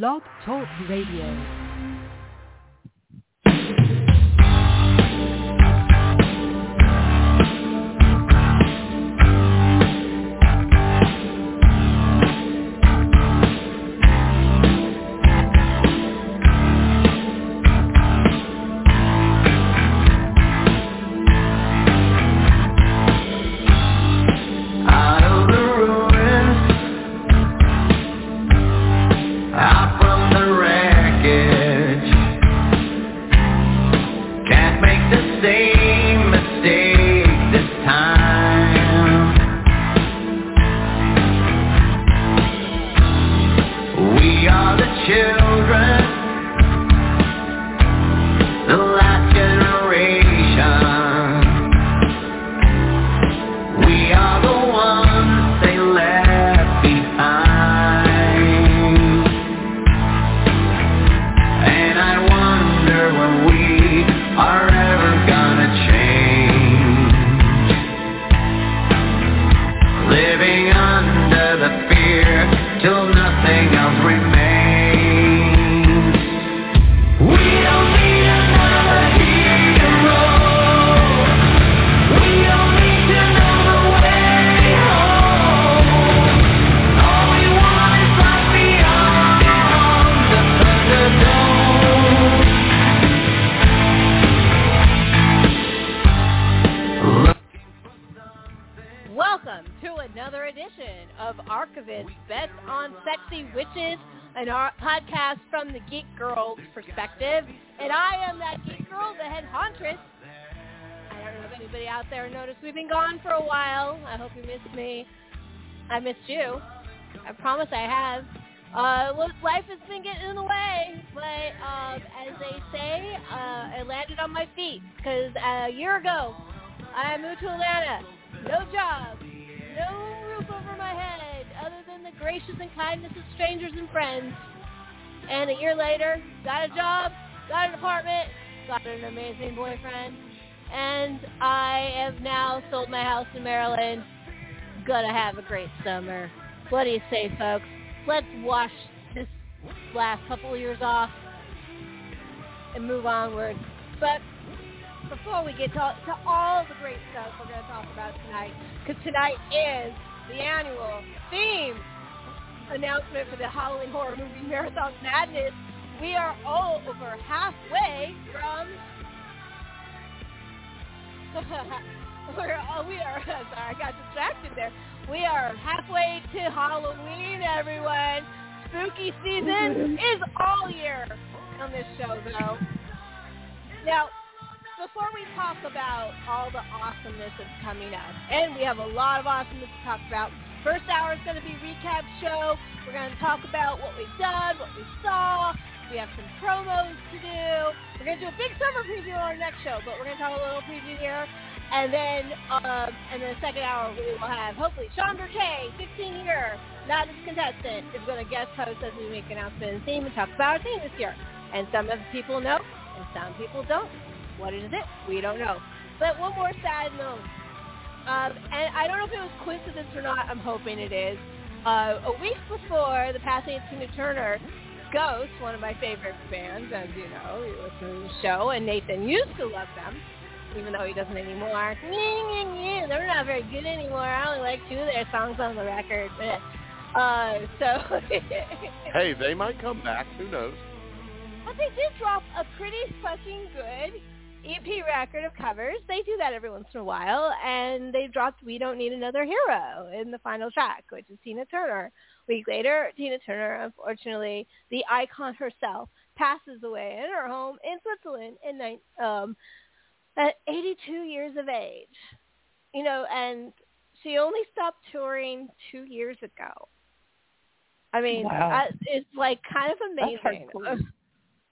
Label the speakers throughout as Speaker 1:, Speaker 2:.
Speaker 1: Blog Talk Radio.
Speaker 2: Promise I have. Uh, life has been getting in the way, but um, as they say, uh, I landed on my feet because a year ago I moved to Atlanta. No job, no roof over my head, other than the gracious and kindness of strangers and friends. And a year later, got a job, got an apartment, got an amazing boyfriend, and I have now sold my house in Maryland. Gonna have a great summer. What do you say, folks? Let's wash this last couple of years off and move onward. But before we get to, to all the great stuff we're going to talk about tonight, because tonight is the annual theme announcement for the Halloween Horror Movie Marathon Madness. We are all over halfway from... we're, oh, we are, sorry, I got distracted there. We are halfway to Halloween, everyone. Spooky season mm-hmm. is all year on this show, though. Now, before we talk about all the awesomeness that's coming up, and we have a lot of awesomeness to talk about. First hour is going to be recap show. We're going to talk about what we've done, what we saw. We have some promos to do. We're going to do a big summer preview on our next show, but we're going to talk a little preview here. And then, um, and then the second hour we will have hopefully Shaun Berkey, 15 year, not as contestant, is going to guest host as we make announcement and theme and talk about our team this year. And some of the people know, and some people don't. What is it? We don't know. But one more sad note. Um, and I don't know if it was coincidence or not. I'm hoping it is. Uh, a week before the passing of Tina Turner, Ghost, one of my favorite bands, as you know, you listen to the show, and Nathan used to love them, even though he doesn't anymore. They're not very good anymore. I only like two of their songs on the record. But, uh, so
Speaker 3: Hey, they might come back. Who knows?
Speaker 2: But they did drop a pretty fucking good EP record of covers. They do that every once in a while, and they dropped "We Don't Need Another Hero" in the final track, which is Tina Turner. A week later, Tina Turner, unfortunately, the icon herself, passes away in her home in Switzerland in nine, um, at 82 years of age. You know, and she only stopped touring two years ago. I mean,
Speaker 4: Wow.
Speaker 2: I, it's like kind of amazing.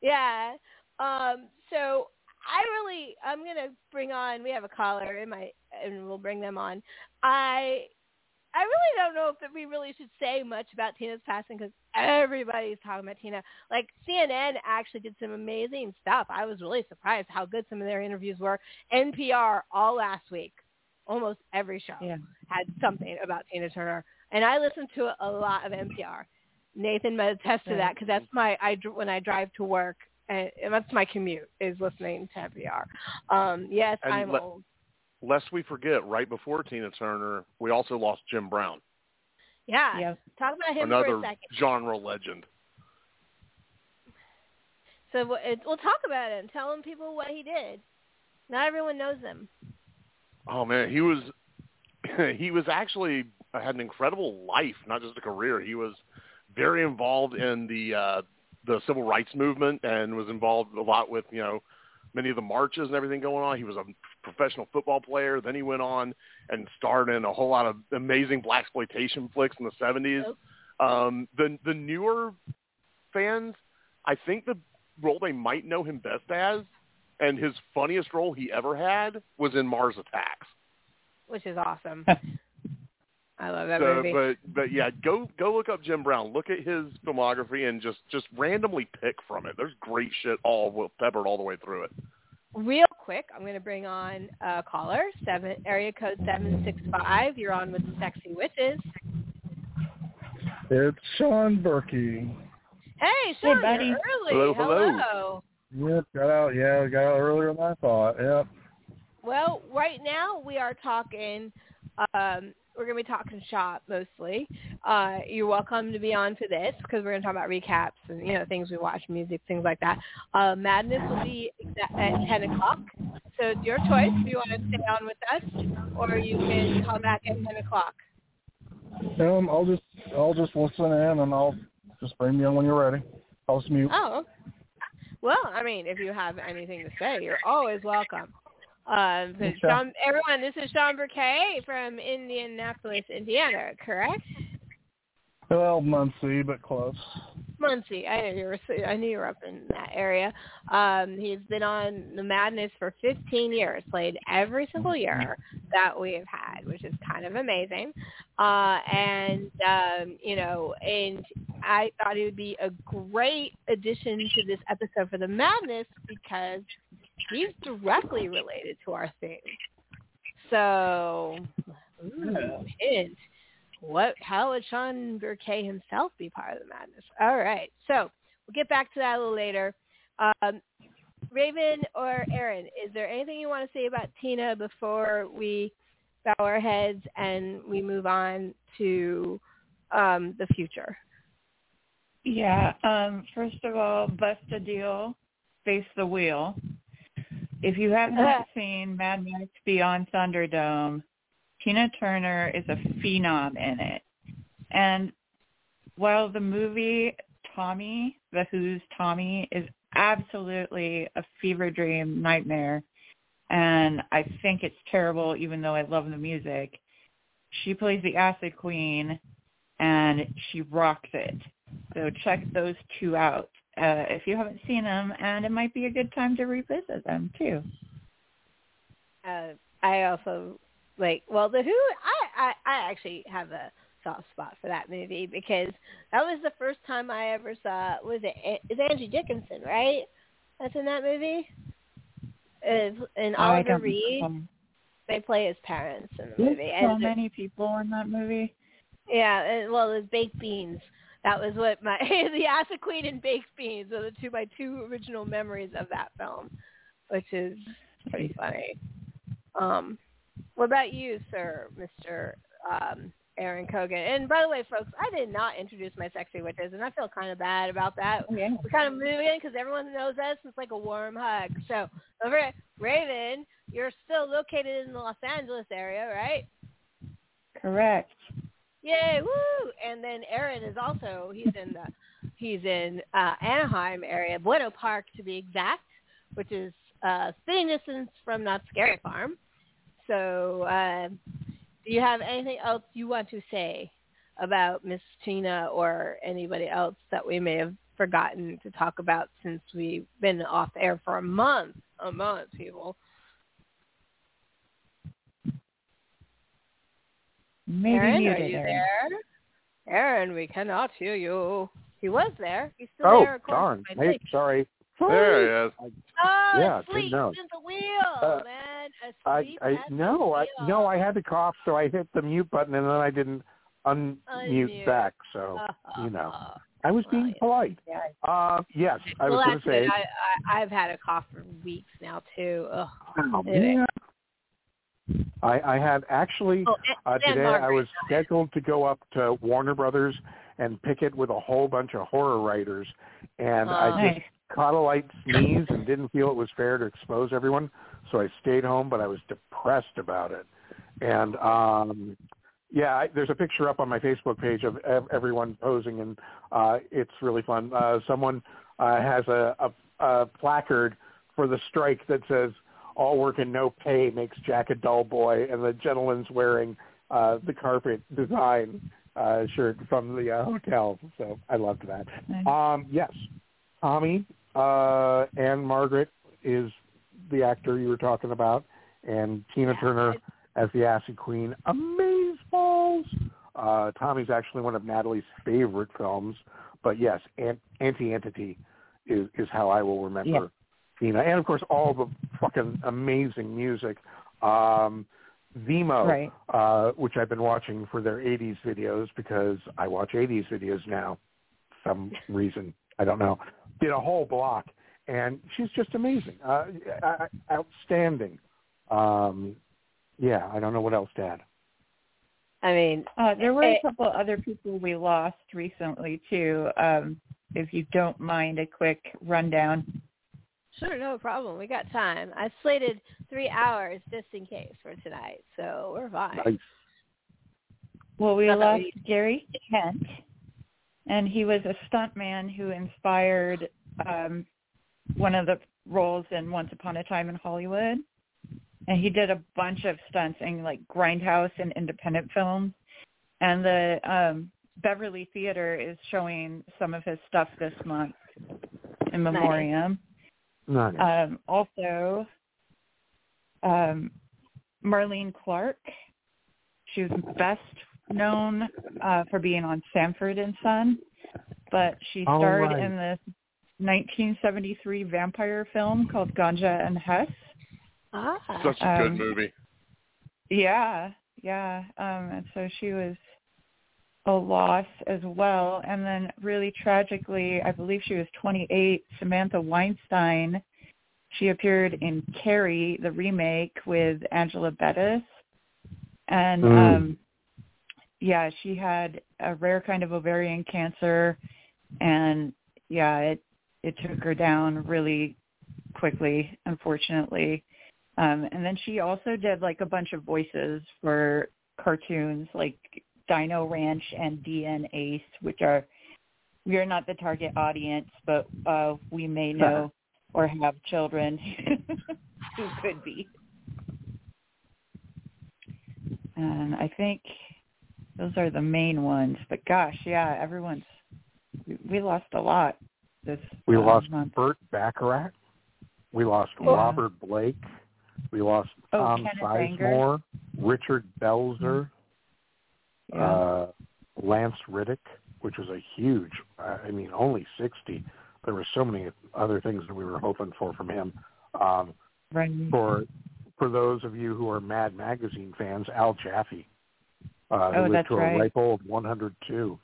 Speaker 2: Yeah. Um, so I really, I'm gonna bring on. We have a caller in my, and we'll bring them on. I, I really don't know if that we really should say much about Tina's passing because everybody's talking about Tina. Like CNN actually did some amazing stuff. I was really surprised how good some of their interviews were. NPR all last week, almost every show
Speaker 4: Yeah.
Speaker 2: had something about Tina Turner, and I listened to a lot of NPR. Nathan might attest to that because that's my I when I drive to work and, and that's my commute is listening to NPR. Um, yes,
Speaker 3: And
Speaker 2: I'm
Speaker 3: let-
Speaker 2: old.
Speaker 3: Lest we forget, right before Tina Turner, we also lost Jim Brown,
Speaker 2: Yeah,
Speaker 4: Yep.
Speaker 2: talk about him
Speaker 3: another
Speaker 2: for a second.
Speaker 3: genre legend.
Speaker 2: So we'll, we'll talk about him. Tell him people what he did. Not everyone knows him.
Speaker 3: Oh man, he was he was actually had an incredible life, not just a career. He was very involved in the uh, the civil rights movement and was involved a lot with you know many of the marches and everything going on. He was a professional football player. Then he went on and starred in a whole lot of amazing black exploitation flicks in the seventies. Um, the the newer fans, I think the role they might know him best as, and his funniest role he ever had was in Mars Attacks.
Speaker 2: which is awesome. I love that
Speaker 3: So,
Speaker 2: movie.
Speaker 3: but but yeah, go go look up Jim Brown. Look at his filmography and just just randomly pick from it. There's great shit all peppered all the way through it.
Speaker 2: Real quick, I'm going to bring on a caller, seven area code seven six five. You're on with the Sexy Witches.
Speaker 5: It's Shaun Berkey.
Speaker 2: Hey, Shaun, hey,
Speaker 4: buddy.
Speaker 2: you're early.
Speaker 3: Hello, hello.
Speaker 2: hello.
Speaker 5: Yep, got out. Yeah, got out earlier than I thought. Yep.
Speaker 2: Well, right now we are talking. Um, we're going to be talking shop mostly. Uh, you're welcome to be on for this because we're going to talk about recaps and you know things we watch, music, things like that. Uh, Madness will be at 10 o'clock, so it's your choice if you want to stay on with us or you can come back at 10 o'clock.
Speaker 5: Um, I'll just I'll just listen in and I'll just bring me on when you're ready. I'll just mute.
Speaker 2: Oh, well, I mean, if you have anything to say, you're always welcome. Um,
Speaker 5: Okay.
Speaker 2: Shaun, everyone, this is Shaun Berkey from Indianapolis, Indiana, correct?
Speaker 5: Well, Muncie, but close.
Speaker 2: Muncie. I knew you were. I knew you were up in that area. Um, he's been on the Madness for 15 years. Played every single year that we have had, which is kind of amazing. Uh, and um, you know, and I thought he would be a great addition to this episode for the Madness because he's directly related to our theme. So, ooh, hint what how would Shaun Berkey himself be part of the madness? All right. So we'll get back to that a little later. Um, Raven or Aaron, is there anything you want to say about Tina before we bow our heads and we move on to um, the future?
Speaker 4: Yeah. Um, first of all, bust a deal, face the wheel. If you haven't uh-huh. seen Mad Max Beyond Thunderdome, Tina Turner is a phenom in it. And while the movie Tommy, The Who's Tommy, is absolutely a fever dream nightmare, and I think it's terrible even though I love the music, she plays the Acid Queen, and she rocks it. So check those two out uh, if you haven't seen them, and it might be a good time to revisit them too.
Speaker 2: Uh, I also like well the Who. I, I I actually have a soft spot for that movie because that was the first time I ever saw. Was it? It's Angie Dickinson, right? That's in that movie. Is and
Speaker 4: I
Speaker 2: Oliver Reed.
Speaker 4: know.
Speaker 2: They play his parents in the
Speaker 4: There's
Speaker 2: movie.
Speaker 4: so
Speaker 2: And
Speaker 4: many people in that movie.
Speaker 2: yeah, and, well, it's baked beans. That was what my the Acid Queen and baked beans are the two my two original memories of that film, which is pretty funny. Um, what about you, sir, Mister um, Aaron Kogan? And by the way, folks, I did not introduce my sexy witches, and I feel kind of bad about that.
Speaker 4: Yeah.
Speaker 2: We kind of moving in because everyone knows us. It's like a warm hug. So, over at Raven, you're still located in the Los Angeles area, right?
Speaker 4: Correct.
Speaker 2: Yay, woo! And then Aaron is also he's in the he's in uh, Anaheim area, Buena Park to be exact, which is uh, spitting distance from Knott's Scary Farm. So, uh, do you have anything else you want to say about Miss Tina or anybody else that we may have forgotten to talk about since we've been off air for a month? A month, people.
Speaker 4: Maybe
Speaker 2: Aaron,
Speaker 4: muted
Speaker 2: are you
Speaker 4: her.
Speaker 2: there? Aaron, we cannot hear you. He was there. He's still
Speaker 6: Oh,
Speaker 2: there. according to
Speaker 6: darn. Hey,
Speaker 2: tape.
Speaker 6: sorry.
Speaker 3: There he is.
Speaker 2: Oh,
Speaker 6: Yeah,
Speaker 2: asleep
Speaker 6: didn't know.
Speaker 2: at the wheel,
Speaker 6: Uh,
Speaker 2: man.
Speaker 6: I,
Speaker 2: Asleep
Speaker 6: I
Speaker 2: at
Speaker 6: no,
Speaker 2: the
Speaker 6: I no, I had to cough, so I hit the mute button, and then I didn't unmute
Speaker 2: Unmute.
Speaker 6: back, so you know I was being polite. Uh, yes, I
Speaker 2: well,
Speaker 6: was going
Speaker 2: that's
Speaker 6: to say.
Speaker 2: good. I, I, I've had a cough for weeks now too. Ugh.
Speaker 6: Oh,
Speaker 2: Anyway.
Speaker 6: man. I, I had actually
Speaker 2: Oh,
Speaker 6: uh,
Speaker 2: and
Speaker 6: today. I was scheduled to go up to Warner Brothers and picket with a whole bunch of horror writers, and
Speaker 2: Oh.
Speaker 6: I just
Speaker 4: Nice.
Speaker 6: caught a light sneeze and didn't feel it was fair to expose everyone, so I stayed home. But I was depressed about it, and um, yeah, I, there's a picture up on my Facebook page of ev- everyone posing, and uh, it's really fun. Uh, someone uh, has a, a, a placard for the strike that says "All work and no pay makes Jack a dull boy," and the gentleman's wearing uh, the carpet design uh, shirt from the uh, hotel. So I loved that.
Speaker 4: Nice.
Speaker 6: Um, yes, Tommy uh, Ann-Margret is the actor you were talking about, and Tina Turner as the acid Queen. Amazeballs. Uh, Tommy's actually one of Natalie's favorite films, but yes, An- Aunty Entity is, is how I will remember
Speaker 4: Yeah.
Speaker 6: Tina, and of course all the fucking amazing music. Um, Vimo,
Speaker 4: Right.
Speaker 6: uh, which I've been watching for their 80s videos because I watch 80s videos now. Some reason I don't know. Did a whole block, and she's just amazing, uh, uh, outstanding. Um, yeah, I don't know what else to add.
Speaker 2: I mean,
Speaker 4: Uh, there were
Speaker 2: Eh.
Speaker 4: a couple other people we lost recently too. Um, if you don't mind a quick rundown.
Speaker 2: Sure, no problem. We got time. I slated three hours just in case for tonight, so we're fine.
Speaker 6: Nice.
Speaker 4: Well, we lost Gary Kent, and he was a stuntman who inspired um, one of the roles in Once Upon a Time in Hollywood. And he did a bunch of stunts in like Grindhouse and independent films. And the um, Beverly Theater is showing some of his stuff this month in memoriam.
Speaker 6: Nice.
Speaker 4: Um, also, um, Marlene Clark. She was best known uh, for being on Sanford and Son, but she starred
Speaker 6: right.
Speaker 4: in this 1973 vampire film called Ganja and Hess.
Speaker 2: Ah,
Speaker 3: Such a good
Speaker 4: Um,
Speaker 3: movie.
Speaker 4: Yeah, yeah. Um, and so she was a loss as well. And then really tragically, I believe she was 28, Samantha Weinstein. She appeared in Carrie, the remake with Angela Bettis. And
Speaker 6: Mm.
Speaker 4: um yeah, she had a rare kind of ovarian cancer and yeah, it it took her down really quickly, unfortunately. Um, and then she also did like a bunch of voices for cartoons like Dino Ranch and DN Ace, which are we are not the target audience, but uh, we may know or have children who could be. And I think those are the main ones. But gosh, yeah, everyone's we, we lost a lot this
Speaker 6: We
Speaker 4: uh,
Speaker 6: lost
Speaker 4: month.
Speaker 6: Burt Bacharach. We lost
Speaker 4: Yeah.
Speaker 6: Robert Blake. We lost
Speaker 4: Oh,
Speaker 6: Tom
Speaker 4: Kenneth Anger.
Speaker 6: Sizemore, Richard Belzer,
Speaker 4: Yeah.
Speaker 6: uh, Lance Reddick, which was a huge. uh, I mean, only sixty. There were so many other things that we were hoping for from him. Um,
Speaker 4: right.
Speaker 6: for for those of you who are Mad Magazine fans, Al Jaffee, uh, who
Speaker 4: Oh,
Speaker 6: lived
Speaker 4: that's
Speaker 6: to
Speaker 4: right.
Speaker 6: a ripe old 102.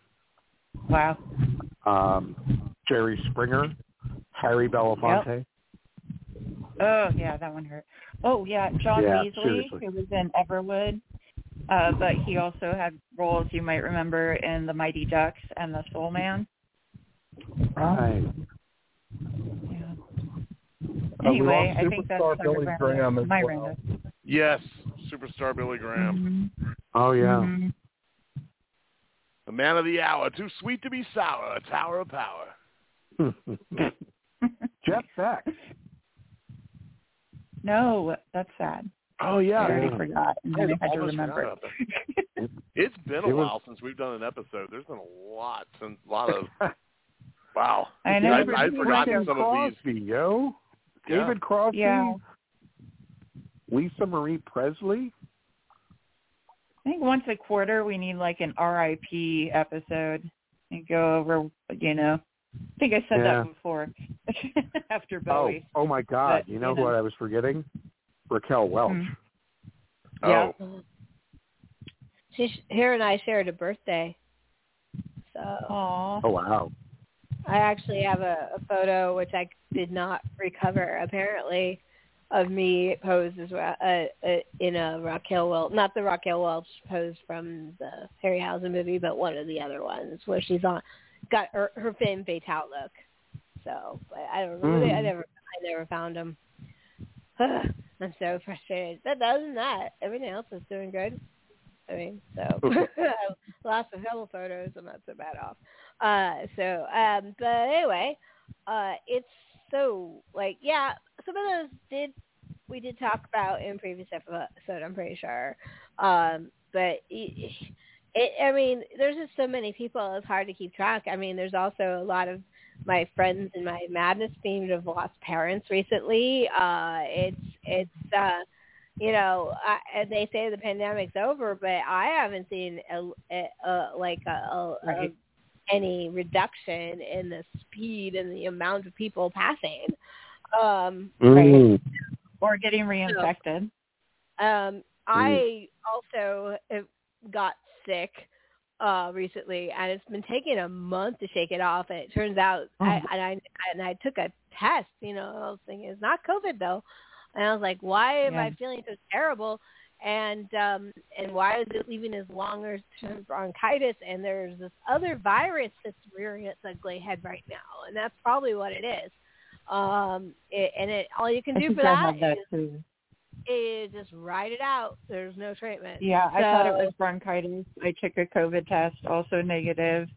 Speaker 4: Wow.
Speaker 6: Um, Jerry Springer, Harry Belafonte.
Speaker 4: Oh yeah, that one hurt. Oh yeah, John
Speaker 6: Yeah,
Speaker 4: Beasley,
Speaker 6: seriously.
Speaker 4: who was in Everwood, uh, but he also had roles you might remember in The Mighty Ducks and The Soul Man.
Speaker 6: Right.
Speaker 4: Yeah.
Speaker 5: Uh, we
Speaker 4: Anyway,
Speaker 5: lost
Speaker 4: I think that's
Speaker 5: Billy
Speaker 4: my
Speaker 5: Graham as
Speaker 4: my
Speaker 5: well.
Speaker 4: roundup.
Speaker 3: Yes, superstar Billy Graham.
Speaker 4: Mhm.
Speaker 6: Oh yeah.
Speaker 4: Mhm.
Speaker 3: The man of the hour, too sweet to be sour, a tower of power.
Speaker 6: Jeff Beck.
Speaker 4: no, that's sad.
Speaker 3: Oh yeah, I
Speaker 4: already
Speaker 6: Yeah.
Speaker 4: forgot, and then I had to
Speaker 3: Almost
Speaker 4: remember.
Speaker 3: forgot. It's been a
Speaker 6: It was-
Speaker 3: while since we've done an episode. There's been a lot, since a lot of wow.
Speaker 4: I know.
Speaker 3: I,
Speaker 4: but
Speaker 3: I'd forgotten
Speaker 4: was-
Speaker 3: some of these.
Speaker 6: Crosby, yo.
Speaker 3: Yeah.
Speaker 6: David Crosby.
Speaker 4: Yeah.
Speaker 6: Lisa Marie Presley.
Speaker 4: I think once a quarter we need like an RIP episode and go over, you know. I think I said
Speaker 6: Yeah.
Speaker 4: that before after
Speaker 6: Oh,
Speaker 4: Bowie.
Speaker 6: oh my God!
Speaker 4: But,
Speaker 6: you know
Speaker 4: you know.
Speaker 6: what I was forgetting? Raquel Welch.
Speaker 4: Mhm.
Speaker 3: Oh,
Speaker 4: Yeah.
Speaker 2: she her and I shared a birthday. So
Speaker 4: Aw.
Speaker 6: Oh wow.
Speaker 2: I actually have a, a photo which I did not recover apparently of me posed as well uh, uh, in a Raquel Welch, not the Raquel Welch pose from the Harryhausen movie, but one of the other ones where she's on got her, her femme fatale look. So but I don't know. I
Speaker 6: Mm.
Speaker 2: never I never found them. I'm so frustrated. But other than that, everything else is doing good. I mean, so lots of hell photos. I'm not so bad off. Uh, so, um, but anyway, uh, it's so like, yeah, some of those did we did talk about in previous episode. I'm pretty sure, um, but it, it, I mean, there's just so many people. It's hard to keep track. I mean, there's also a lot of my friends in my madness team have lost parents recently. Uh, it's it's uh, you know, I, and they say the pandemic's over, but I haven't seen a, a, a like a, a,
Speaker 4: Right.
Speaker 2: a, any reduction in the speed and the amount of people passing. Um,
Speaker 6: Mm.
Speaker 4: Or getting reinfected.
Speaker 2: um, I also have got sick uh recently and it's been taking a month to shake it off and it turns out I
Speaker 4: Oh.
Speaker 2: and I and I took a test, you know, I was thinking it's not COVID though. And I was like, Why am I feeling so terrible? And um and why is it leaving as longer term bronchitis and there's this other virus that's rearing its ugly head right now and that's probably what it is. Um it, and it all you can do for that
Speaker 4: that
Speaker 2: is. Is just ride it out. There's no treatment.
Speaker 4: Yeah, I thought it was bronchitis. I took a COVID test, also negative.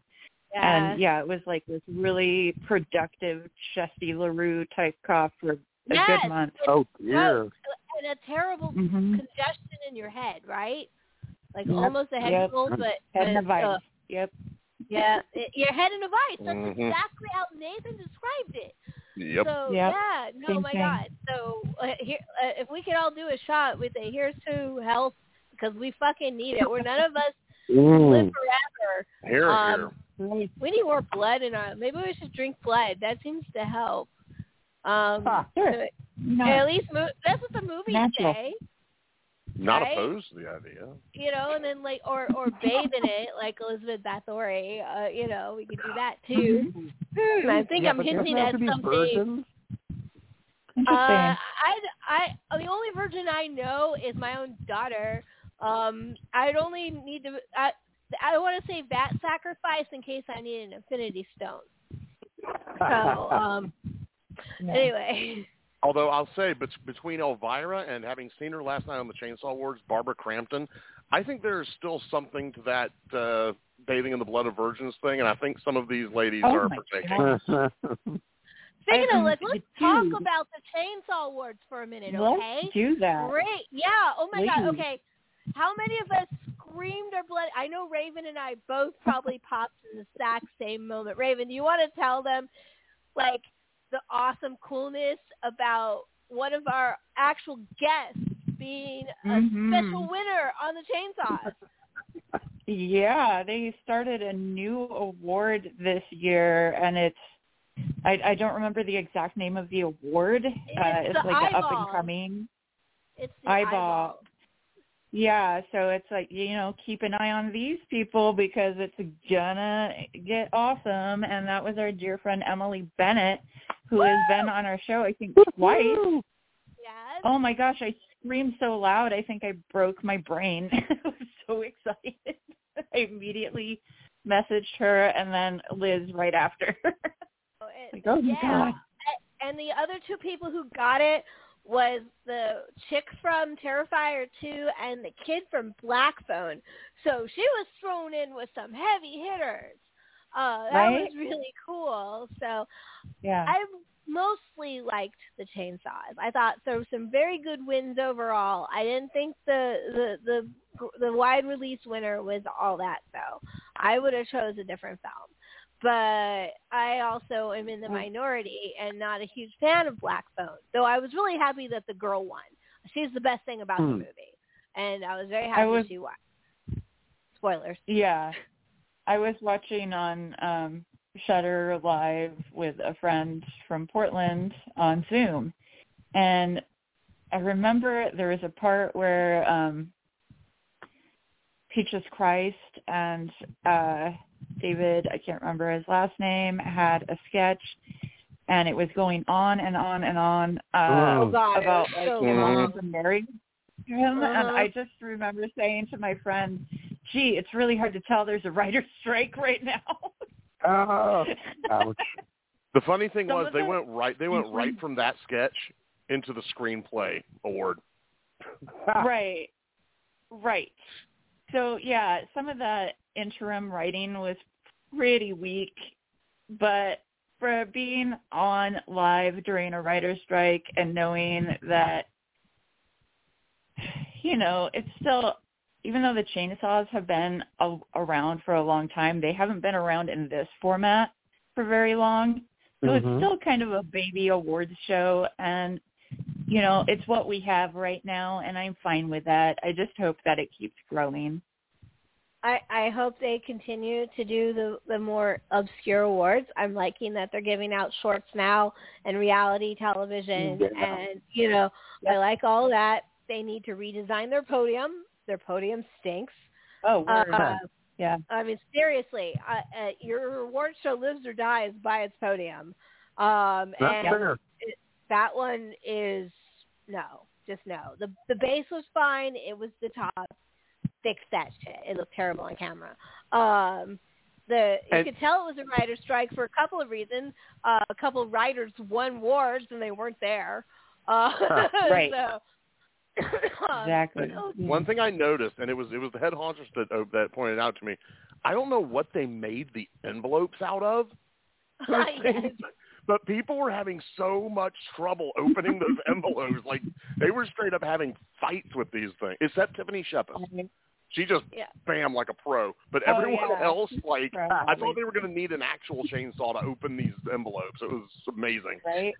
Speaker 2: Yeah.
Speaker 4: And yeah, it was like this really productive Chesty LaRue type cough for a
Speaker 2: Yes,
Speaker 4: good month.
Speaker 6: Oh dear.
Speaker 2: and a terrible
Speaker 4: hmm
Speaker 2: congestion in your head, right? Like
Speaker 4: Yep,
Speaker 2: almost a head
Speaker 4: yep.
Speaker 2: cold, but
Speaker 4: Head in a vice.
Speaker 2: uh,
Speaker 4: Yep.
Speaker 2: yeah, it, your head in a vice. That's
Speaker 3: Mhm.
Speaker 2: exactly how Nathan described it.
Speaker 3: Yep.
Speaker 2: So
Speaker 4: Yep.
Speaker 2: yeah, no,
Speaker 4: Same
Speaker 2: my
Speaker 4: thing.
Speaker 2: God. So uh, here, uh, if we could all do a shot with a here's to health because we fucking need it. We're none of us live forever.
Speaker 3: Here,
Speaker 2: Um,
Speaker 3: here.
Speaker 2: We need more blood in our. Maybe we should drink blood. That seems to help. Um,
Speaker 4: Ah, sure.
Speaker 2: so-
Speaker 4: No.
Speaker 2: at least mo- that's what the movies
Speaker 4: Natural.
Speaker 2: say.
Speaker 3: Not
Speaker 2: right?
Speaker 3: opposed to the idea.
Speaker 2: you know, and then like or or bathe in it like Elizabeth Bathory. Uh, you know, we could do that too. Hmm, I think
Speaker 6: Yeah,
Speaker 2: I'm hinting at something.
Speaker 6: virgins?
Speaker 2: Uh,
Speaker 4: Interesting.
Speaker 2: I, I, the only virgin I know is my own daughter. Um, I'd only need to. I, I want to say that sacrifice in case I need an infinity stone. So, um,
Speaker 4: Yeah.
Speaker 2: anyway,
Speaker 3: Although I'll say, bet- between Elvira and having seen her last night on the Chainsaw Awards, Barbara Crampton, I think there's still something to that uh, bathing in the blood of virgins thing, and I think some of these ladies
Speaker 4: Oh
Speaker 3: are
Speaker 4: my
Speaker 3: partaking.
Speaker 4: God.
Speaker 2: speaking
Speaker 4: I-
Speaker 2: of, let's, let's talk about the Chainsaw Awards for a minute, okay?
Speaker 4: Let's do that.
Speaker 2: Great. Yeah. Oh my God. Okay. How many of us screamed our blood? I know Raven and I both probably popped in the exact same moment. Raven, do you want to tell them, like, the awesome coolness about one of our actual guests being a
Speaker 4: Mhm.
Speaker 2: special winner on the chainsaws?
Speaker 4: Yeah, they started a new award this year, and it's I, I don't remember the exact name of the award. uh,
Speaker 2: It's
Speaker 4: it's
Speaker 2: the
Speaker 4: like an up and coming.
Speaker 2: It's the
Speaker 4: Eyeball.
Speaker 2: eyeball.
Speaker 4: Yeah, so it's like you know keep an eye on these people because it's gonna get awesome. And that was our dear friend Emily Bennett, who has been on our show I think twice.
Speaker 2: Yes.
Speaker 4: Oh my gosh, I screamed so loud I think I broke my brain. I was so excited. I immediately messaged her and then Liz right after.
Speaker 2: Oh, it-
Speaker 4: like, oh my
Speaker 2: yeah.
Speaker 4: god.
Speaker 2: and the other two people who got it was the chick from Terrifier 2 and the kid from Black Phone. So she was thrown in with some heavy hitters. Uh, that
Speaker 4: Right?
Speaker 2: was really cool. So
Speaker 4: Yeah.
Speaker 2: I mostly liked the chainsaws. I thought there were some very good wins overall. I didn't think the the the the wide release winner was all that though. I would have chose a different film. But I also am in the minority and not a huge fan of Black Phone. Though I was really happy that the girl won. She's the best thing about the
Speaker 6: Hmm.
Speaker 2: movie. And I was very happy
Speaker 4: was-
Speaker 2: she won. Spoilers.
Speaker 4: Yeah. I was watching on um Shudder Live with a friend from Portland on Zoom. And I remember there was a part where um Peaches Christ and uh David, I can't remember his last name, had a sketch and it was going on and on and on uh
Speaker 2: Oh God,
Speaker 4: about
Speaker 2: was
Speaker 4: like
Speaker 2: so
Speaker 4: his
Speaker 2: long.
Speaker 4: married to him and
Speaker 2: Uh-huh.
Speaker 4: I just remember saying to my friend, gee, it's really hard to tell there's a writer's strike right now.
Speaker 6: Oh, ouch.
Speaker 3: The funny thing
Speaker 4: Some
Speaker 3: was they
Speaker 4: the-
Speaker 3: went right they went right from that sketch into the screenplay award.
Speaker 4: right. Right. So yeah, some of the interim writing was pretty weak, but for being on live during a writer's strike and knowing that you know, it's still even though the chainsaws have been a, around for a long time, they haven't been around in this format for very long. So
Speaker 6: Mhm.
Speaker 4: it's still kind of a baby awards show and you know, it's what we have right now and I'm fine with that. I just hope that it keeps growing.
Speaker 2: I, I hope they continue to do the, the more obscure awards. I'm liking that they're giving out shorts now and reality television
Speaker 6: Yeah.
Speaker 2: and you know, I like all that. They need to redesign their podium. Their podium stinks.
Speaker 4: Oh.
Speaker 2: Uh,
Speaker 4: yeah.
Speaker 2: I mean, seriously, uh, uh, your award show lives or dies by its podium. Um,
Speaker 6: Not
Speaker 2: and
Speaker 6: fair.
Speaker 2: that one is no, just no. The the base was fine. It was the top. Fix that shit. It looked terrible on camera. Um, the you
Speaker 6: And-
Speaker 2: could tell it was a writer's strike for a couple of reasons. Uh, a couple of writers won awards and they weren't there. Uh,
Speaker 4: Right.
Speaker 2: So, um,
Speaker 4: Exactly.
Speaker 2: oh,
Speaker 3: One thing I noticed, and it was it was the head honchos that uh, that pointed out to me. I don't know what they made the envelopes out of,
Speaker 2: yes.
Speaker 3: but people were having so much trouble opening those envelopes. Like they were straight up having fights with these things. Except Tiffany Shepis. She just
Speaker 2: Yeah.
Speaker 3: bam like a pro. But
Speaker 4: Oh,
Speaker 3: everyone
Speaker 4: yeah.
Speaker 3: else, like I thought they were going to need an actual chainsaw to open these envelopes. It was amazing.
Speaker 4: Right?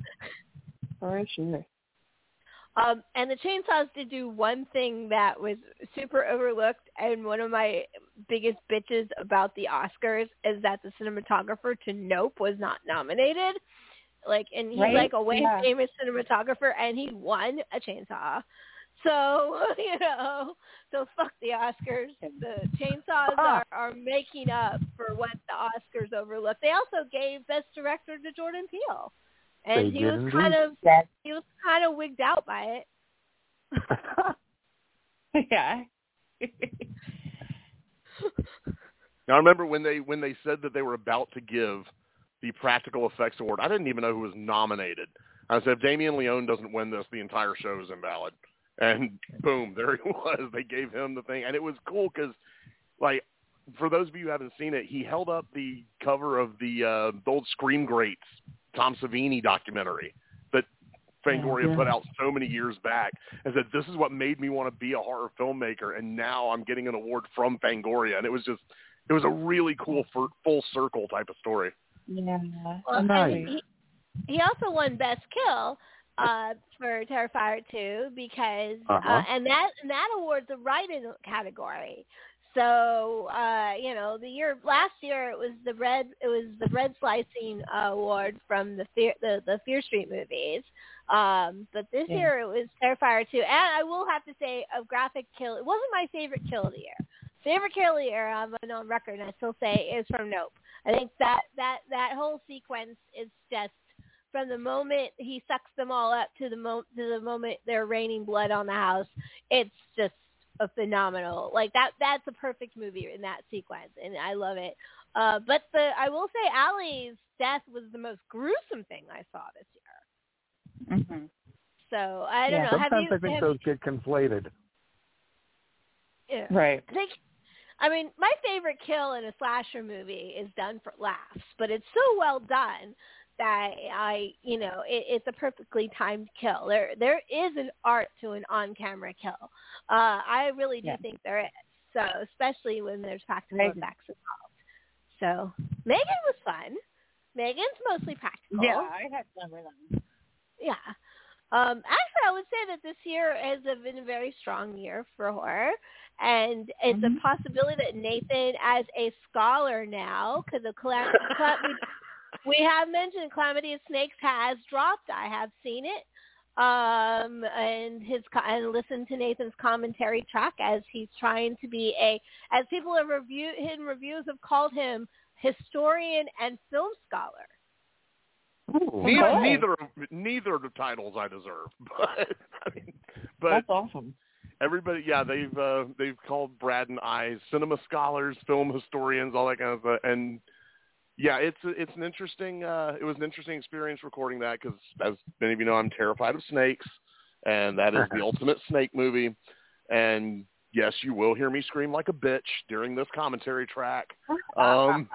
Speaker 4: For sure.
Speaker 2: Um, and the chainsaws did do one thing that was super overlooked, and one of my biggest bitches about the Oscars is that the cinematographer to Nope was not nominated. Like, and he's
Speaker 4: Right,
Speaker 2: like a way
Speaker 4: yeah.
Speaker 2: famous cinematographer, and he won a chainsaw. So you know, so fuck the Oscars. The chainsaws are, are making up for what the Oscars overlooked. They also gave Best Director to Jordan Peele, and
Speaker 6: They
Speaker 2: he was kind
Speaker 6: indeed.
Speaker 2: of he was kind of wigged out by it.
Speaker 4: yeah.
Speaker 3: Now I remember when they when they said that they were about to give the practical effects award. I didn't even know who was nominated. I said, if Damien Leone doesn't win this, the entire show is invalid. And boom, there he was. They gave him the thing, and it was cool because, like, for those of you who haven't seen it, he held up the cover of the uh, the old Scream Greats Tom Savini documentary that Fangoria
Speaker 4: Yeah.
Speaker 3: put out so many years back, and said, "This is what made me want to be a horror filmmaker." And now I'm getting an award from Fangoria, and it was just, it was a really cool for, full circle type of story.
Speaker 4: Yeah.
Speaker 2: Well,
Speaker 6: Nice.
Speaker 2: he, he also won Best Kill uh, for Terrifier 2 because, uh
Speaker 6: Uh-huh.
Speaker 2: and that and that award's a write-in category. So, uh, you know, the year last year it was the red it was the red slicing uh, award from the Fear the, the Fear Street movies. Um, but this
Speaker 4: Yeah.
Speaker 2: year it was Terrifier 2. And I will have to say a graphic kill. It wasn't my favorite kill of the year. Favorite kill of the year, I'm on record, and I still say is from Nope. I think that that that whole sequence is just from the moment he sucks them all up to the mo- to the moment they're raining blood on the house. It's just a phenomenal like that. That's a perfect movie in that sequence, and I love it. Uh, but the I will say Allie's death was the most gruesome thing I saw this year.
Speaker 4: hmm
Speaker 2: So I don't
Speaker 4: Yeah.
Speaker 2: know. Have
Speaker 6: Sometimes
Speaker 2: you?
Speaker 6: I think
Speaker 2: have,
Speaker 6: those get conflated.
Speaker 2: yeah.
Speaker 4: Right.
Speaker 2: I think I mean, my favorite kill in a slasher movie is done for laughs, but it's so well done that I, you know, it, it's a perfectly timed kill. There, there is an art to an on-camera kill. Uh, I really do
Speaker 4: Yeah.
Speaker 2: think there is. So, especially when there's practical effects involved. So, Megan was fun. Megan's mostly practical.
Speaker 4: Yeah, I had fun with them.
Speaker 2: Yeah. Um, actually, I would say that this year has been a very strong year for horror, and it's
Speaker 4: Mhm.
Speaker 2: a possibility that Nathan, as a scholar now, because the cla- we, we have mentioned Calamity of Snakes has dropped. I have seen it. um, and his co- and listen to Nathan's commentary track as he's trying to be a as people have review in reviews have called him historian and film scholar.
Speaker 6: Ooh,
Speaker 3: Neither,
Speaker 4: Okay.
Speaker 3: neither, neither of the titles I deserve, but I mean, but
Speaker 4: That's awesome.
Speaker 3: everybody, yeah, they've uh, they've called Brad and I cinema scholars, film historians, all that kind of stuff, and yeah, it's it's an interesting uh, it was an interesting experience recording that because as many of you know, I'm terrified of snakes, and that is the ultimate snake movie, and yes, you will hear me scream like a bitch during this commentary track. Um,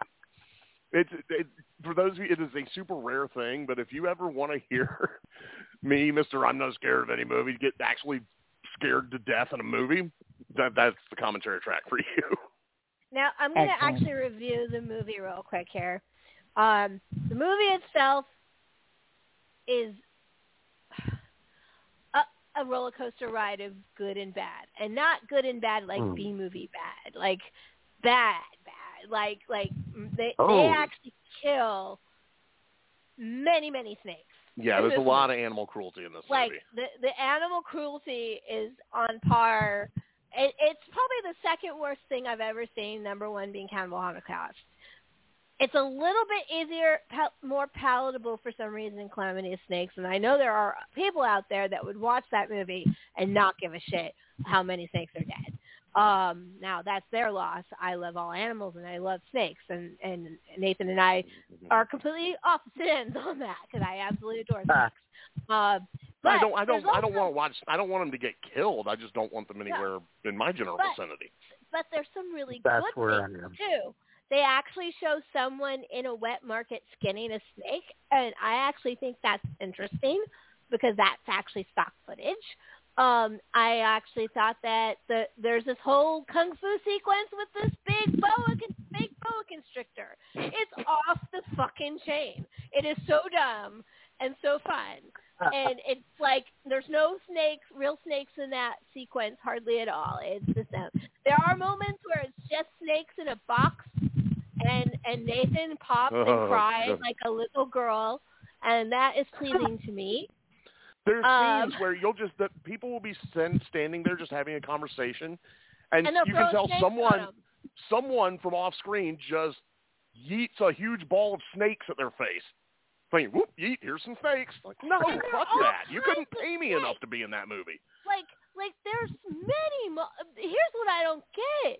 Speaker 3: it's it, for those of you, it is a super rare thing. But if you ever want to hear me, Mister, I'm not scared of any movie, get actually scared to death in a movie, that that's the commentary track for you.
Speaker 2: Now I'm going to actually review the movie real quick here. Um, the movie itself is a, a roller coaster ride of good and bad, and not good and bad like
Speaker 6: Hmm.
Speaker 2: B movie bad, like bad bad, like like mm, they
Speaker 6: Oh.
Speaker 2: they actually kill many many snakes.
Speaker 3: Yeah, there's a
Speaker 2: this
Speaker 3: lot of animal cruelty in this
Speaker 2: like
Speaker 3: movie.
Speaker 2: the the animal cruelty is on par. It, it's probably the second worst thing I've ever seen. Number one being Cannibal Holocaust. It's a little bit easier, more palatable for some reason in Calamity of Snakes, and I know there are people out there that would watch that movie and not give a shit how many snakes are dead. Um, now that's their loss. I love all animals and I love snakes, and and Nathan and I are completely opposite ends on that because I absolutely adore
Speaker 6: Ah.
Speaker 2: snakes. Uh, but
Speaker 3: I don't, I don't,
Speaker 2: there's
Speaker 3: I don't want to watch. I don't want them to get killed. I just don't want them anywhere in my general
Speaker 2: But-
Speaker 3: vicinity.
Speaker 2: But there's some really
Speaker 6: That's
Speaker 2: good
Speaker 6: where I
Speaker 2: things
Speaker 6: am.
Speaker 2: too. They actually show someone in a wet market skinning a snake, and I actually think that's interesting because that's actually stock footage. Um, I actually thought that the, there's this whole kung fu sequence with this big boa, big boa constrictor. It's off the fucking chain. It is so dumb and so fun. and it's like there's no snakes, real snakes in that sequence hardly at all. It's just them. There are moments where it's just snakes in a box, and and Nathan pops
Speaker 3: Oh,
Speaker 2: and cries
Speaker 3: God.
Speaker 2: like a little girl, and that is pleasing to me.
Speaker 3: There's
Speaker 2: Um,
Speaker 3: scenes where you'll just that people will be stand, standing there just having a conversation, and,
Speaker 2: And
Speaker 3: you can tell someone someone from off screen just yeets a huge ball of snakes at their face. Thinking, whoop, yeet, here's some snakes. Like, no,
Speaker 2: But there are
Speaker 3: fuck that. You couldn't pay me enough to be in that movie.
Speaker 2: Like like there's many. Mo- Here's what I don't get.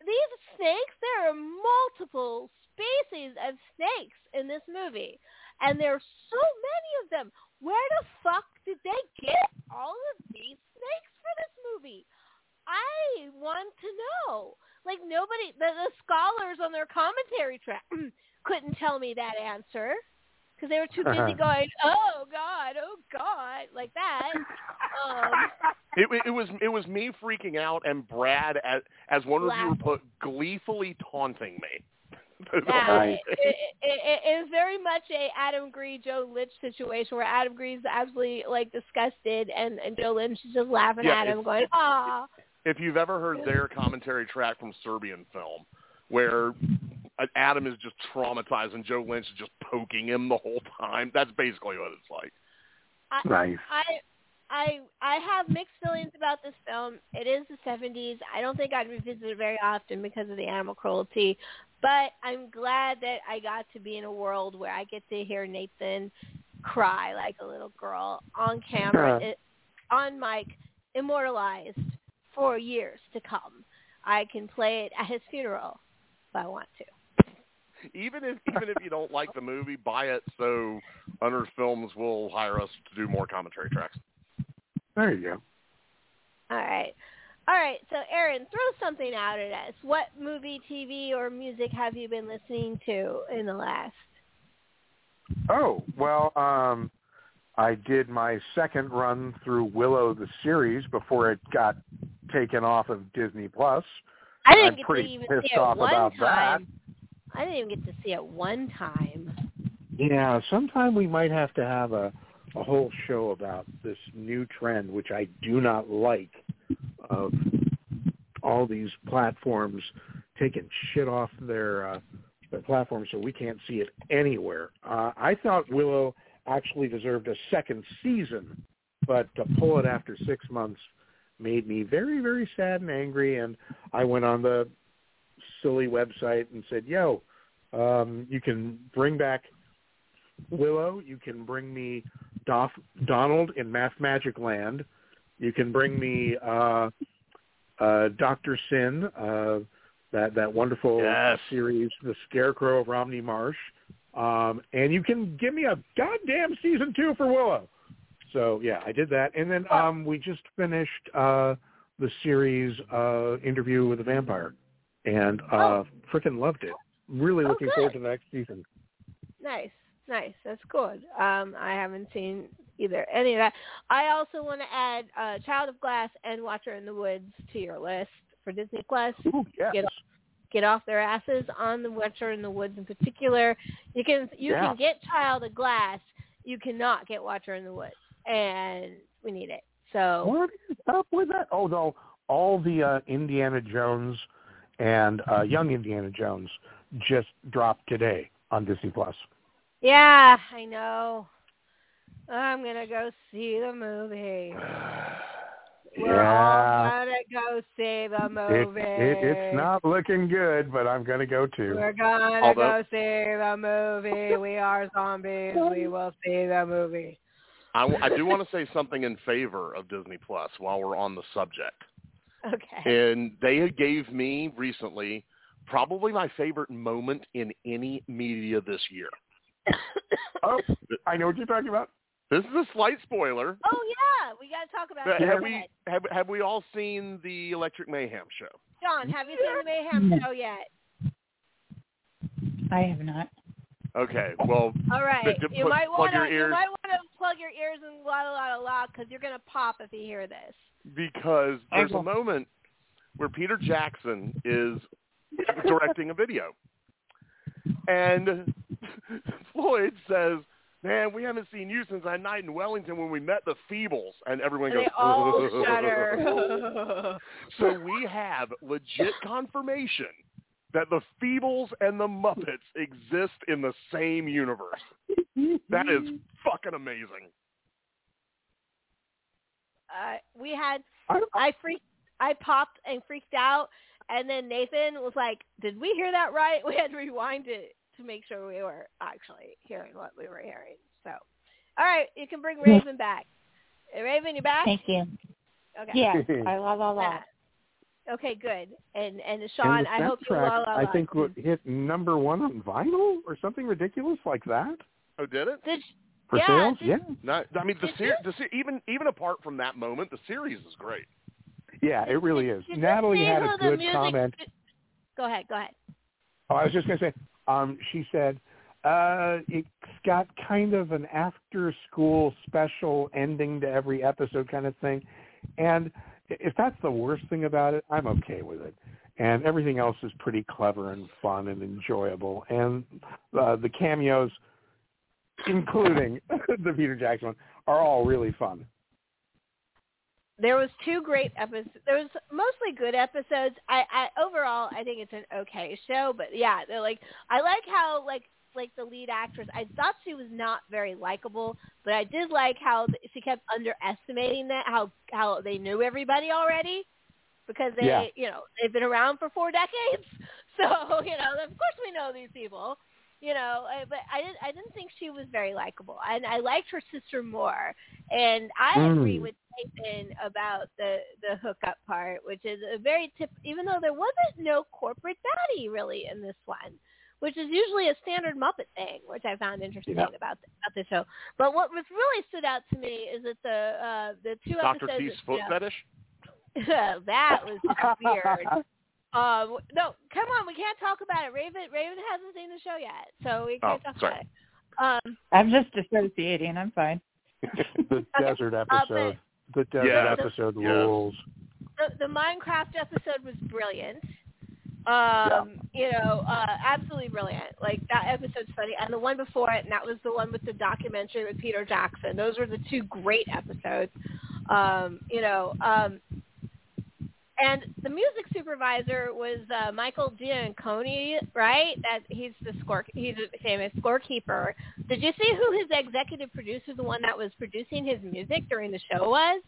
Speaker 2: These snakes, there are multiple species of snakes in this movie, and there are so many of them. Where the fuck did they get all of these snakes for this movie? I want to know. Like nobody, the, the scholars on their commentary track couldn't tell me that answer because they were too busy going, "Oh God, oh God," like that. Um,
Speaker 3: It, it was it was me freaking out and Brad as as one reviewer
Speaker 2: Laughing.
Speaker 3: put gleefully taunting me.
Speaker 2: Yeah, it, it, it, it is very much a Adam Green, Joe Lynch situation where Adam Green's absolutely like disgusted, and, and Joe Lynch is just laughing
Speaker 3: Yeah,
Speaker 2: at him, going, "Ah."
Speaker 3: if you've ever heard their commentary track from Serbian film, where uh, Adam is just traumatized and Joe Lynch is just poking him the whole time, that's basically what it's like.
Speaker 2: I,
Speaker 6: Nice.
Speaker 2: I I I have mixed feelings about this film. It is the 70s. I don't think I'd revisit it very often because of the animal cruelty, but I'm glad that I got to be in a world where I get to hear Nathan cry like a little girl on camera,
Speaker 6: Yeah.
Speaker 2: it, on mic, immortalized for years to come. I can play it at his funeral if I want to.
Speaker 3: Even if even if you don't like the movie, buy it so Unearthed Films will hire us to do more commentary tracks.
Speaker 6: There you go.
Speaker 2: All right. All right. So, Aaron, throw something out at us. What movie, TV, or music have you been listening to in the last?
Speaker 6: Oh, well, um, I did my second run through Willow the series before it got taken off of Disney Plus.
Speaker 2: I didn't
Speaker 6: I'm
Speaker 2: get
Speaker 6: pretty
Speaker 2: to even
Speaker 6: pissed
Speaker 2: see it
Speaker 6: off
Speaker 2: one
Speaker 6: about that.
Speaker 2: time. I didn't even get to see it one time.
Speaker 6: Yeah, sometime we might have to have a a whole show about this new trend, which I do not like, of all these platforms taking shit off their uh, their platforms so we can't see it anywhere. Uh, I thought Willow actually deserved a second season but to pull it after six months made me very, very sad and angry. And I went on the silly website and said, "Yo, um, you can bring back Willow. You can bring me Dof, Donald in Mathmagic Land. You can bring me uh, uh, Doctor Syn, uh, that that wonderful
Speaker 3: Yes.
Speaker 6: series, The Scarecrow of Romney Marsh, um, and you can give me a goddamn season two for Willow. So yeah, I did that, and then um, we just finished uh, the series uh, Interview with a Vampire, and uh,
Speaker 2: Oh.
Speaker 6: freaking loved it. Really
Speaker 2: Oh,
Speaker 6: looking
Speaker 2: good.
Speaker 6: forward to the next season.
Speaker 2: Nice, nice. That's good. Um, I haven't seen either any of that. I also want to add uh, Child of Glass and Watcher in the Woods to your list for Disney Plus.
Speaker 6: Ooh, yes.
Speaker 2: Get get off their asses on the Watcher in the Woods in particular. You can you
Speaker 6: Yeah.
Speaker 2: can get Child of Glass. You cannot get Watcher in the Woods, and we need it. So
Speaker 6: What is up with that? Although all the uh, Indiana Jones and uh, Young Indiana Jones just dropped today on Disney Plus.
Speaker 2: Yeah, I know. I'm gonna go see the movie. We're all gonna go see the movie.
Speaker 6: it, it's not looking good, but I'm gonna go too.
Speaker 2: We're gonna
Speaker 3: Although-
Speaker 2: go see the movie. We are zombies. We will see the movie.
Speaker 3: I do want to say something in favor of Disney Plus while we're on the subject.
Speaker 2: Okay.
Speaker 3: And they gave me recently probably my favorite moment in any media this year.
Speaker 6: Oh, I know what you're talking about.
Speaker 3: This is a slight spoiler.
Speaker 2: Oh yeah, we gotta talk about
Speaker 3: But
Speaker 2: it.
Speaker 3: have
Speaker 2: Go
Speaker 3: we
Speaker 2: ahead.
Speaker 3: have, have we all seen the Electric Mayhem show?
Speaker 2: John, have you seen the Mayhem hmm. show yet?
Speaker 4: I have not.
Speaker 3: Okay, well,
Speaker 2: All right.
Speaker 3: But
Speaker 2: You
Speaker 3: put-
Speaker 2: might
Speaker 3: plug
Speaker 2: want
Speaker 3: your
Speaker 2: to you might want to plug your ears and la la la la because you're gonna pop if you hear this.
Speaker 3: because there's a moment where Peter Jackson is directing a video, and Floyd says, "Man, we haven't seen you since that night in Wellington when we met the Feebles," and everyone goes,
Speaker 2: they all shudder.
Speaker 3: So we have legit confirmation that the Feebles and the Muppets exist in the same universe. That is fucking amazing.
Speaker 2: uh, we had
Speaker 6: I,
Speaker 2: I freaked I popped and freaked out and then Nathan was like, Did we hear that right? We had to rewind it to make sure we were actually hearing what we were hearing. So all right, you can bring Raven back. Raven, you back?
Speaker 4: Thank you.
Speaker 2: Okay.
Speaker 4: Yeah. I la la la.
Speaker 2: Yeah. Okay, good. And and
Speaker 6: and
Speaker 2: Sean,
Speaker 6: the
Speaker 2: I hope you
Speaker 6: soundtrack,
Speaker 2: la la la.
Speaker 6: I think what hit number one on vinyl or something ridiculous like that
Speaker 3: Oh, did it?
Speaker 2: Did
Speaker 6: for
Speaker 2: Yeah,
Speaker 6: sales.
Speaker 2: did-
Speaker 6: Yeah,
Speaker 3: No, I mean the
Speaker 2: Did
Speaker 3: ser- the ser- even even apart from that moment, the series is great.
Speaker 6: Yeah, it really is. Natalie had a good
Speaker 2: music-
Speaker 6: comment.
Speaker 2: Go ahead, go ahead.
Speaker 6: Oh, I was just going to say, um, she said, uh, it's got kind of an after-school special ending to every episode kind of thing. And if that's the worst thing about it, I'm okay with it. And everything else is pretty clever and fun and enjoyable. And uh, the cameos, including the Peter Jackson one, are all really fun.
Speaker 2: There was two great episodes. There was mostly good episodes. I, I overall I think it's an okay show, but yeah, they're like I like how like like the lead actress. I thought she was not very likable, but I did like how she kept underestimating that how how they knew everybody already because they
Speaker 6: Yeah.
Speaker 2: you know they've been around for four decades. So you know of course we know these people. You know, but I didn't. I didn't think she was very likable, and I liked her sister more. And I
Speaker 6: Mm.
Speaker 2: agree with Nathan about the the hookup part, which is a very tip. Even though there wasn't no corporate daddy really in this one, which is usually a standard Muppet thing, which I found interesting
Speaker 6: Yeah.
Speaker 2: about the, about the show. But what was really stood out to me is that the uh the two
Speaker 3: Doctor
Speaker 2: episodes.
Speaker 3: Teeth's
Speaker 2: that
Speaker 3: foot
Speaker 2: stood out-
Speaker 3: fetish.
Speaker 2: that was weird. Um, no, come on, we can't talk about it. Raven, Raven hasn't seen the show yet, so we can't
Speaker 3: Oh,
Speaker 2: talk
Speaker 3: sorry.
Speaker 2: about it. Um,
Speaker 4: I'm just associating. I'm fine.
Speaker 6: the desert episode. The desert
Speaker 3: Yes.
Speaker 6: episode
Speaker 3: Yes.
Speaker 6: rules.
Speaker 2: the, the Minecraft episode was brilliant. Um, you know, uh, absolutely brilliant. Like that episode's funny, and the one before it, and that was the one with the documentary with Peter Jackson. Those were the two great episodes. Um, you know, um, and the music supervisor was uh, Michael Gianconi, right? That he's the score. He's a famous scorekeeper. Did you see who his executive producer, the one that was producing his music during the show, was?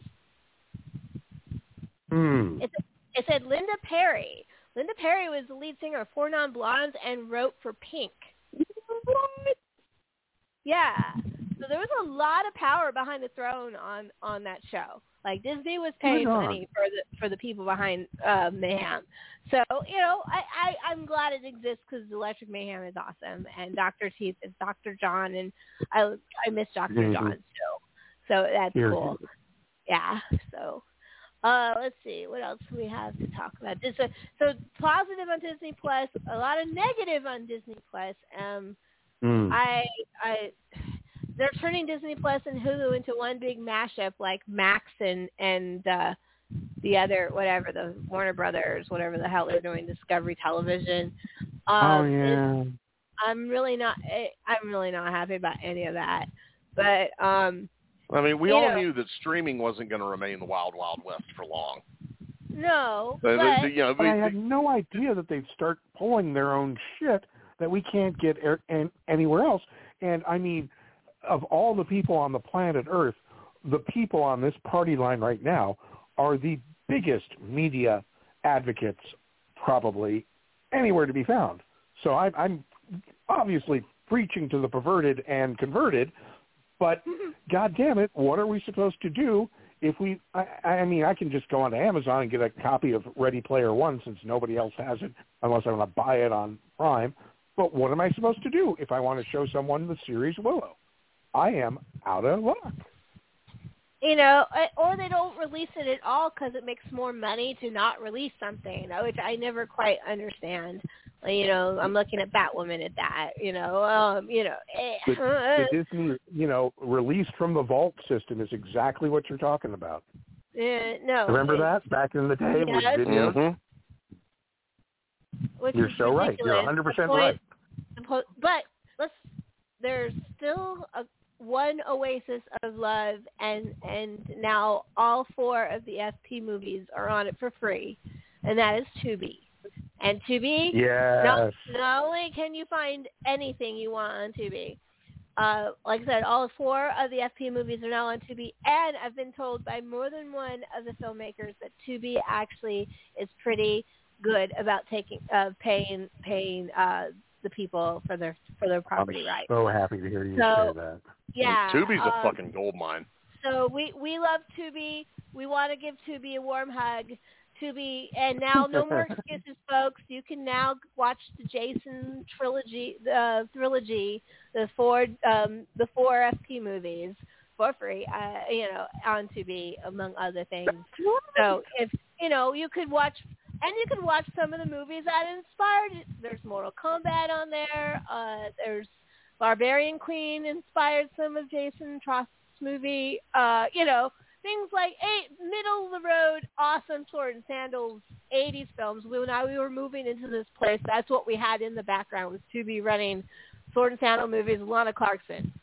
Speaker 6: Hmm.
Speaker 2: It, it said Linda Perry. Linda Perry was the lead singer of Four Non Blondes and wrote for Pink. what? Yeah. So there was a lot of power behind the throne on on that show. Like Disney was paying money for the for the people behind uh, Mayhem. So you know, I, I I'm glad it exists because Electric Mayhem is awesome, and Doctor Teeth is Doctor John, and I I miss Doctor
Speaker 6: Mhm.
Speaker 2: John still. So that's
Speaker 6: Here.
Speaker 2: cool. Yeah. So. Uh, let's see what else we have to talk about. This, uh, so positive on Disney Plus, a lot of negative on Disney Plus. Um,
Speaker 6: Hmm.
Speaker 2: I I they're turning Disney Plus and Hulu into one big mashup like Max and and uh the other whatever the Warner Brothers whatever the hell they're doing Discovery Television. Um,
Speaker 6: oh yeah.
Speaker 2: I'm really not eh, I'm really not happy about any of that. But um
Speaker 3: I mean, we all
Speaker 2: know-
Speaker 3: knew that streaming wasn't going to remain the wild, wild west for long.
Speaker 2: no,
Speaker 3: The- the-
Speaker 2: but
Speaker 3: the- you know,
Speaker 6: But I
Speaker 3: we-
Speaker 6: had no idea that they'd start pulling their own shit that we can't get er- an- anywhere else. And I mean, of all the people on the planet Earth, the people on this party line right now are the biggest media advocates probably anywhere to be found. So I, I'm obviously preaching to the perverted and converted, but mm-hmm. God damn it, what are we supposed to do if we? I, I mean, I can just go onto Amazon and get a copy of Ready Player One since nobody else has it, unless I want to buy it on Prime. But what am I supposed to do if I want to show someone the series Willow? I am out of luck.
Speaker 2: you know, or they don't release it at all because it makes more money to not release something, which I never quite understand. You know, I'm looking at Batwoman at that. You know, um, you know, eh,
Speaker 6: The, the Disney, you know, released from the vault system is exactly what you're talking about.
Speaker 2: Yeah, no.
Speaker 6: Remember
Speaker 2: it-
Speaker 6: that back in the day with
Speaker 2: Yes.
Speaker 6: videos?
Speaker 3: Mhm.
Speaker 2: Which
Speaker 6: You're
Speaker 2: is
Speaker 6: so right. You're 100 percent
Speaker 2: point-
Speaker 6: right.
Speaker 2: But let's. There's still a one oasis of love, and and now all four of the FP movies are on it for free, and that is Tubi. And Tubi,
Speaker 6: Yes.
Speaker 2: not, not only can you find anything you want on Tubi, uh, like I said, all four of the FP movies are now on Tubi, and I've been told by more than one of the filmmakers that Tubi actually is pretty good about taking uh, paying paying uh, the people for their for their property
Speaker 6: I'm
Speaker 2: rights.
Speaker 6: so happy to hear you
Speaker 2: So-
Speaker 6: say that.
Speaker 2: Yeah,
Speaker 3: Tubi's a
Speaker 2: um,
Speaker 3: fucking gold mine.
Speaker 2: so we we love Tubi. We want to give Tubi a warm hug. Tubi, and now no more excuses, folks. You can now watch the Jason trilogy, the uh, trilogy, the four um, the four FP movies for free. Uh, you know, on Tubi, among other things. So if you know, you could watch. And you can watch some of the movies that inspired. it. There's Mortal Kombat on there. Uh, there's Barbarian Queen inspired some of Jason Trost's movie. Uh, you know, things like eight middle of the road, awesome sword and sandals, 80s films. When I, we were moving into this place, that's what we had in the background was to be running sword and sandal movies Lana Clarkson.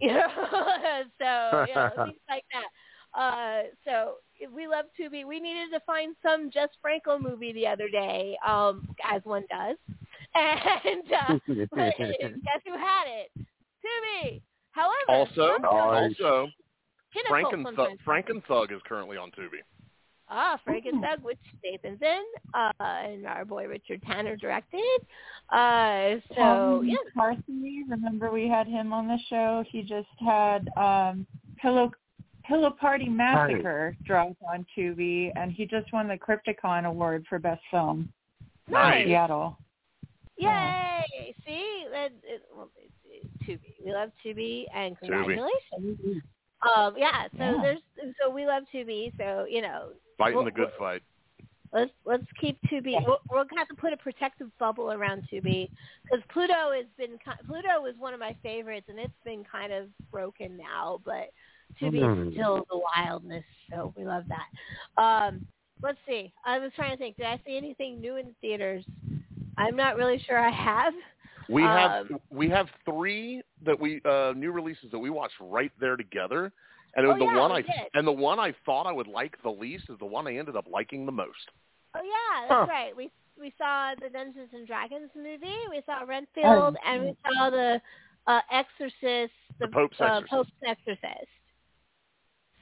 Speaker 2: You know, so you know, things like that. Uh, so we love Tubi. We needed to find some Jess Franco movie the other day, um, as one does. And uh, guess who had it? Tubi. However,
Speaker 3: Also,
Speaker 2: sometimes
Speaker 3: also,
Speaker 2: Pinnacle
Speaker 3: Franken
Speaker 2: sometimes.
Speaker 3: Frankenthug is currently on Tubi.
Speaker 2: Ah, Franken Thug, which Nathan's in, uh, and our boy Richard Tanner directed. Uh, so
Speaker 4: Tom
Speaker 2: yeah,
Speaker 4: McCarthy, remember we had him on the show. He just had um Pillow Pillow Party Massacre drop on Tubi, and he just won the Crypticon Award for Best Film in
Speaker 2: nice.
Speaker 4: Seattle.
Speaker 2: Yay! See, that it, well, it, it, Tubi. We love Tubi, and congratulations. Um, yeah. So
Speaker 4: Yeah.
Speaker 2: there's so we love Tubi. So you know,
Speaker 3: Fighting
Speaker 2: Well,
Speaker 3: the good fight.
Speaker 2: let's let's keep Tubi. We're, we're gonna have to put a protective bubble around Tubi because Pluto has been Pluto was one of my favorites, and it's been kind of broken now. But Tubi be still the wildness, so we love that. Um, let's see. I was trying to think. Did I see anything new in theaters? I'm not really sure I have.
Speaker 3: We have
Speaker 2: Um,
Speaker 3: we have three that we uh new releases that we watched right there together, and it
Speaker 2: Oh,
Speaker 3: the
Speaker 2: yeah,
Speaker 3: one I
Speaker 2: did.
Speaker 3: and the one I thought I would like the least is the one I ended up liking the most.
Speaker 2: Oh yeah,
Speaker 6: Huh.
Speaker 2: that's right. We we saw the Dungeons and Dragons movie. We saw Renfield,
Speaker 4: Oh.
Speaker 2: and we saw the uh, Exorcist, the,
Speaker 3: The Pope's
Speaker 2: uh,
Speaker 3: Exorcist.
Speaker 2: Pope's Exorcist.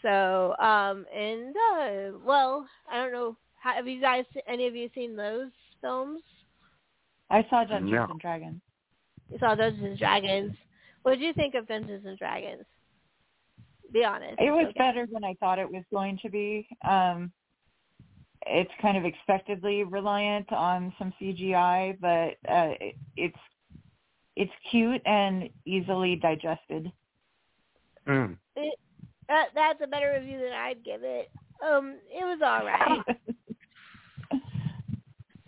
Speaker 2: So, um, and uh, well, I don't know. How, have you guys, any of you, seen those films?
Speaker 4: I saw Dungeons
Speaker 6: No.
Speaker 4: and Dragons.
Speaker 2: You saw Dungeons and Dragons. What did you think of Dungeons and Dragons? Be honest.
Speaker 4: It was
Speaker 2: okay.
Speaker 4: better than I thought it was going to be. Um, it's kind of expectedly reliant on some CGI, but uh, it, it's it's cute and easily digested.
Speaker 6: Mm.
Speaker 2: It, that, that's a better review than I'd give it. Um, it was all right.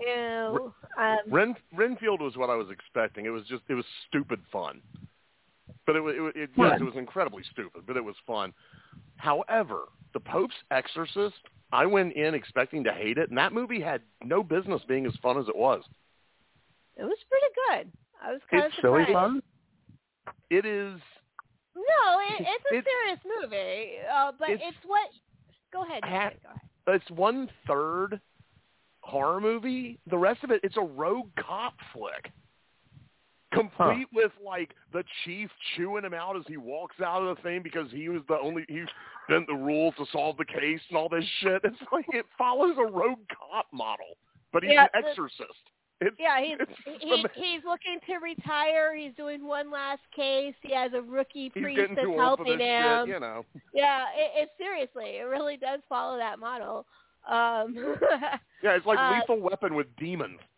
Speaker 2: you know, um,
Speaker 3: Ren Renfield was what I was expecting. It was just it was stupid fun, but it was it, it, yes, it was incredibly stupid, but it was fun. However, the Pope's Exorcist, I went in expecting to hate it, and that movie had no business being as fun as it was.
Speaker 2: it was pretty good. I was kind
Speaker 6: It's
Speaker 2: of
Speaker 6: silly fun.
Speaker 3: It is
Speaker 2: No, it, it's a
Speaker 3: It's-
Speaker 2: serious movie, uh, but it's,
Speaker 3: it's-
Speaker 2: what. Go ahead.
Speaker 3: Ha-
Speaker 2: go ahead.
Speaker 3: it's one third horror movie. The rest of it, it's a rogue cop flick, complete with like the chief chewing him out as he walks out of the thing because he was the only he bent the rules to solve the case and all this shit. It's like it follows a rogue cop model, but he's
Speaker 2: Yeah,
Speaker 3: an
Speaker 2: the-
Speaker 3: exorcist. It's,
Speaker 2: Yeah, he's he, he's looking to retire. He's doing one last case. He has a rookie priest that's
Speaker 3: too old for
Speaker 2: helping him.
Speaker 3: shit, you know.
Speaker 2: Yeah, it, it seriously, it really does follow that model. Um,
Speaker 3: Yeah, it's like
Speaker 2: Uh,
Speaker 3: Lethal Weapon with demons.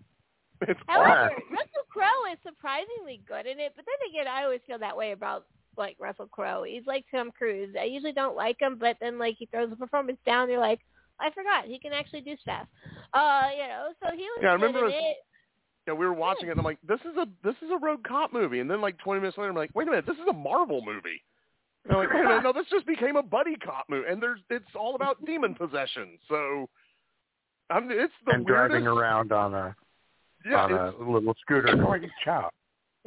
Speaker 3: It's
Speaker 2: however,
Speaker 3: awesome.
Speaker 2: Russell Crowe is surprisingly good in it. But then again, I always feel that way about like Russell Crowe. He's like Tom Cruise. I usually don't like him, but then like he throws the performance down. You're like, I forgot he can actually do stuff. Uh, you know, so he was
Speaker 3: Yeah, I remember
Speaker 2: in
Speaker 3: as-
Speaker 2: it.
Speaker 3: Yeah, we were watching it, and I'm like, "This is a this is a rogue cop movie." And then like 20 minutes later, I'm like, "Wait a minute, this is a Marvel movie." And I'm like, "Wait a minute, no, this just became a buddy cop movie, and there's it's all about demon possession." So, I'm it's the
Speaker 6: and
Speaker 3: weirdest.
Speaker 6: driving around on a
Speaker 3: yeah,
Speaker 6: on a little scooter going chow.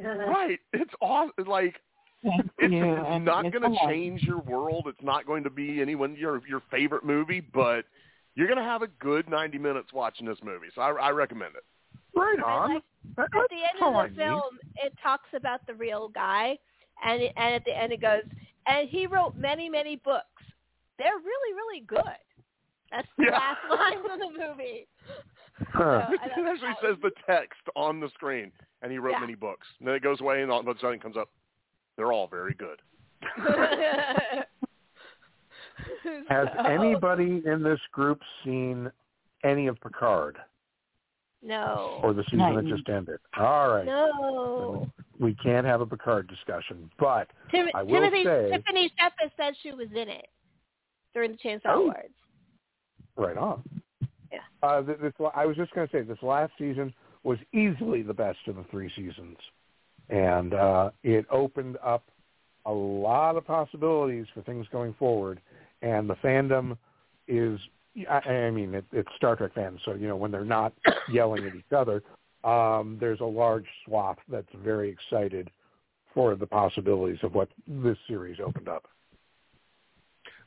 Speaker 3: right. It's awesome. Like it's,
Speaker 4: you,
Speaker 3: it's not going to change your world. It's not going to be anyone your your favorite movie, but you're going to have a good 90 minutes watching this movie. So I, I recommend it.
Speaker 6: Right on.
Speaker 2: like-
Speaker 6: uh,
Speaker 2: at uh, the
Speaker 6: that's
Speaker 2: end
Speaker 6: all I
Speaker 2: of
Speaker 6: need.
Speaker 2: the film, it talks about the real guy, and it, and at the end it goes, and he wrote many many books. They're really really good. That's the
Speaker 3: Yeah.
Speaker 2: last lines of the movie.
Speaker 6: Huh.
Speaker 2: So,
Speaker 3: it actually
Speaker 2: that
Speaker 3: says the text on the screen, and he wrote
Speaker 2: Yeah.
Speaker 3: many books. And then it goes away, and all of a sudden it comes up. They're all very good.
Speaker 6: Has
Speaker 2: So-
Speaker 6: anybody in this group seen any of Picard
Speaker 2: No.
Speaker 6: or the season
Speaker 4: Not
Speaker 6: that just ended? All right.
Speaker 2: No.
Speaker 6: We can't have a Picard discussion, but
Speaker 2: Tim-
Speaker 6: I will
Speaker 2: Timothy
Speaker 6: say-
Speaker 2: Tiffany Shepis said she was in it during the Chainsaw
Speaker 6: Oh.
Speaker 2: Awards.
Speaker 6: right on.
Speaker 2: Yeah.
Speaker 6: Uh, th- this, I was just going to say this last season was easily the best of the three seasons, and uh, it opened up a lot of possibilities for things going forward. And the fandom is, I, I mean, it, it's Star Trek fans, so you know when they're not yelling at each other, um, there's a large swath that's very excited for the possibilities of what this series opened up.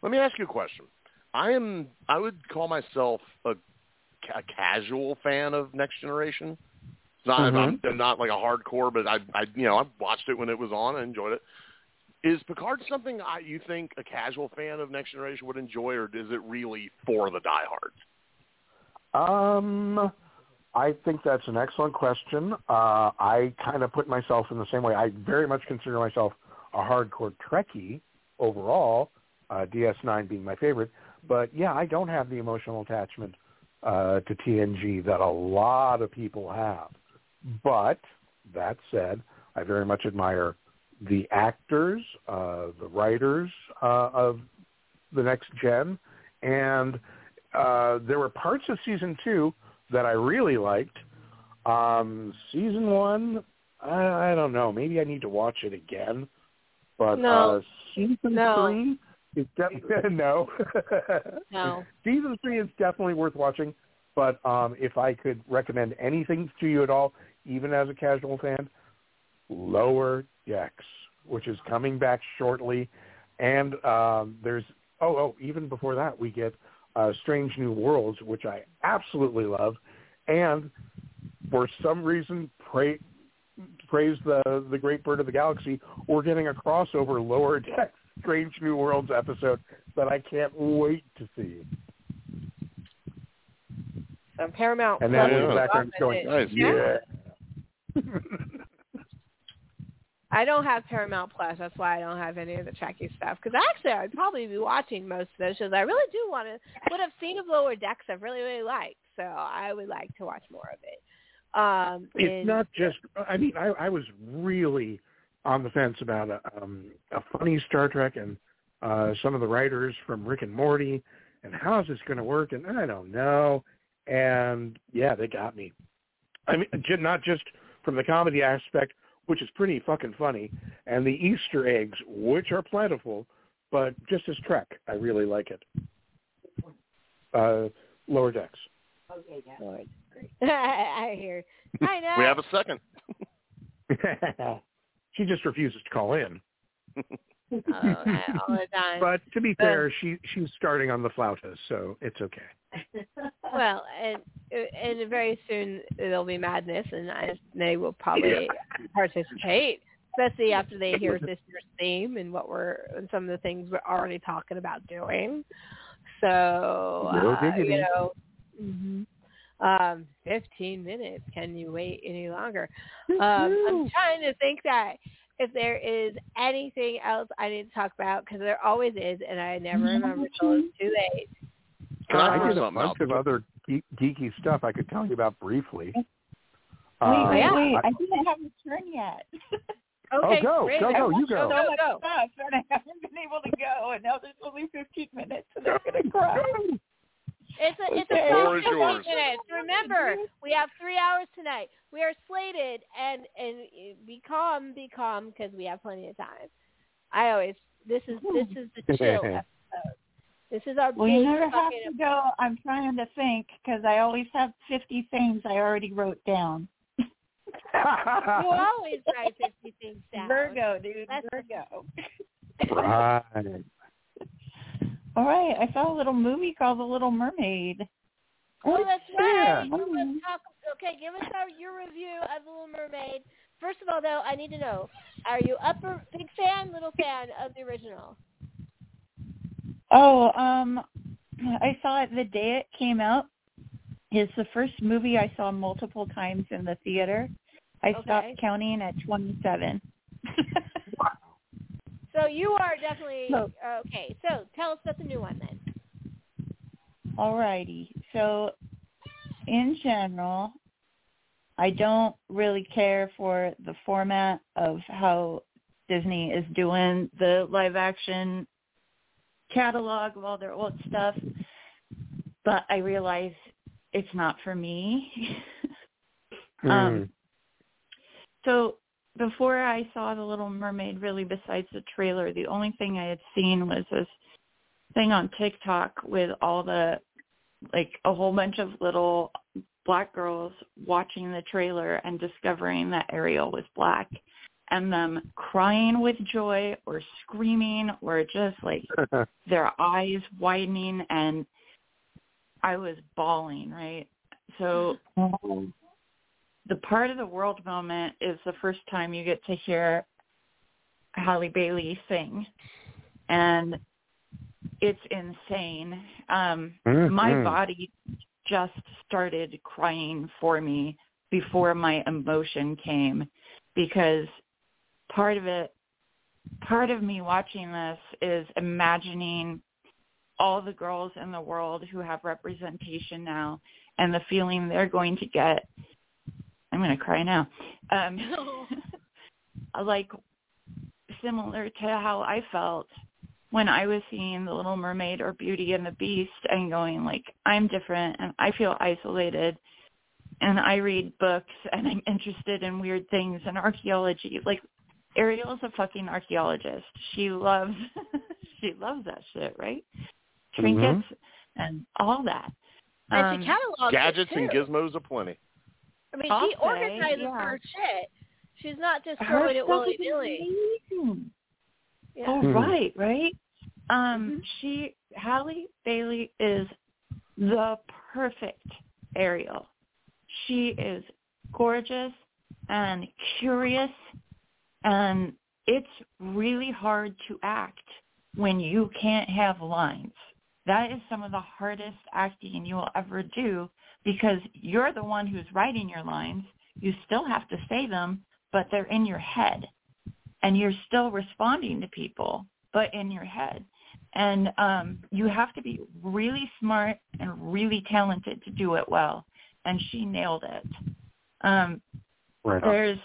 Speaker 3: Let me ask you a question. I am. I would call myself a, a casual fan of Next Generation. It's not. I'm, I'm not like a hardcore, but I, I, you know, I watched it when it was on. and enjoyed it. Is Picard something I, you think a casual fan of Next Generation would enjoy, or is it really for the diehards?
Speaker 6: Um, I think that's an excellent question. Uh, I kind of put myself in the same way. I very much consider myself a hardcore Trekkie overall, uh, DS9 being my favorite. But yeah, I don't have the emotional attachment uh, to TNG that a lot of people have. But that said, I very much admire the actors, uh, the writers uh, of the next gen, and uh, there were parts of season two that I really liked. Um, season one, I, I don't know. Maybe I need to watch it again. But
Speaker 2: No.
Speaker 6: uh, season
Speaker 2: No.
Speaker 6: three is definitely no.
Speaker 2: No.
Speaker 6: Season three is definitely worth watching. But um, if I could recommend anything to you at all, even as a casual fan, Lower Decks, which is coming back shortly, and um, there's oh oh even before that we get uh, Strange New Worlds, which I absolutely love, and for some reason pray, praise the the Great Bird of the Galaxy. We're getting a crossover Lower Decks Strange New Worlds episode that I can't wait to see.
Speaker 2: So Paramount.
Speaker 6: And then
Speaker 3: Yeah.
Speaker 6: in the background
Speaker 2: is
Speaker 6: going,
Speaker 3: Nice.
Speaker 6: yeah.
Speaker 2: I don't have Paramount Plus. That's why I don't have any of the Trekkie stuff. Because actually, I'd probably be watching most of those shows. I really do want to. What I've seen of Lower Decks, I've really, really liked. So I would like to watch more of it. Um,
Speaker 6: it's
Speaker 2: and-
Speaker 6: not just. I mean, I, I was really on the fence about a, um, a funny Star Trek and uh, some of the writers from Rick and Morty, and how is this going to work? And I don't know. And yeah, they got me. I mean, not just from the comedy aspect, which is pretty fucking funny, and the Easter eggs, which are plentiful, but just as Trek, I really like it. Uh, Lower Decks.
Speaker 2: Okay, Lord. I hear. I know.
Speaker 3: We have a second.
Speaker 6: she just refuses to call in.
Speaker 2: Oh, all the time.
Speaker 6: But to be fair, she she's starting on the flauta, so it's okay.
Speaker 2: Well, and and very soon there'll be madness, and I, they will probably participate, especially after they hear this year's theme and what we're and some of the things we're already talking about doing. So uh, you know, hmm um, fifteen minutes. Can you wait any longer? Um, I'm trying to think that if there is anything else I need to talk about because there always is, and I never remember till it's too late.
Speaker 3: Can I
Speaker 6: I did a bunch
Speaker 3: out?
Speaker 6: of other geek, geeky stuff I could tell you about briefly.
Speaker 4: Wait,
Speaker 6: Uh,
Speaker 4: wait,
Speaker 2: yeah.
Speaker 4: wait!
Speaker 6: I-
Speaker 4: I didn't have a turn yet.
Speaker 2: Okay,
Speaker 6: go,
Speaker 2: great.
Speaker 6: go, go, you go.
Speaker 2: Go, go, go.
Speaker 4: Stuff, and I haven't been able to go, and now there's only 15 minutes, and I'm gonna cry.
Speaker 2: It's a it's a
Speaker 4: Okay.
Speaker 3: Floor is yours.
Speaker 2: minutes. Remember, we have three hours tonight. We are slated, and and be calm, be calm, because we have plenty of time. I always this is this is the chill episode. This is our
Speaker 4: Well, you never have to go. I'm trying to think because I always have 50 things I already wrote down.
Speaker 2: You always write fifty things down.
Speaker 4: Virgo, dude.
Speaker 2: That's-
Speaker 4: Virgo.
Speaker 6: right.
Speaker 4: All right, I saw a little movie called The Little Mermaid.
Speaker 2: Oh, that's right. Well, let's mm-hmm. talk. Okay, give us our, your review of The Little Mermaid. First of all, though, I need to know: Are you upper big fan, little fan of the original?
Speaker 4: Oh, um, I saw it the day it came out. It's the first movie I saw multiple times in the theater. I
Speaker 2: Okay.
Speaker 4: stopped counting at 27.
Speaker 2: So you are definitely
Speaker 4: No.
Speaker 2: okay. So tell us about the new one then.
Speaker 4: Alrighty. So in general, I don't really care for the format of how Disney is doing the live action catalog of all their old stuff. But I realize it's not for me.
Speaker 6: Hmm.
Speaker 4: Um, so before I saw The Little Mermaid, really besides the trailer, the only thing I had seen was this thing on TikTok with all the like a whole bunch of little black girls watching the trailer and discovering that Ariel was black and them crying with joy or screaming or just like their eyes widening and I was bawling, right? So the part of the world moment is the first time you get to hear Halle Bailey sing. And it's insane. Um
Speaker 6: Mhm.
Speaker 4: my body just started crying for me before my emotion came because part of it part of me watching this is imagining all the girls in the world who have representation now and the feeling they're going to get I'm going to cry now. Um like similar to how I felt when I was seeing The Little Mermaid or Beauty and the Beast and going like I'm different and I feel isolated and I read books and I'm interested in weird things and archaeology. Like Ariel's a fucking archaeologist. She loves she loves that shit, right? Trinkets and all that.
Speaker 2: And
Speaker 4: Um,
Speaker 2: she catalogs
Speaker 3: Gadgets and
Speaker 2: too.
Speaker 3: gizmos aplenty.
Speaker 2: I mean,
Speaker 4: I'll
Speaker 2: she
Speaker 4: say,
Speaker 2: organizes
Speaker 4: yeah.
Speaker 2: her shit. She's not just
Speaker 4: Her
Speaker 2: throwing it
Speaker 4: stuff
Speaker 2: willy
Speaker 4: is
Speaker 2: nilly.
Speaker 4: amazing.
Speaker 2: Yeah.
Speaker 4: Oh,
Speaker 6: Mhm.
Speaker 4: right, right. Um,
Speaker 2: Mhm.
Speaker 4: she Halle Bailey is the perfect Ariel. She is gorgeous and curious, and it's really hard to act when you can't have lines. That is some of the hardest acting you will ever do because you're the one who's writing your lines. You still have to say them, but they're in your head and you're still responding to people, but in your head. And um, you have to be really smart and really talented to do it well. And she nailed it. Um,
Speaker 6: Right.
Speaker 4: there's,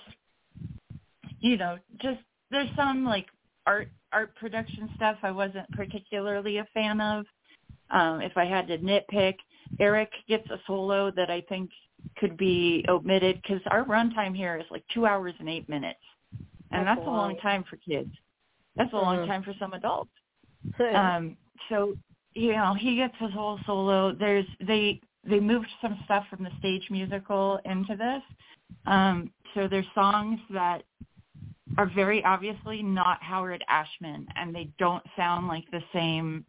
Speaker 4: you know, just there's some like art art production stuff I wasn't particularly a fan of. Um, if I had to nitpick, Eric gets a solo that I think could be omitted because our runtime here is like two hours and eight minutes, and
Speaker 2: That's
Speaker 4: that's,
Speaker 2: a
Speaker 4: long time for kids. That's a long
Speaker 2: Mhm.
Speaker 4: time for some adults. Um, so you know, he gets his whole solo. There's they they moved some stuff from the stage musical into this. Um, so there's songs that are very obviously not Howard Ashman, and they don't sound like the same.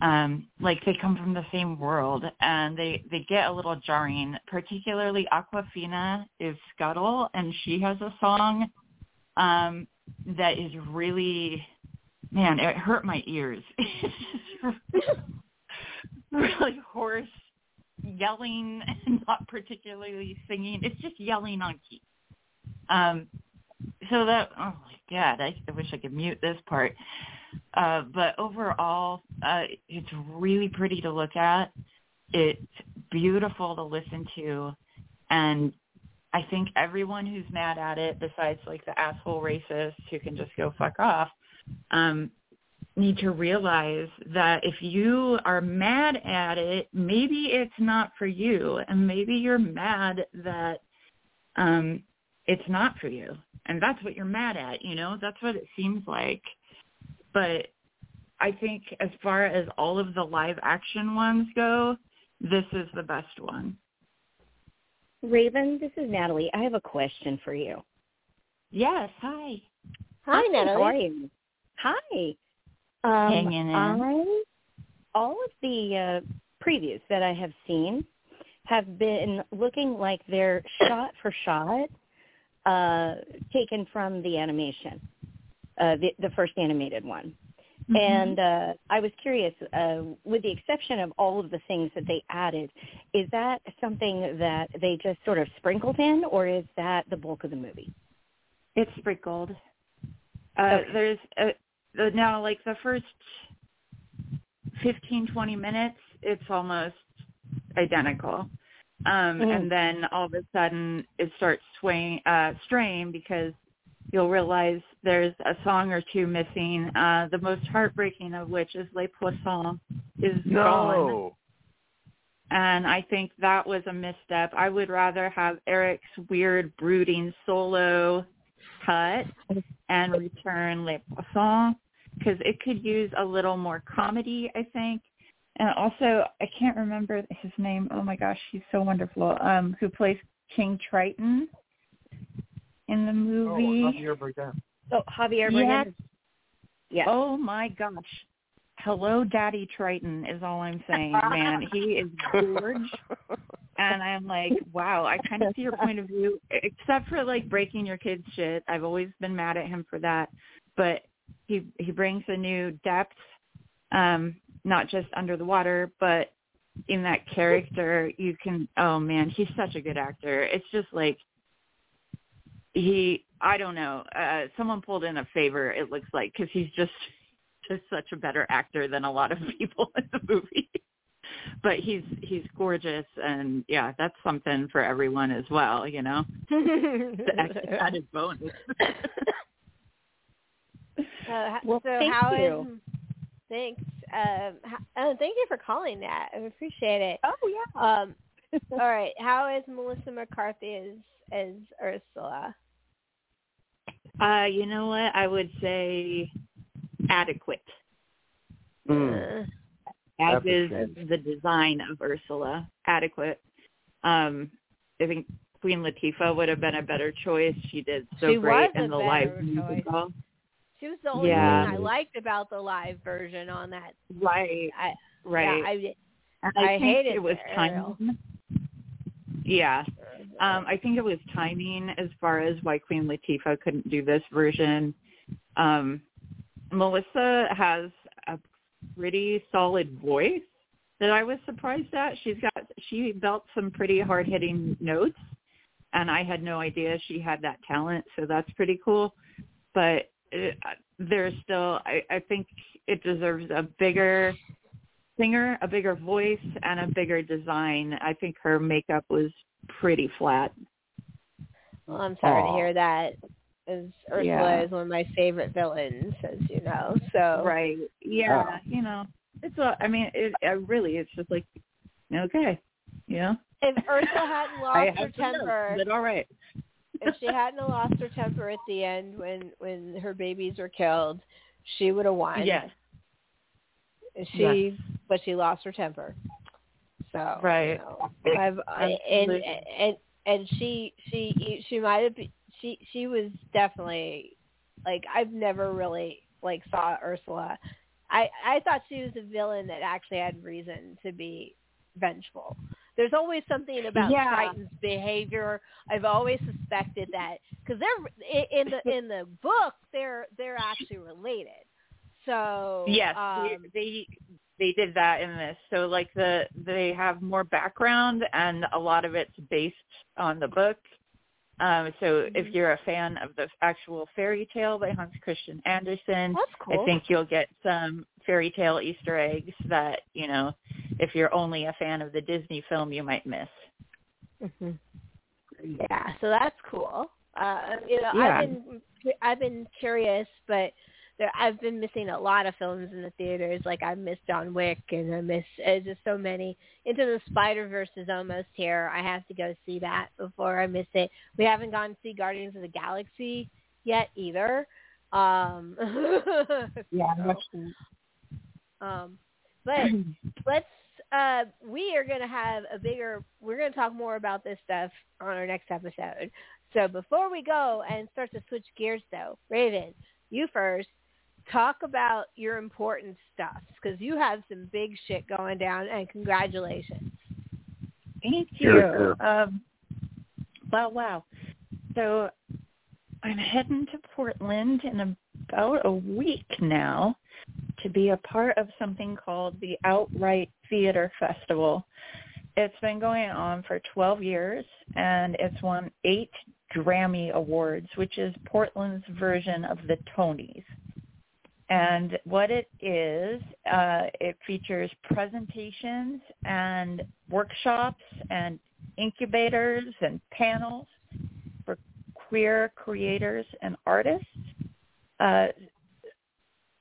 Speaker 4: Um, like they come from the same world, and they they get a little jarring. Particularly, Awkwafina is Scuttle, and she has a song um, that is really man, it hurt my ears. really hoarse, yelling, and not particularly singing. It's just yelling on key. Um, so that oh my god, I, I wish I could mute this part. Uh, but overall, uh, it's really pretty to look at. It's beautiful to listen to, and I think everyone who's mad at it, besides like the asshole racists who can just go fuck off, um, need to realize that if you are mad at it, maybe it's not for you, and maybe you're mad that um, it's not for you, and that's what you're mad at. You know, that's what it seems like. But I think as far as all of the live action ones go, this is the best one.
Speaker 7: Raven, this is Natalie. I have a question for you.
Speaker 4: Yes, hi.
Speaker 2: Hi,
Speaker 7: How are
Speaker 2: Natalie.
Speaker 7: you? Hi. Um,
Speaker 4: Hanging in.
Speaker 7: I, all of the uh, previews that I have seen have been looking like they're shot for shot uh, taken from the animation, uh, the, the first animated one.
Speaker 4: Mm-hmm.
Speaker 7: And uh, I was curious, uh, with the exception of all of the things that they added, is that something that they just sort of sprinkled in, or is that the bulk of the movie?
Speaker 4: It's sprinkled. Uh,
Speaker 7: Okay.
Speaker 4: There's uh the, now like the first fifteen twenty minutes, it's almost identical, um,
Speaker 7: Mhm.
Speaker 4: and then all of a sudden it starts swaying, uh, straying because you'll realize there's a song or two missing. Uh, the most heartbreaking of which is Les Poissons is gone and I think that was a misstep. I would rather have Eric's weird brooding solo cut and return Les Poissons because it could use a little more comedy, I think. And also, I can't remember his name. Oh my gosh, he's so wonderful. Um, who plays King Triton in the movie?
Speaker 6: Oh, Javier Bardem.
Speaker 7: So Javier
Speaker 4: Yes.
Speaker 7: Bardem. Yeah.
Speaker 4: Oh my gosh. Hello Daddy Triton is all I'm saying, man. He is gorge. and I'm like, wow, I kind of see your point of view, except for like breaking your kid's shit. I've always been mad at him for that, but he he brings a new depth, um, not just under the water, but in that character. You can, oh man, he's such a good actor. It's just like he, I don't know, uh, someone pulled in a favor. It looks like because he's just just such a better actor than a lot of people in the movie but he's he's gorgeous and yeah that's something for everyone as well you know the extra added bonus
Speaker 2: Uh,
Speaker 7: Well,
Speaker 2: so
Speaker 7: thank
Speaker 2: how is
Speaker 7: you.
Speaker 2: Thanks. Um, ho- oh, thank you for calling that. I appreciate it.
Speaker 7: Oh yeah.
Speaker 2: Um, all right, how is Melissa McCarthy as as Ursula?
Speaker 4: uh you know what i would say adequate
Speaker 2: Uh,
Speaker 4: as
Speaker 6: That's
Speaker 4: is
Speaker 6: shame.
Speaker 4: the design of ursula adequate um i think Queen Latifah would have been a better choice. She did so
Speaker 2: She
Speaker 4: great in the
Speaker 2: better
Speaker 4: live
Speaker 2: choice. She was the only
Speaker 4: Yeah.
Speaker 2: thing I liked about the live version on that.
Speaker 4: Right,
Speaker 2: I,
Speaker 4: right.
Speaker 2: Yeah, I, I
Speaker 4: think
Speaker 2: hated
Speaker 4: it was timing. Yeah, um, I think it was timing as far as why Queen Latifah couldn't do this version. Um, Melissa has a pretty solid voice that I was surprised at. She's got she built some pretty hard hitting notes, and I had no idea she had that talent. So that's pretty cool. But Uh, it, there's still, I, I think it deserves a bigger singer, a bigger voice, and a bigger design. I think her makeup was pretty flat.
Speaker 2: well, I'm sorry to hear that. As Ursula
Speaker 4: Yeah.
Speaker 2: is one of my favorite villains, as you know. So
Speaker 4: Right. Yeah. Ah. You know, it's a. I mean, it, it really, it's just like, okay, you know.
Speaker 2: if Ursula hadn't
Speaker 4: I
Speaker 2: lost her
Speaker 4: have some
Speaker 2: temper,
Speaker 4: but all right.
Speaker 2: If she hadn't lost her temper at the end when when her babies were killed, she would have won.
Speaker 4: Yes.
Speaker 2: She, but she lost her temper. So
Speaker 4: Right.
Speaker 2: you know, I've I, and and and she she she might have be- she she was definitely like I've never really like saw Ursula. I I thought she was a villain that actually had reason to be vengeful. There's always something about
Speaker 4: Yeah.
Speaker 2: Triton's behavior. I've always suspected that because they're in the in the book they're they're actually related. So
Speaker 4: Yes,
Speaker 2: um,
Speaker 4: they, they they did that in this. So like the they have more background and a lot of it's based on the book. Um, so if
Speaker 2: Mhm.
Speaker 4: you're a fan of the actual fairy tale by Hans Christian Andersen,
Speaker 2: that's cool.
Speaker 4: I think you'll get some fairy tale Easter eggs that you know if you're only a fan of the Disney film you might miss.
Speaker 2: Mhm. Yeah, so that's cool. Uh, you know,
Speaker 4: Yeah.
Speaker 2: I've been I've been curious, but there, I've been missing a lot of films in the theaters. Like I missed John Wick, and I miss uh, just so many. Into the Spider Verse is almost here. I have to go see that before I miss it. We haven't gone to see Guardians of the Galaxy yet either. Um,
Speaker 4: Yeah,
Speaker 2: so, um, but let's uh we are going to have a bigger we're going to talk more about this stuff on our next episode so before we go and start to switch gears though raven you first talk about your important stuff because you have some big shit going down and congratulations
Speaker 4: Thank
Speaker 6: Sure,
Speaker 4: you.
Speaker 6: sure.
Speaker 4: Um, wow, wow. So I'm heading to Portland in about a week now to be a part of something called the OutWright Theater Festival. It's been going on for 12 years, and it's won eight Drammy Awards, which is Portland's version of the Tonys. And what it is, uh, it features presentations and workshops and incubators and panels for queer creators and artists uh,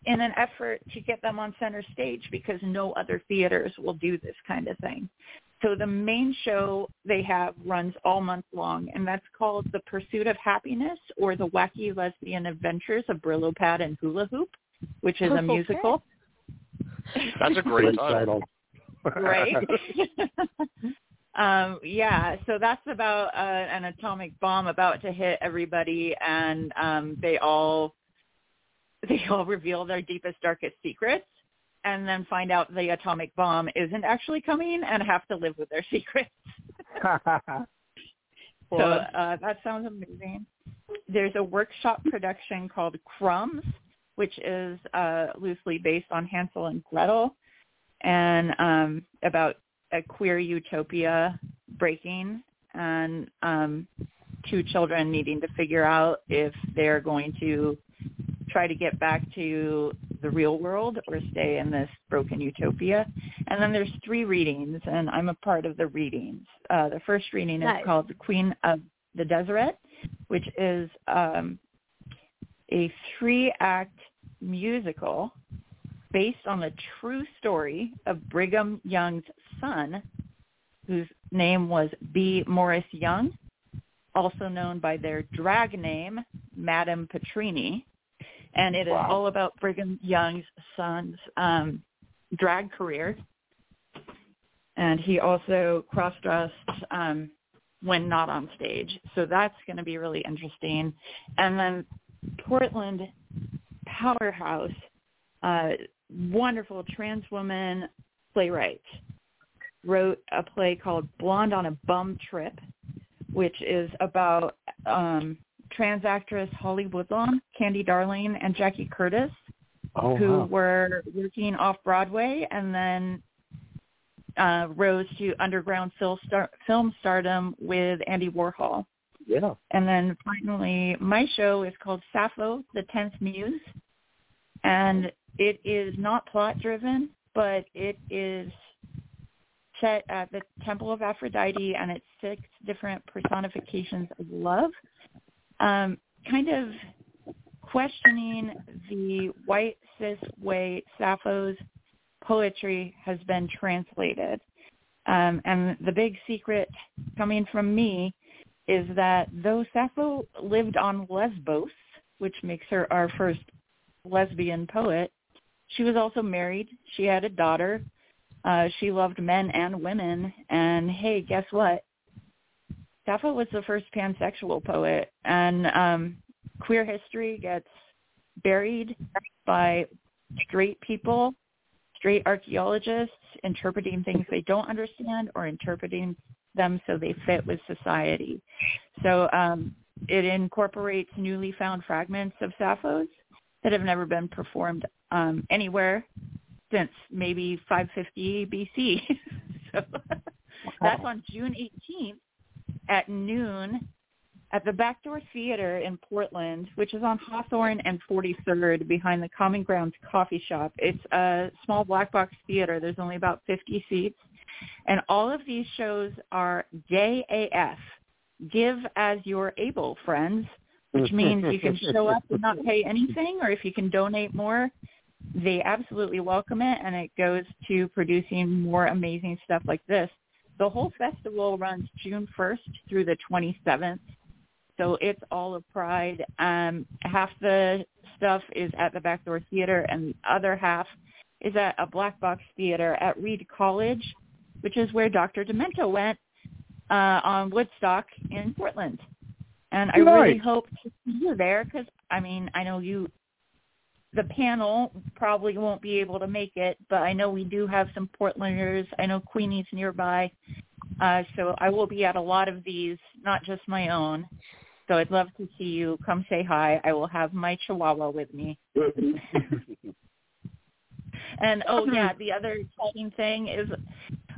Speaker 4: in an effort to get them on center stage because no other theaters will do this kind of thing. So the main show they have runs all month long, and that's called The Pursuit of Happiness or The Wacky Lesbian Adventures of Brillo Pad and Hula Hoop, which is a
Speaker 2: Okay.
Speaker 4: musical.
Speaker 3: That's a great title.
Speaker 4: right? um, yeah, so that's about uh, an atomic bomb about to hit everybody, and um, they all they all reveal their deepest, darkest secrets, and then find out the atomic bomb isn't actually coming, and have to live with their secrets. So uh, that sounds amazing. There's a workshop production called Crumbs, which is uh, loosely based on Hansel and Gretel, and um, about a queer utopia breaking, and um, two children needing to figure out if they're going to try to get back to the real world or stay in this broken utopia. And then there's three readings, and I'm a part of the readings. Uh, the first reading
Speaker 2: Nice.
Speaker 4: is called The Queen of the Deseret, which is um, a three-act musical based on the true story of Brigham Young's son, whose name was B. Morris Young, also known by their drag name, Madame Pattirini. And it is
Speaker 6: Wow.
Speaker 4: all about Brigham Young's son's um, drag career. And he also cross-dressed um, when not on stage. So that's going to be really interesting. And then Portland powerhouse, uh, wonderful trans woman playwright wrote a play called Blonde on a Bum Trip, which is about um, trans actress Holly Woodlawn, Candy Darling, and Jackie Curtis,
Speaker 6: Oh,
Speaker 4: who
Speaker 6: wow.
Speaker 4: were working off Broadway and then uh, rose to underground film, star- film stardom with Andy Warhol.
Speaker 6: yeah.
Speaker 4: And then finally, my show is called Sappho, the Tenth Muse, and it is not plot driven, but it is set at the Temple of Aphrodite, and it's six different personifications of love, um, kind of questioning the white cis way Sappho's poetry has been translated. Um, and the big secret coming from me is that though Sappho lived on Lesbos, which makes her our first lesbian poet, she was also married. She had a daughter. Uh, she loved men and women. And hey, guess what? Sappho was the first pansexual poet. And um, queer history gets buried by straight people, straight archaeologists interpreting things they don't understand or interpreting them so they fit with society. So um, it incorporates newly found fragments of Sappho's that have never been performed um, anywhere since maybe 550 BC. so that's on June 18th at noon at the Backdoor Theater in Portland, which is on Hawthorne and 43rd behind the Common Grounds Coffee Shop. It's a small black box theater. There's only about 50 seats. And all of these shows are gay AF. Give as you're able, friends, which means you can show up and not pay anything, or if you can donate more, they absolutely welcome it, and it goes to producing more amazing stuff like this. The whole festival runs June 1st through the 27th, so it's all of Pride. Um, half the stuff is at the Backdoor Theater, and the other half is at a black box theater at Reed College, which is where Dr. Demento went uh, on Woodstock in Portland. And I really hope to see you there because, I mean, I know you, the panel probably won't be able to make it, but I know we do have some Portlanders. I know Queenie's nearby. Uh, so I will be at a lot of these, not just my own. So I'd love to see you. Come say hi. I will have my chihuahua with me. And oh yeah, the other exciting thing is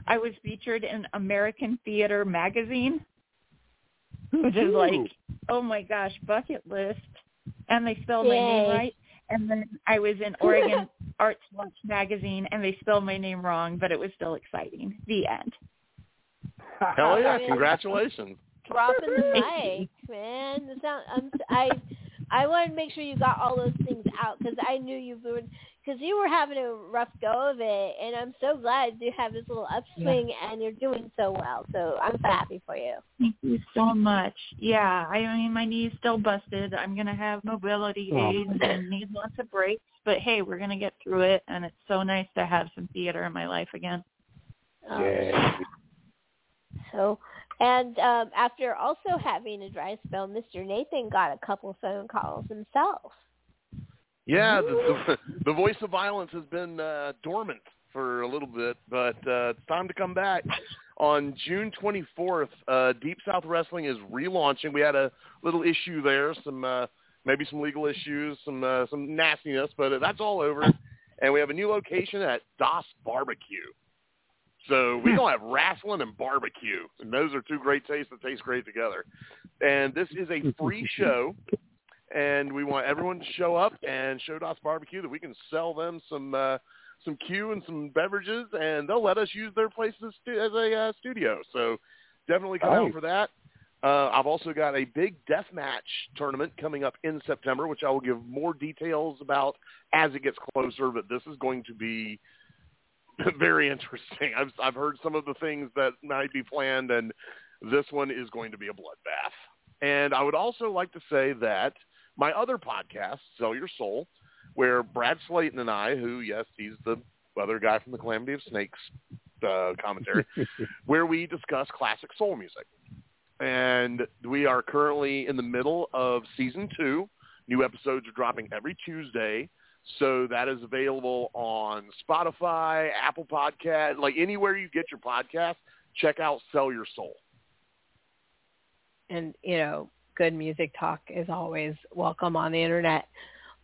Speaker 4: I was featured in American Theater magazine, which is like, oh my gosh, bucket list. And they spelled my name right. And then I was in Oregon Arts Watch magazine, and they spelled my name wrong, but it was still exciting. The end.
Speaker 3: Hell yeah! Congratulations.
Speaker 2: dropping the mic, man. Sound, I'm, I I wanted to make sure you got all those things out because I knew you would because you were having a rough go of it, and I'm so glad you have this little upswing and you're doing so well. So I'm so happy for you.
Speaker 4: Thank you so much. Yeah, I mean my knee's still busted. I'm gonna have mobility
Speaker 6: Oh.
Speaker 4: aids and need lots of breaks. But hey, we're gonna get through it, and it's so nice to have some theater in my life again.
Speaker 2: Um,
Speaker 6: Yeah.
Speaker 2: So, and um, after also having a dry spell, Mr. Nathan got a couple phone calls himself.
Speaker 3: Yeah, the, the, the voice of violence has been uh, dormant for a little bit, but uh, it's time to come back. On June 24th, uh, Deep South Wrestling is relaunching. We had a little issue there, some uh, maybe some legal issues, some uh, some nastiness, but that's all over. And we have a new location at Das Barbecue. So we're gonna have wrestling and barbecue, and those are two great tastes that taste great together. And this is a free show and we want everyone to show up and show Das Barbecue that we can sell them some uh, some Q and some beverages, and they'll let us use their place as, as a uh, studio. So definitely come out for that. Uh, I've also got a big death match tournament coming up in September, which I will give more details about as it gets closer. But this is going to be very interesting. I've I've heard some of the things that might be planned, and this one is going to be a bloodbath. And I would also like to say that my other podcast, Sell Your Soul, where Brad Slayton and I, who yes, he's the other guy from the Calamity of Snakes uh, commentary, where we discuss classic soul music. and we are currently in the middle of season two. New episodes are dropping every Tuesday. So that is available on Spotify, Apple Podcast, like anywhere you get your podcast. Check out Sell Your Soul.
Speaker 2: and you know good music talk is always welcome on the internet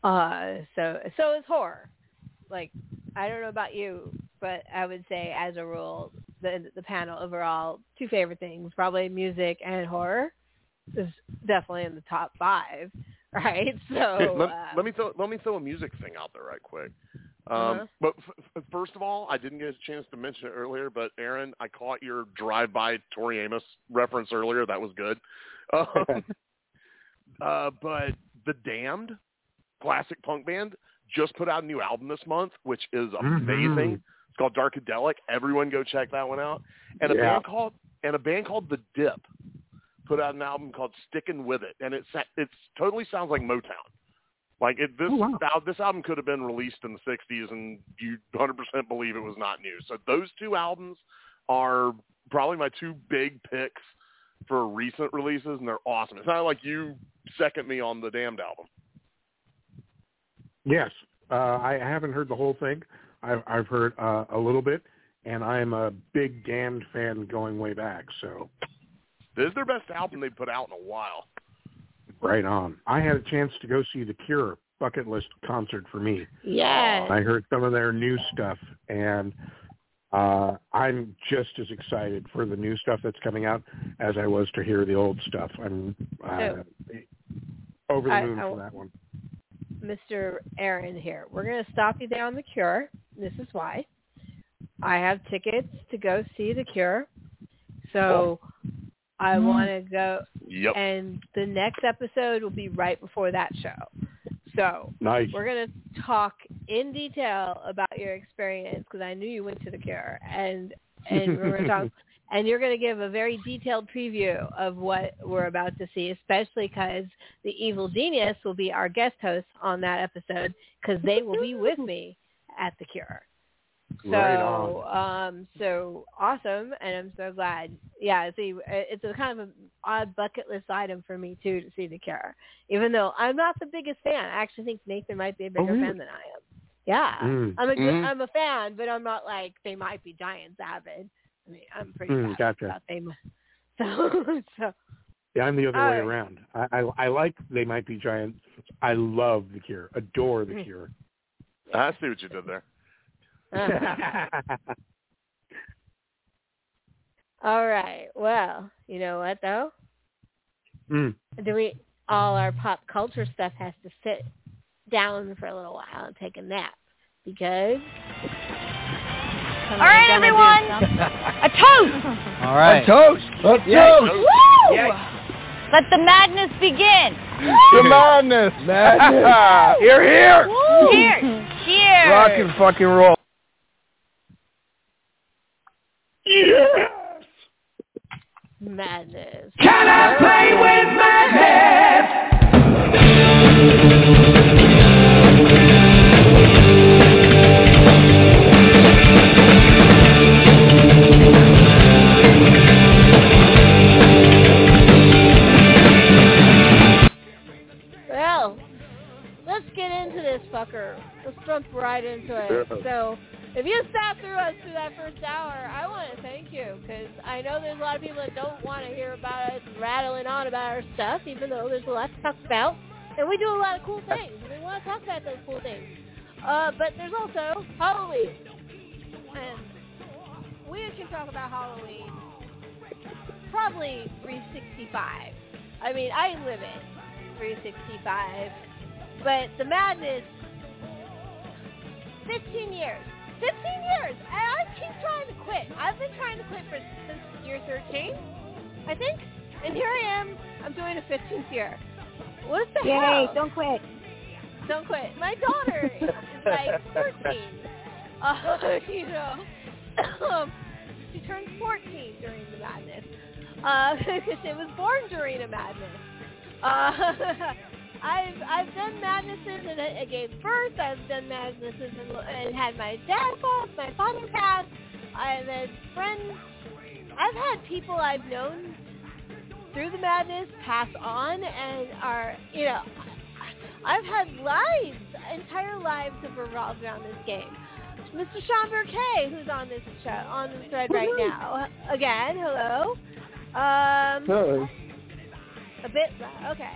Speaker 2: uh so so is horror like i don't know about you but i would say as a rule the the panel overall two favorite things probably music and horror is definitely in the top five right so
Speaker 3: Hey, let,
Speaker 2: uh,
Speaker 3: let me throw let me throw a music thing out there right quick. Um,
Speaker 2: Uh-huh.
Speaker 3: But f- first of all, I didn't get a chance to mention it earlier, but Aaron, I caught your drive-by Tori Amos reference earlier. That was good. Um, uh, but the Damned, classic punk band, just put out a new album this month, which is amazing.
Speaker 6: Mhm.
Speaker 3: It's called Darkadelic. Everyone go check that one out. And a
Speaker 6: Yeah.
Speaker 3: band called and a band called The Dip put out an album called Stickin' With It, and it sa- it totally sounds like Motown. Like it, this
Speaker 6: Oh, wow.
Speaker 3: this album could have been released in the '60s, and you 100% believe it was not new. So those two albums are probably my two big picks for recent releases, and they're awesome. It's not like you second me on the Damned album.
Speaker 6: Yes, uh, I haven't heard the whole thing. I've, I've heard uh, a little bit, and I'm a big Damned fan going way back. So
Speaker 3: This is their best album they've put out in a while.
Speaker 6: right on. I had a chance to go see the Cure bucket list concert for me.
Speaker 2: yes
Speaker 6: I heard some of their new stuff, and uh, I'm just as excited for the new stuff that's coming out as I was to hear the old stuff. I'm uh, over the
Speaker 2: I-
Speaker 6: moon
Speaker 2: I-
Speaker 6: for that one.
Speaker 2: Mr. Aaron here. We're going to stop you there on The Cure. This is why. I have tickets to go see The Cure. So I want to go,
Speaker 3: Yep.
Speaker 2: and the next episode will be right before that show. So
Speaker 6: Nice.
Speaker 2: we're going to talk in detail about your experience because I knew you went to The Cure, and and we're going to talk. And you're going to give a very detailed preview of what we're about to see, especially because the Evil Genius will be our guest host on that episode because they will be with me at the Cure. So,
Speaker 6: Right on.
Speaker 2: um, so awesome, and I'm so glad. Yeah, see, it's a kind of an odd bucket list item for me too to see the Cure, even though I'm not the biggest fan. I actually think Nathan might be a bigger
Speaker 6: Oh, really?
Speaker 2: fan than I am. Yeah,
Speaker 6: Mm.
Speaker 2: I'm a good,
Speaker 3: Mhm.
Speaker 2: I'm a fan, but I'm not like they might be Giants avid. I mean, I'm pretty
Speaker 6: Mm,
Speaker 2: passionate
Speaker 6: gotcha.
Speaker 2: about they. mi- So, so
Speaker 6: Yeah, I'm the other
Speaker 2: All
Speaker 6: way
Speaker 2: right.
Speaker 6: around. I, I I like they might be giants. I love the Cure. Adore the
Speaker 2: Mm.
Speaker 6: Cure.
Speaker 3: I see what you did there.
Speaker 2: all right. Well, you know what though?
Speaker 6: mm.
Speaker 2: Do we all our pop culture stuff has to sit down for a little while and take a nap because.
Speaker 8: All right, everyone. A toast.
Speaker 9: All right.
Speaker 10: A toast. Let's
Speaker 9: Yes.
Speaker 10: toast.
Speaker 8: Woo! Let the madness begin.
Speaker 10: The madness. Madness. here, here.
Speaker 8: Cheers. Cheers.
Speaker 10: Rock and fucking roll.
Speaker 6: Yes.
Speaker 2: Madness.
Speaker 11: Can I play with madness?
Speaker 2: You sat through us through that first hour, I want to thank you because I know there's a lot of people that don't want to hear about us rattling on about our stuff, even though there's a lot to talk about, and we do a lot of cool things. and We want to talk about those cool things. Uh, but there's also Halloween, and we can talk about Halloween probably 365. I mean, I live it. 365. But the madness, 15 years. 15 years. And I keep trying to quit. I've been trying to quit for since year 13, I think. And here I am. I'm doing a 15th year. What the
Speaker 7: Yay,
Speaker 2: hell?
Speaker 7: don't quit.
Speaker 2: Don't quit. My daughter is like 14. Uh, you know, she turned 14 during the madness. Uh, because she was born during a madness. Uh, I've I've done madnesses and I, gave birth. I've done madnesses and, and had my dad pass, my father pass. I've had friends. I've had people I've known through the madness, pass on, and are you know, I've had lives, entire lives have revolved around this game. Mr. Shaun Berkey, who's on this show, on the thread right now. Again, hello. Um,
Speaker 5: Hey.
Speaker 2: a bit. Okay.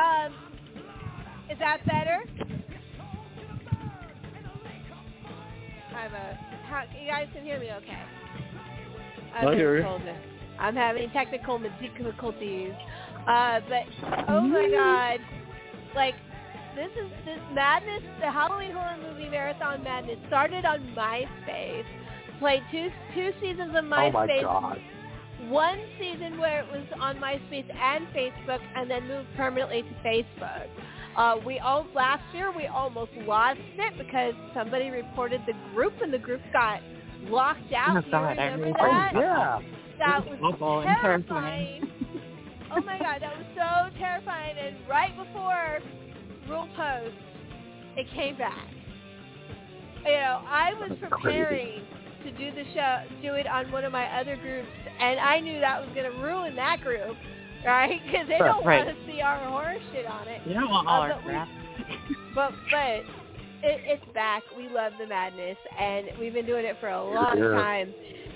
Speaker 2: Um, is that better? I have a. How, you guys can hear me, okay?
Speaker 5: I hear you.
Speaker 2: I'm having technical difficulties. Uh, but oh my god, like this is this madness. The Halloween horror movie marathon madness started on MySpace. Played two two seasons of MySpace
Speaker 6: Oh my god.
Speaker 2: One season where it was on MySpace and Facebook, and then moved permanently to Facebook. Uh, we all last year we almost lost it because somebody reported the group, and the group got locked out.
Speaker 4: Oh,
Speaker 2: Do you
Speaker 4: God, I
Speaker 2: remember
Speaker 4: remember.
Speaker 2: that?
Speaker 6: Oh yeah.
Speaker 2: That
Speaker 4: It was
Speaker 2: was
Speaker 4: awful and
Speaker 2: terrifying. oh my god, that was so terrifying. And right before Rule Post, it came back. You know, I was
Speaker 6: That's
Speaker 2: preparing to do the show, do it on one of my other groups, and I knew that was going to ruin that group, right? Because they don't
Speaker 4: Right.
Speaker 2: want to see our horror shit on it.
Speaker 4: You don't want all
Speaker 2: Uh,
Speaker 4: our
Speaker 2: but we-
Speaker 4: crap.
Speaker 2: But but it, it's back. We love the madness, and we've been doing it for a long
Speaker 6: Yeah.
Speaker 2: time.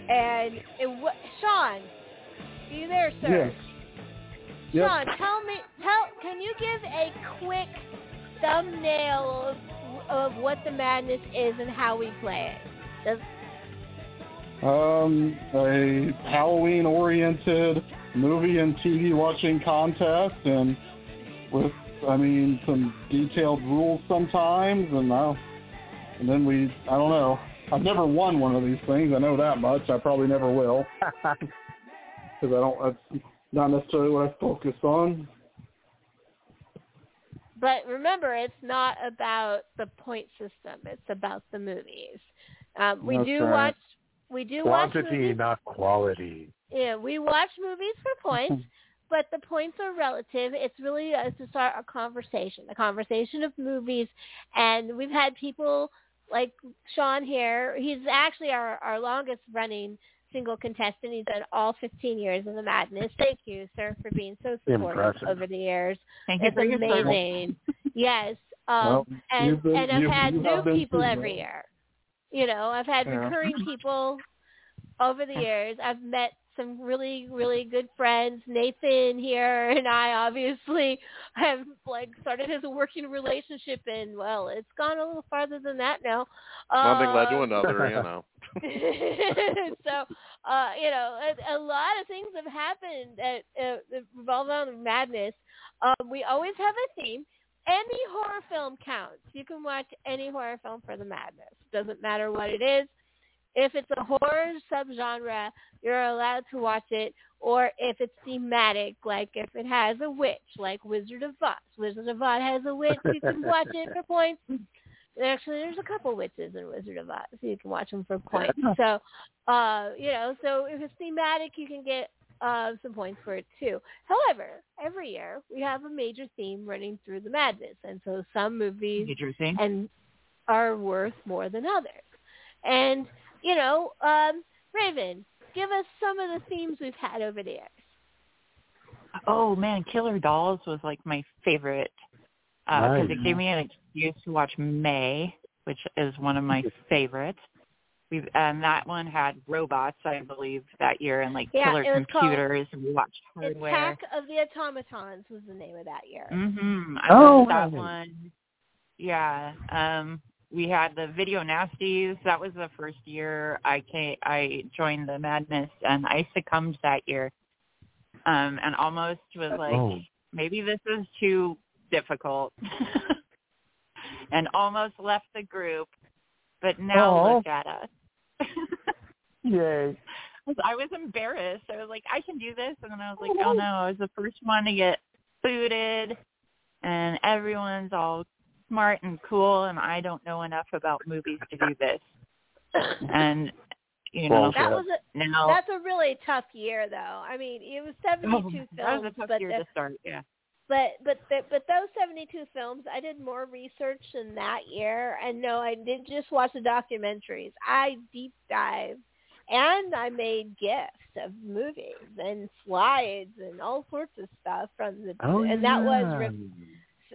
Speaker 2: And it wa Shaun, are you there, sir?
Speaker 5: Yes. Yep.
Speaker 2: Shaun, tell me, tell, can you give a quick thumbnail of, of what the madness is and how we play it? Does,
Speaker 5: Um, a Halloween-oriented movie and TV watching contest, and with, I mean, some detailed rules sometimes, and I, and then we, I don't know. I've never won one of these things. I know that much. I probably never will, because I don't. That's not necessarily what I focus on.
Speaker 2: but remember, it's not about the point system. It's about the movies. Um, we
Speaker 5: That's
Speaker 2: do
Speaker 5: right.
Speaker 2: watch. We do watch
Speaker 6: Quantity,
Speaker 2: movies.
Speaker 6: not quality.
Speaker 2: Yeah, we watch movies for points, but the points are relative. It's really uh, to start a conversation, a conversation of movies, and we've had people like Shaun here. He's actually our our longest running single contestant. He's done all 15 years of the madness. Thank you, sir, for being so supportive
Speaker 6: Impressive.
Speaker 2: over the years.
Speaker 4: Thank you
Speaker 2: It's
Speaker 4: for your service.
Speaker 2: amazing. yes. Um,
Speaker 5: Well,
Speaker 2: and
Speaker 5: been-
Speaker 2: and I've had
Speaker 5: you
Speaker 2: new people
Speaker 5: too,
Speaker 2: every
Speaker 5: though.
Speaker 2: year. You know, I've had
Speaker 5: Yeah.
Speaker 2: recurring people over the years. I've met some really, really good friends. Nathan here and I obviously have like started as a working relationship and well, it's gone a little farther than that now.
Speaker 3: One thing led to
Speaker 2: Um,
Speaker 3: another, you know.
Speaker 2: so, uh, you know, a, a lot of things have happened that, uh, that revolve around madness. Um, we always have a theme. Any horror film counts. You can watch any horror film for the madness. Doesn't matter what it is. If it's a horror subgenre, you're allowed to watch it. Or if it's thematic, like if it has a witch, like Wizard of Oz. Wizard of Oz has a witch. You can watch it for points. Actually, there's a couple witches in Wizard of Oz, so you can watch them for points. So, uh, you know, so if it's thematic, you can get uh, some points for it too. However, every year we have a major theme running through the madness, and so some movies
Speaker 4: New
Speaker 2: and are worth more than others. And you know, um, Raven, give us some of the themes we've had over the years.
Speaker 4: Oh man, Killer Dolls was like my favorite uh because
Speaker 6: Nice.
Speaker 4: it gave me an excuse to watch May, which is one of my favorites. We've and that one had robots, I believe, that year, and like
Speaker 2: Yeah,
Speaker 4: killer
Speaker 2: it called
Speaker 4: computers, and we watched hardware.
Speaker 2: Attack of the Automatons was the name of that year.
Speaker 4: Mhm. I
Speaker 6: Oh,
Speaker 4: watched that one. Yeah. Um we had the Video Nasties. That was the first year I came I joined the madness and I succumbed that year. Um and almost was like
Speaker 6: Oh.
Speaker 4: maybe this is too difficult. and almost left the group. But now
Speaker 6: Aw.
Speaker 4: look at us.
Speaker 6: Yay.
Speaker 4: I was embarrassed. I was like, I can do this, and then I was like, oh no, I was the first one to get booted, and everyone's all smart and cool, and I don't know enough about movies to do this. And you know,
Speaker 2: That was a
Speaker 4: now
Speaker 2: that's a really tough year, though. I mean, it was seventy two
Speaker 4: oh,
Speaker 2: films,
Speaker 4: that was a tough
Speaker 2: but
Speaker 4: year to start. Yeah.
Speaker 2: But but the, but those seventy two films, I did more research in that year, and no, I didn't just watch the documentaries. I deep dive and I made gifts of movies and slides and all sorts of stuff from the
Speaker 6: Oh,
Speaker 2: and that was
Speaker 6: yeah.
Speaker 2: re-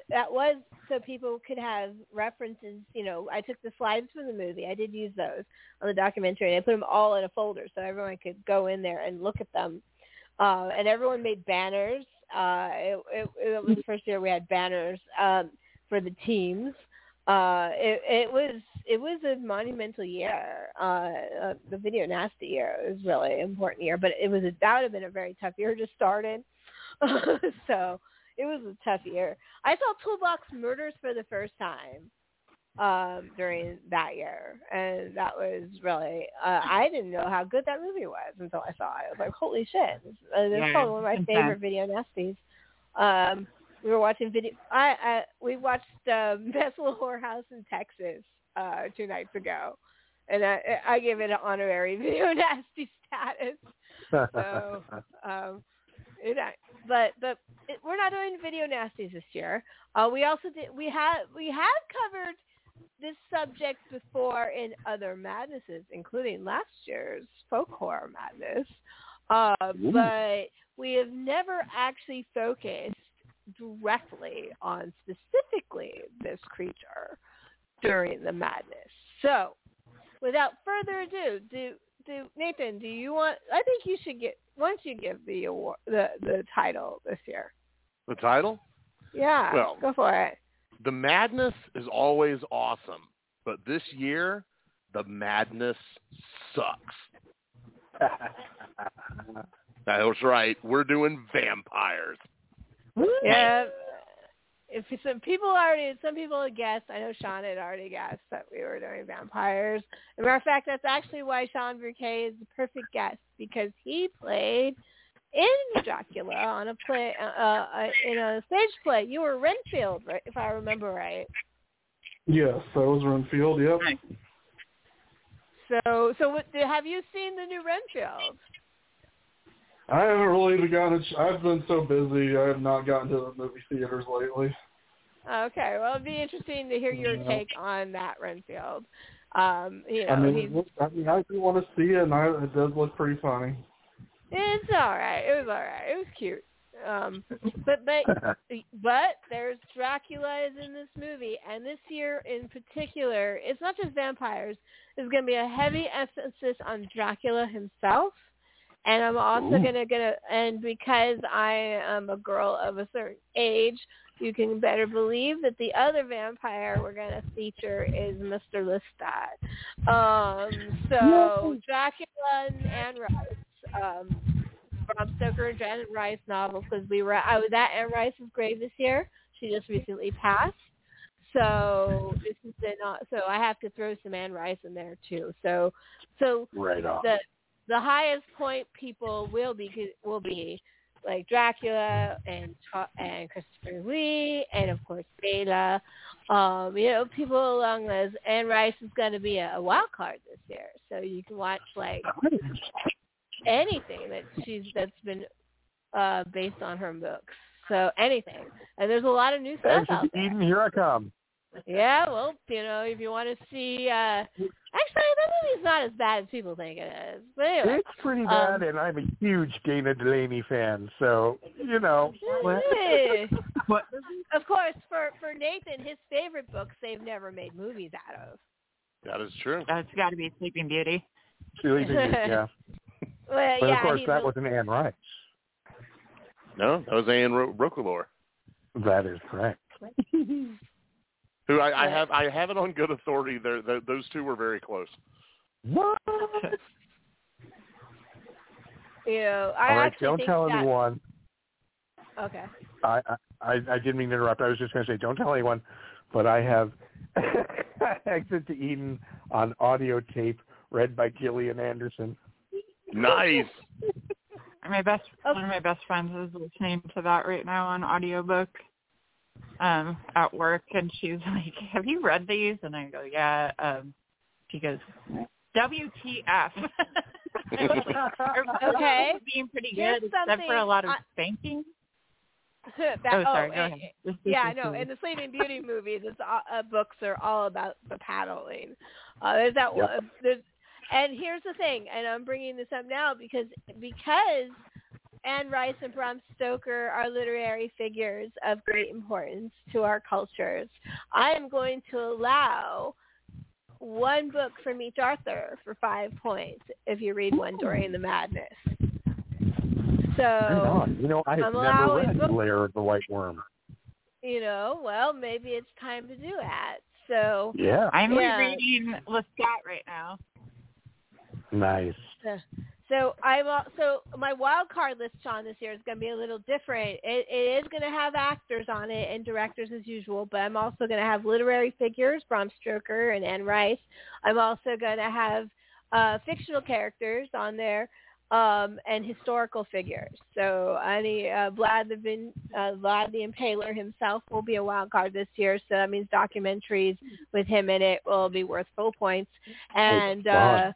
Speaker 2: that was so people could have references. You know, I took the slides from the movie. I did use those on the documentary. and I put them all in a folder so everyone could go in there and look at them. Uh, and everyone made banners. Uh, it, it, it was the first year we had banners um, for the teams. Uh, it, it was it was a monumental year. Uh, uh, the video nasty year it was really an important year, but it was a, that would have been a very tough year to start in. so it was a tough year. I saw Toolbox Murders for the first time um during that year and that was really uh, I didn't know how good that movie was until I saw it. I was like, holy shit! It's, uh, it's
Speaker 9: Yeah,
Speaker 2: probably one of my favorite video nasties. Um, we were watching video. I, I we watched um, Best Little Whorehouse in Texas uh, two nights ago, and I I give it an honorary video nasty status. So, um, it, but but it, we're not doing video nasties this year. Uh, we also did we have we have covered this subject before in other madnesses, including last year's folk horror madness. Uh, but we have never actually focused directly on specifically this creature during the madness. So, without further ado, do do Nathan, do you want? I think you should get. once you give the award, the the title this year?
Speaker 3: The title?
Speaker 2: Yeah,
Speaker 3: Well-
Speaker 2: go for it.
Speaker 3: The madness is always awesome, but this year, the madness sucks. That's right. We're doing vampires.
Speaker 2: Yeah. If some people already, some people had guessed. I know Shaun had already guessed that we were doing vampires. As a matter of fact, that's actually why Shaun Berkey is the perfect guest because he played in Dracula on a play, uh, uh, in a stage play. You were Renfield, right? If I remember right.
Speaker 5: Yes, that was Renfield. Yep.
Speaker 2: So, so what, have you seen the new Renfield?
Speaker 5: I haven't really gotten. A ch- I've been so busy. I have not gotten to the movie theaters lately.
Speaker 2: Okay, well, it'd be interesting to hear your
Speaker 5: Yeah.
Speaker 2: take on that Renfield. Um, you know,
Speaker 5: I mean,
Speaker 2: he's
Speaker 5: I mean, I do want to see it, and I, it does look pretty funny.
Speaker 2: It's all right. It was all right. It was cute. Um, but but but there's Dracula is in this movie, and this year in particular, it's not just vampires. There's going to be a heavy emphasis on Dracula himself, and I'm also gonna get a and because I am a girl of a certain age, you can better believe that the other vampire we're gonna feature is Mr. Lestat. Um, so Dracula and Rice, um, Bram Stoker and Janet Rice novel because we were I was at Anne Rice's grave this year. She just recently passed. So this is not so I have to throw some Anne Rice in there too. So so
Speaker 6: Right on.
Speaker 2: the the highest point people will be will be like Dracula and and Christopher Lee and of course Bela. Um, you know, people along those. Anne Rice is going to be a, a wild card this year, so you can watch like anything that she's that's been uh based on her books. So anything, and there's a lot of new stuff out
Speaker 6: to
Speaker 2: there.
Speaker 6: Eden, here I come.
Speaker 2: Yeah, well, you know, if you want to see, uh actually, that movie's not as bad as people think it is. But anyway,
Speaker 6: It's pretty
Speaker 2: um,
Speaker 6: bad, and I'm a huge Dana Delany fan, so you know.
Speaker 2: eh. of course, for for Nathan, his favorite books they've never made movies out of.
Speaker 3: That is true.
Speaker 9: That's got to be Sleeping Beauty.
Speaker 6: Sleeping Beauty, yeah.
Speaker 2: Well,
Speaker 6: But
Speaker 2: yeah,
Speaker 6: of course, that
Speaker 2: a-
Speaker 6: wasn't Anne Rice.
Speaker 3: No, that was Anne Ro- Roquelaure,
Speaker 6: That is correct.
Speaker 3: who I, I have I have it on good authority. There, there, those two were very close.
Speaker 6: What?
Speaker 2: you know, I
Speaker 6: All right, don't tell
Speaker 2: that,
Speaker 6: anyone.
Speaker 2: Okay.
Speaker 6: I, I I didn't mean to interrupt. I was just going to say, don't tell anyone, but I have Exit to Eden on audio tape, read by Gillian Anderson.
Speaker 3: Nice.
Speaker 9: My best one of my best friends is listening to that right now on audiobook um at work and she's like, Have you read these? And I go, Yeah. Um she goes, WTF
Speaker 2: Okay.
Speaker 9: being pretty
Speaker 2: Here's
Speaker 9: good except for a lot of
Speaker 2: I-
Speaker 9: spanking.
Speaker 2: that,
Speaker 9: Oh, sorry, go
Speaker 2: and-
Speaker 9: ahead. This- this
Speaker 2: yeah,
Speaker 9: is
Speaker 2: no.
Speaker 9: good.
Speaker 2: In the Sleeping Beauty movies, it's all, uh, books are all about the paddling. Uh, there's that
Speaker 6: Yeah.
Speaker 2: one. There's and here's the thing, and I'm bringing this up now because because Anne Rice and Bram Stoker are literary figures of great importance to our cultures. I am going to allow one book from each author for five points if you read one during the madness. So
Speaker 6: You know, I have
Speaker 2: I'm
Speaker 6: never
Speaker 2: allowing
Speaker 6: read
Speaker 2: book-
Speaker 6: Lair of the White Worm.
Speaker 2: you know, well, maybe it's time to do that. So
Speaker 6: Yeah.
Speaker 9: I'm
Speaker 2: Yeah.
Speaker 9: reading Lestat right now.
Speaker 6: Nice.
Speaker 2: So, so I'm so my wild card list on this year is going to be a little different. It, it is going to have actors on it and directors as usual, but I'm also going to have literary figures, Bram Stoker and Anne Rice. I'm also going to have uh, fictional characters on there um, and historical figures. So any uh, Vlad the Vin, uh, Vlad the Impaler himself will be a wild card this year. So that means documentaries with him in it will be worth full points. And uh,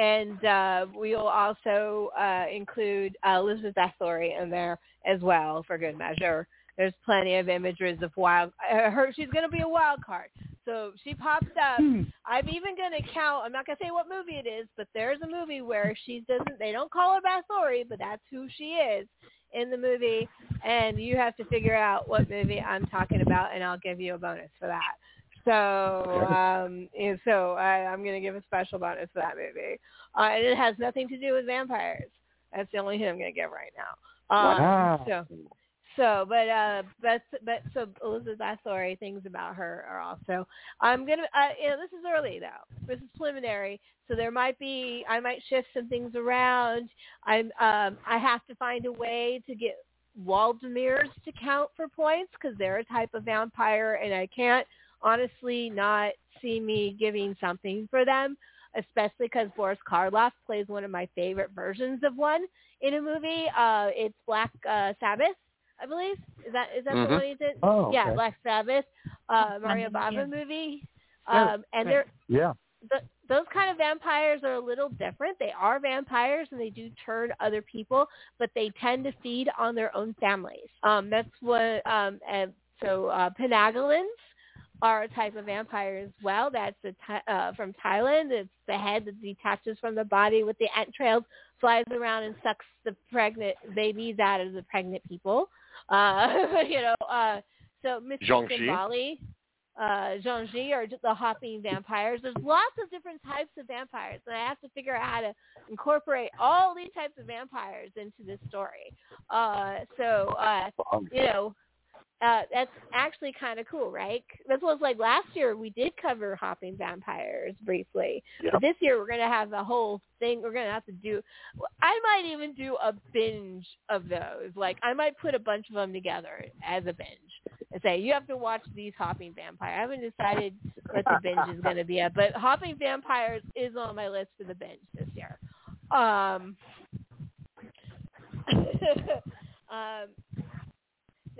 Speaker 2: and uh, we'll also uh, include uh, Elizabeth Bathory in there as well for good measure. There's plenty of images of wild. Uh, her she's going to be a wild card, so she pops up. I'm even going to count. I'm not going to say what movie it is, but there's a movie where she doesn't. They don't call her Bathory, but that's who she is in the movie, and you have to figure out what movie I'm talking about, and I'll give you a bonus for that. So, um, and so I, I'm going to give a special bonus for that movie, uh, and it has nothing to do with vampires. That's the only hint I'm going to give right now. Um,
Speaker 6: Wow.
Speaker 2: So, so, but uh, but but so Elizabeth Bathory, things about her are also. I'm gonna, uh, you know, this is early though. This is preliminary, so there might be, I might shift some things around. I'm, um, I have to find a way to get Wurdalaks to count for points because they're a type of vampire, and I can't honestly not see me giving something for them, especially because Boris Karloff plays one of my favorite versions of one in a movie. Uh, it's Black uh, Sabbath, I believe. Is that is that
Speaker 6: Mhm.
Speaker 2: the one he did?
Speaker 6: Oh,
Speaker 2: yeah,
Speaker 6: okay.
Speaker 2: Black Sabbath, uh, Mario Bava
Speaker 9: yeah.
Speaker 2: movie. Um, and
Speaker 9: right.
Speaker 2: they're
Speaker 6: Yeah.
Speaker 2: th those kind of vampires are a little different. They are vampires and they do turn other people, but they tend to feed on their own families. Um, that's what. Um, and so uh, Penanggalans are a type of vampire as well. That's a uh, from Thailand. It's the head that detaches from the body with the entrails, flies around and sucks the pregnant babies out of the pregnant people. Uh, you know, uh, so Mr. Bali uh, are just the hopping vampires. There's lots of different types of vampires, and I have to figure out how to incorporate all these types of vampires into this story. Uh, so, uh, you know, uh, that's actually kind of cool, right? That's what it's like last year. We did cover hopping vampires briefly,
Speaker 6: Yep.
Speaker 2: but this year we're gonna have the whole thing. We're gonna have to do. I might even do a binge of those. Like I might put a bunch of them together as a binge and say you have to watch these hopping vampires. I haven't decided what the binge is going to be yet, but hopping vampires is on my list for the binge this year. Um, um,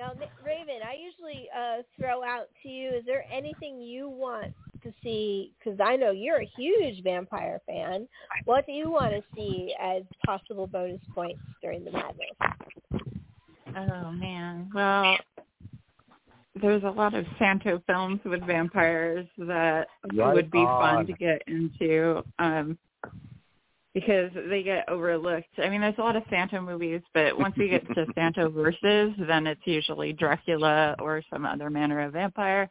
Speaker 2: now, Raven, I usually uh, throw out to you. Is there anything you want to see? Because I know you're a huge vampire fan. What do you want to see as possible bonus points during the madness?
Speaker 9: Oh man. Well, there's a lot of Santo films with vampires that
Speaker 6: Right
Speaker 9: would be fun to get into um because they get overlooked. I mean, there's a lot of Santo movies, but once we get to Santo versus, then it's usually Dracula or some other manner of vampire.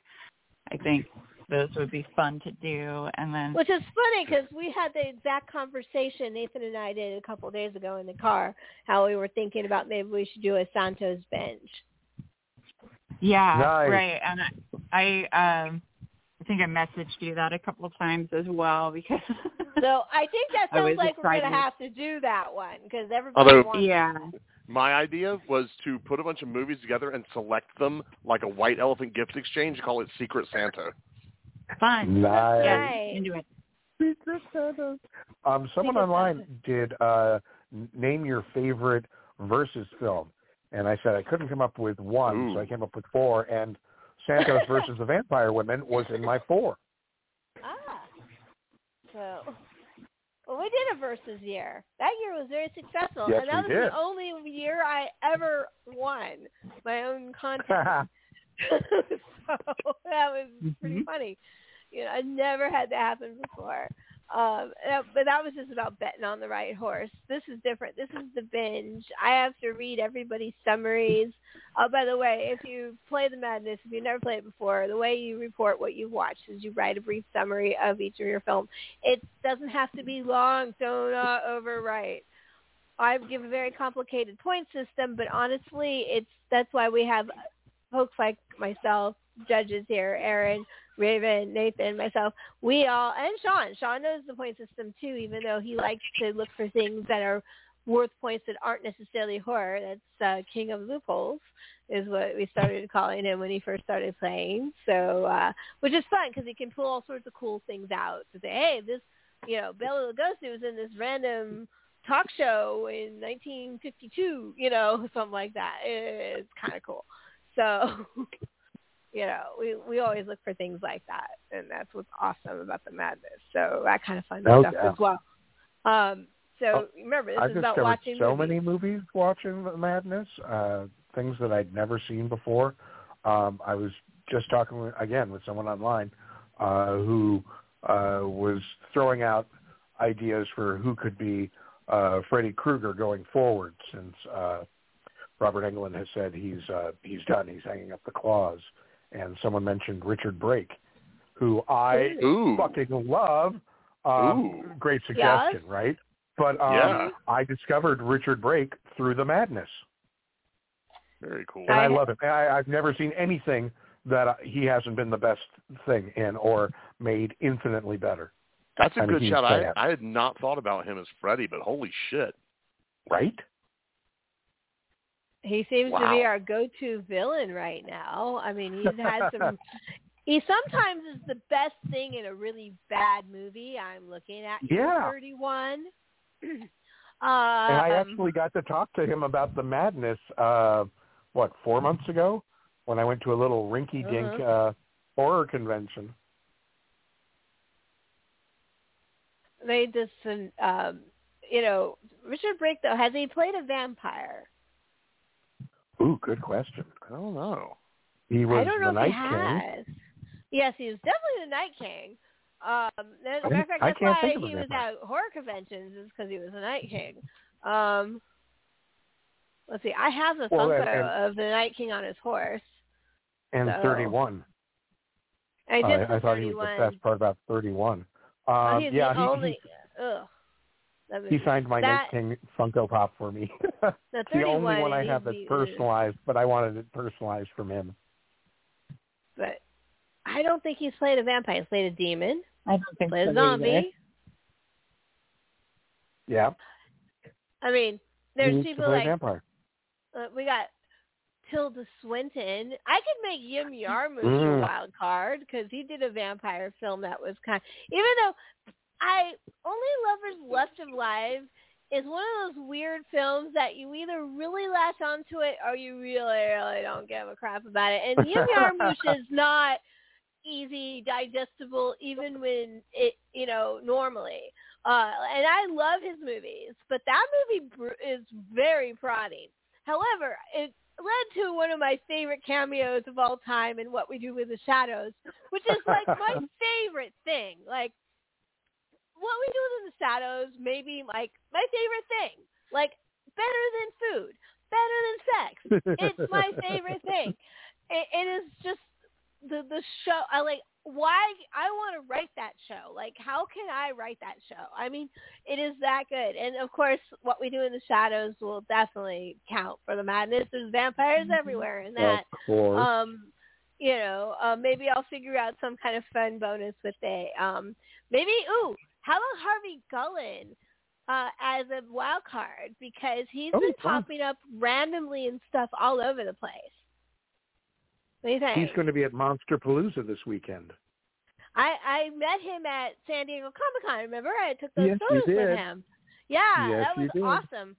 Speaker 9: I think those would be fun to do, and then
Speaker 2: Which is funny because we had the exact conversation Nathan and I did a couple of days ago in the car. How we were thinking about maybe we should do a Santos binge.
Speaker 9: Yeah,
Speaker 6: Nice.
Speaker 9: right. And I, I um I think I messaged you that a couple of times as well because
Speaker 2: So I think that sounds
Speaker 9: was
Speaker 2: like we're going to have to do that one because everybody
Speaker 3: Although-
Speaker 2: wants.
Speaker 9: yeah.
Speaker 3: My idea was to put a bunch of movies together and select them like a white elephant gift exchange and call it Secret Santa.
Speaker 9: Fun.
Speaker 6: Nice.
Speaker 9: Yeah,
Speaker 2: Right.
Speaker 9: into it.
Speaker 6: Secret Santa. Um, someone
Speaker 2: Secret
Speaker 6: online did uh, name your favorite versus film, and I said I couldn't come up with one,
Speaker 3: Ooh.
Speaker 6: so I came up with four, and Santos versus the Vampire Women was in my four.
Speaker 2: Ah. So. Well, we did a versus year. That year was very successful,
Speaker 6: Yes,
Speaker 2: and that
Speaker 6: we
Speaker 2: was
Speaker 6: did.
Speaker 2: the only year I ever won my own contest. so that was pretty
Speaker 9: Mhm.
Speaker 2: funny. You know, I never had that happen before. Um, uh, but that was just about betting on the right horse. This is different. This is the binge. I have to read everybody's summaries. Oh, by the way, if you play the Madness, if you've never played it before, the way you report what you've watched is you write a brief summary of each of your films. It doesn't have to be long. Don't uh, overwrite. I give a very complicated point system, but honestly, it's that's why we have folks like myself, judges here, Aaron, Raven, Nathan, myself, we all, and Shaun. Shaun knows the point system too, even though he likes to look for things that are worth points that aren't necessarily horror. That's uh, King of Loopholes is what we started calling him when he first started playing. So, uh, which is fun because he can pull all sorts of cool things out to say, hey, this, you know, Bela Lugosi was in this random talk show in 1952, you know, something like that. It's kind of cool. So, you know, we we always look for things like that, and that's what's awesome about the madness. So that kind of fun
Speaker 6: Oh,
Speaker 2: stuff
Speaker 6: yeah.
Speaker 2: as well. Um, so
Speaker 6: Oh,
Speaker 2: remember, this
Speaker 6: I've
Speaker 2: is about watching
Speaker 6: so
Speaker 2: movies.
Speaker 6: many movies watching the Madness, uh, things that I'd never seen before. Um, I was just talking again with someone online uh, who uh, was throwing out ideas for who could be uh, Freddy Krueger going forward, since uh, Robert Englund has said he's uh, he's done. He's hanging up the claws, and someone mentioned Richard Brake, who I
Speaker 3: Ooh.
Speaker 6: fucking love. Um, great suggestion, right? But um,
Speaker 3: Yeah.
Speaker 6: I discovered Richard Brake through the madness,
Speaker 3: Very cool.
Speaker 6: and I, love it. And I, I've never seen anything that uh, he hasn't been the best thing in or made infinitely better.
Speaker 3: That's a
Speaker 6: I
Speaker 3: good
Speaker 6: he's
Speaker 3: shout. I. I had not thought about him as Freddy, but holy shit.
Speaker 6: Right?
Speaker 2: He seems to be our go-to villain right now. I mean, he's had some. he sometimes is the best thing in a really bad movie. I'm looking at
Speaker 6: Yeah.
Speaker 2: 31. um,
Speaker 6: and I actually got to talk to him about the madness, uh, what, four months ago when I went to a little rinky-dink
Speaker 2: Uh-huh.
Speaker 6: uh, horror convention.
Speaker 2: they just, um, you know, Richard Brake though has he played a vampire?
Speaker 6: Ooh, good question.
Speaker 3: I don't know.
Speaker 6: He was
Speaker 2: I don't know
Speaker 6: the
Speaker 2: if
Speaker 6: Night
Speaker 2: he
Speaker 6: King.
Speaker 2: has. Yes, he was definitely the Night King. Um, as a
Speaker 6: I
Speaker 2: matter of fact, that's why
Speaker 6: think of a
Speaker 2: he was at horror conventions is because he was the Night King. Um, let's see, I have the
Speaker 6: Well,
Speaker 2: Funko
Speaker 6: and- and-
Speaker 2: of the Night King on his horse.
Speaker 6: And
Speaker 2: So-
Speaker 6: 31.
Speaker 2: I
Speaker 6: I,
Speaker 2: did
Speaker 6: I thought he was the best part about 31.
Speaker 2: Oh,
Speaker 6: Um,
Speaker 2: he's
Speaker 6: yeah,
Speaker 2: the
Speaker 6: he,
Speaker 2: only. ugh. That
Speaker 6: he, he signed my
Speaker 2: that,
Speaker 6: Night King Funko Pop for me.
Speaker 2: The
Speaker 6: the only one I have that's personalized, but I wanted it personalized from him.
Speaker 2: But I don't think he's played a vampire. He's played a demon.
Speaker 4: I don't think
Speaker 2: Played
Speaker 4: so
Speaker 2: a zombie.
Speaker 4: either.
Speaker 6: Yeah.
Speaker 2: I mean,
Speaker 6: he
Speaker 2: there's
Speaker 6: needs to
Speaker 2: people
Speaker 6: play
Speaker 2: like
Speaker 6: vampire.
Speaker 2: uh, we got Tilda Swinton. I could make Jim Jarmusch
Speaker 6: Mm.
Speaker 2: a wild card because he did a vampire film that was kind. even though I only Lovers Left Alive is one of those weird films that you either really latch onto it or you really really don't give a crap about it. And Jim Jarmusch is not easy digestible even when it you know normally. Uh and i love his movies but that movie br- is very prodding. However it led to one of my favorite cameos of all time in what we do with the shadows which is like my favorite thing. Like what we do in the shadows maybe like my favorite thing like better than food better than sex it's my favorite thing. It, it is just the the show. I like why I want to write that show. Like, how can I write that show? I mean, it is that good. And of course, what we do in the shadows will definitely count for the madness. There's vampires everywhere in that.
Speaker 6: Of course.
Speaker 2: Um, you know, uh, maybe I'll figure out some kind of fun bonus with it. Um, maybe ooh, how about Harvey Guillén? Uh, as a wild card because he's
Speaker 6: Oh,
Speaker 2: been
Speaker 6: fun.
Speaker 2: popping up randomly and stuff all over the place. What do you think?
Speaker 6: He's going to be at Monster Palooza this weekend.
Speaker 2: I I met him at San Diego Comic Con. Remember, I took those
Speaker 6: Yes,
Speaker 2: photos with him. Yeah,
Speaker 6: Yes,
Speaker 2: that was awesome.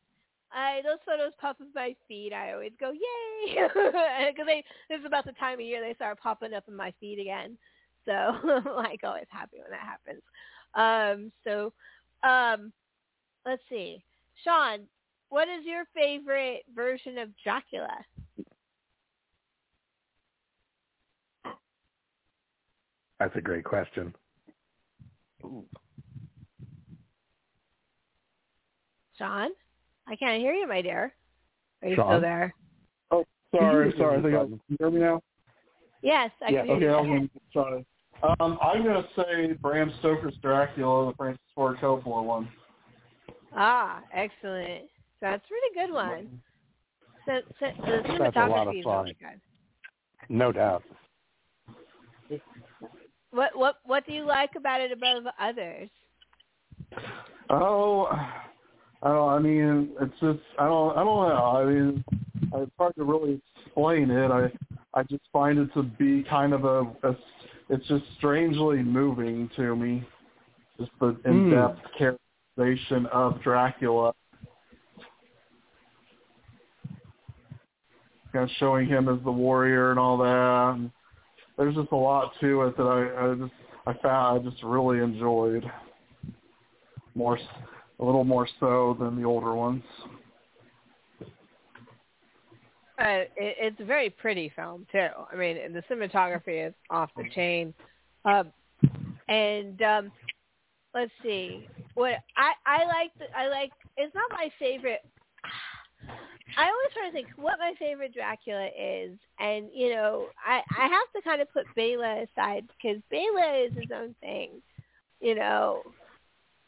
Speaker 2: I those photos pop up my feed. I always go yay because this is about the time of year they start popping up in my feed again. So I'm like always happy when that happens. Um, so um, let's see, Shaun, what is your favorite version of Dracula?
Speaker 6: That's a great question.
Speaker 3: Ooh.
Speaker 2: Shaun, I can't hear you, my dear. Are you
Speaker 5: Shaun?
Speaker 2: still there?
Speaker 5: Oh, sorry, sorry. I think I, can you hear me now?
Speaker 2: Yes, I
Speaker 5: yeah.
Speaker 2: can hear
Speaker 5: Okay,
Speaker 2: you.
Speaker 5: I'm gonna try. Um, I'm gonna say Bram Stoker's Dracula, the Francis Ford Coppola one.
Speaker 2: Ah, excellent. That's a really good one. So, so the
Speaker 6: That's a lot of
Speaker 2: cinematography is really good.
Speaker 6: No doubt.
Speaker 2: What what what do you like about it above others?
Speaker 5: Oh, I don't. I mean, it's just I don't. I don't know. I mean, it's hard to really explain it. I I just find it to be kind of a. a it's just strangely moving to me. Just the hmm. in-depth characterization of Dracula. Kind of showing him as the warrior and all that. And there's just a lot to it that I, I just I found I just really enjoyed more a little more so than the older ones.
Speaker 2: Uh, it, it's a very pretty film too. I mean, the cinematography is off the chain. Um, and um, let's see, what I I like. I like. It's not my favorite. I always try to think what my favorite Dracula is, and you know, I I have to kind of put Bela aside because Bela is his own thing, you know,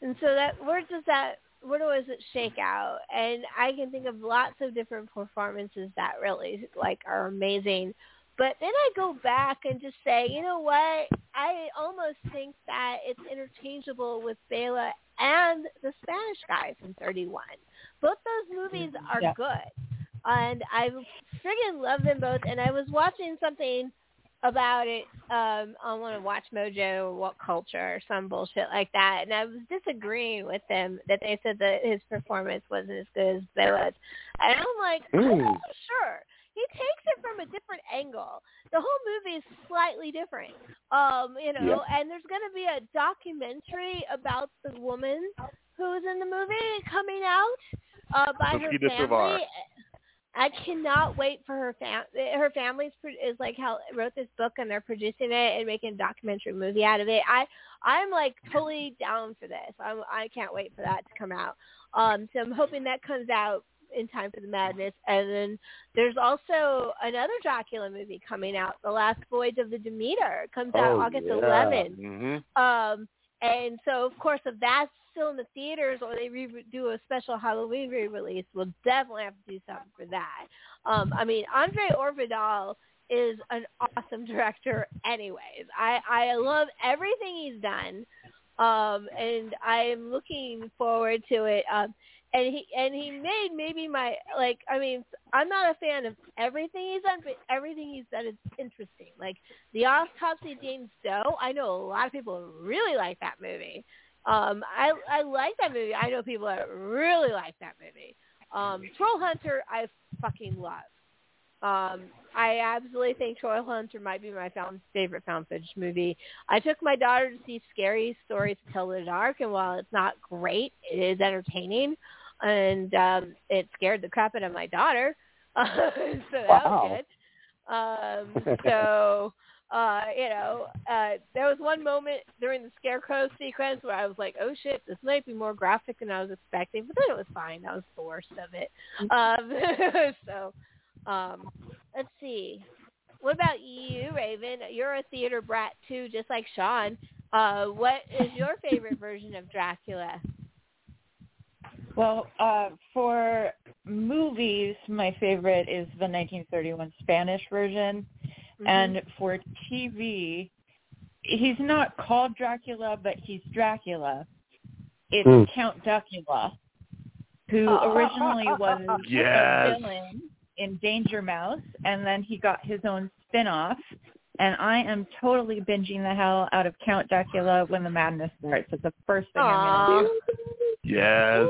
Speaker 2: and so that where does that where does it shake out? And I can think of lots of different performances that really like are amazing. But then I go back and just say, you know what? I almost think that it's interchangeable with Bela and the Spanish guy from 31. Both those movies mm-hmm. are
Speaker 4: Yeah.
Speaker 2: good. And I friggin' love them both. And I was watching something about it um on one of Watch Mojo or What Culture or some bullshit like that, and I was disagreeing with them that they said that his performance wasn't as good as Bela's, and I'm like,
Speaker 6: Mm.
Speaker 2: not sure. He takes it from a different angle. The whole movie is slightly different, um, you know. And there's going to be a documentary about the woman who's in the movie coming out uh, by her
Speaker 3: Lupita Tovar.
Speaker 2: family. I cannot wait for her fam. Her family's pro- is like how wrote this book and they're producing it and making a documentary movie out of it. I I'm like totally down for this. I'm I can't wait for that to come out. Um, so I'm hoping that comes out in time for the madness. And then there's also another Dracula movie coming out, The Last Voyage of the Demeter. It comes out
Speaker 6: Oh,
Speaker 2: August
Speaker 6: yeah.
Speaker 2: 11th.
Speaker 3: hmm
Speaker 2: Um, and so, of course, if that's still in the theaters or they re- do a special Halloween re-release, we'll definitely have to do something for that. Um, I mean, André Øvredal is an awesome director anyways. I, I love everything he's done. Um, and I'm looking forward to it. Um, and he and he made maybe my like I mean I'm not a fan of everything he's done, but everything he's done is interesting. Like the autopsy of Jane Doe, I know a lot of people really like that movie. Um, I I like that movie. I know people that really like that movie. Um, Troll Hunter, I fucking love. Um, I absolutely think Troll Hunter might be my found, favorite found footage movie. I took my daughter to see Scary Stories to Tell the Dark, and while it's not great, it is entertaining, and um, it scared the crap out of my daughter. so that
Speaker 6: Wow.
Speaker 2: was good. Um, so uh, you know, uh, there was one moment during the scarecrow sequence where I was like, "Oh shit, this might be more graphic than I was expecting," but then it was fine. That was the worst of it. Um, so, um, let's see. What about you, Raven? You're a theater brat too, just like Shaun. Uh, what is your favorite version of Dracula?
Speaker 4: Well, uh, for movies, my favorite is the 1931 Spanish version,
Speaker 2: Mm-hmm.
Speaker 4: and for TV, he's not called Dracula, but he's Dracula. It's
Speaker 6: Hmm.
Speaker 4: Count Duckula, who
Speaker 2: Oh.
Speaker 4: originally was
Speaker 3: Yes.
Speaker 4: a villain in Danger Mouse, and then he got his own spin-off. And I am totally binging the hell out of Count Duckula when the madness starts. It's the first thing I'm going to do.
Speaker 3: Yes.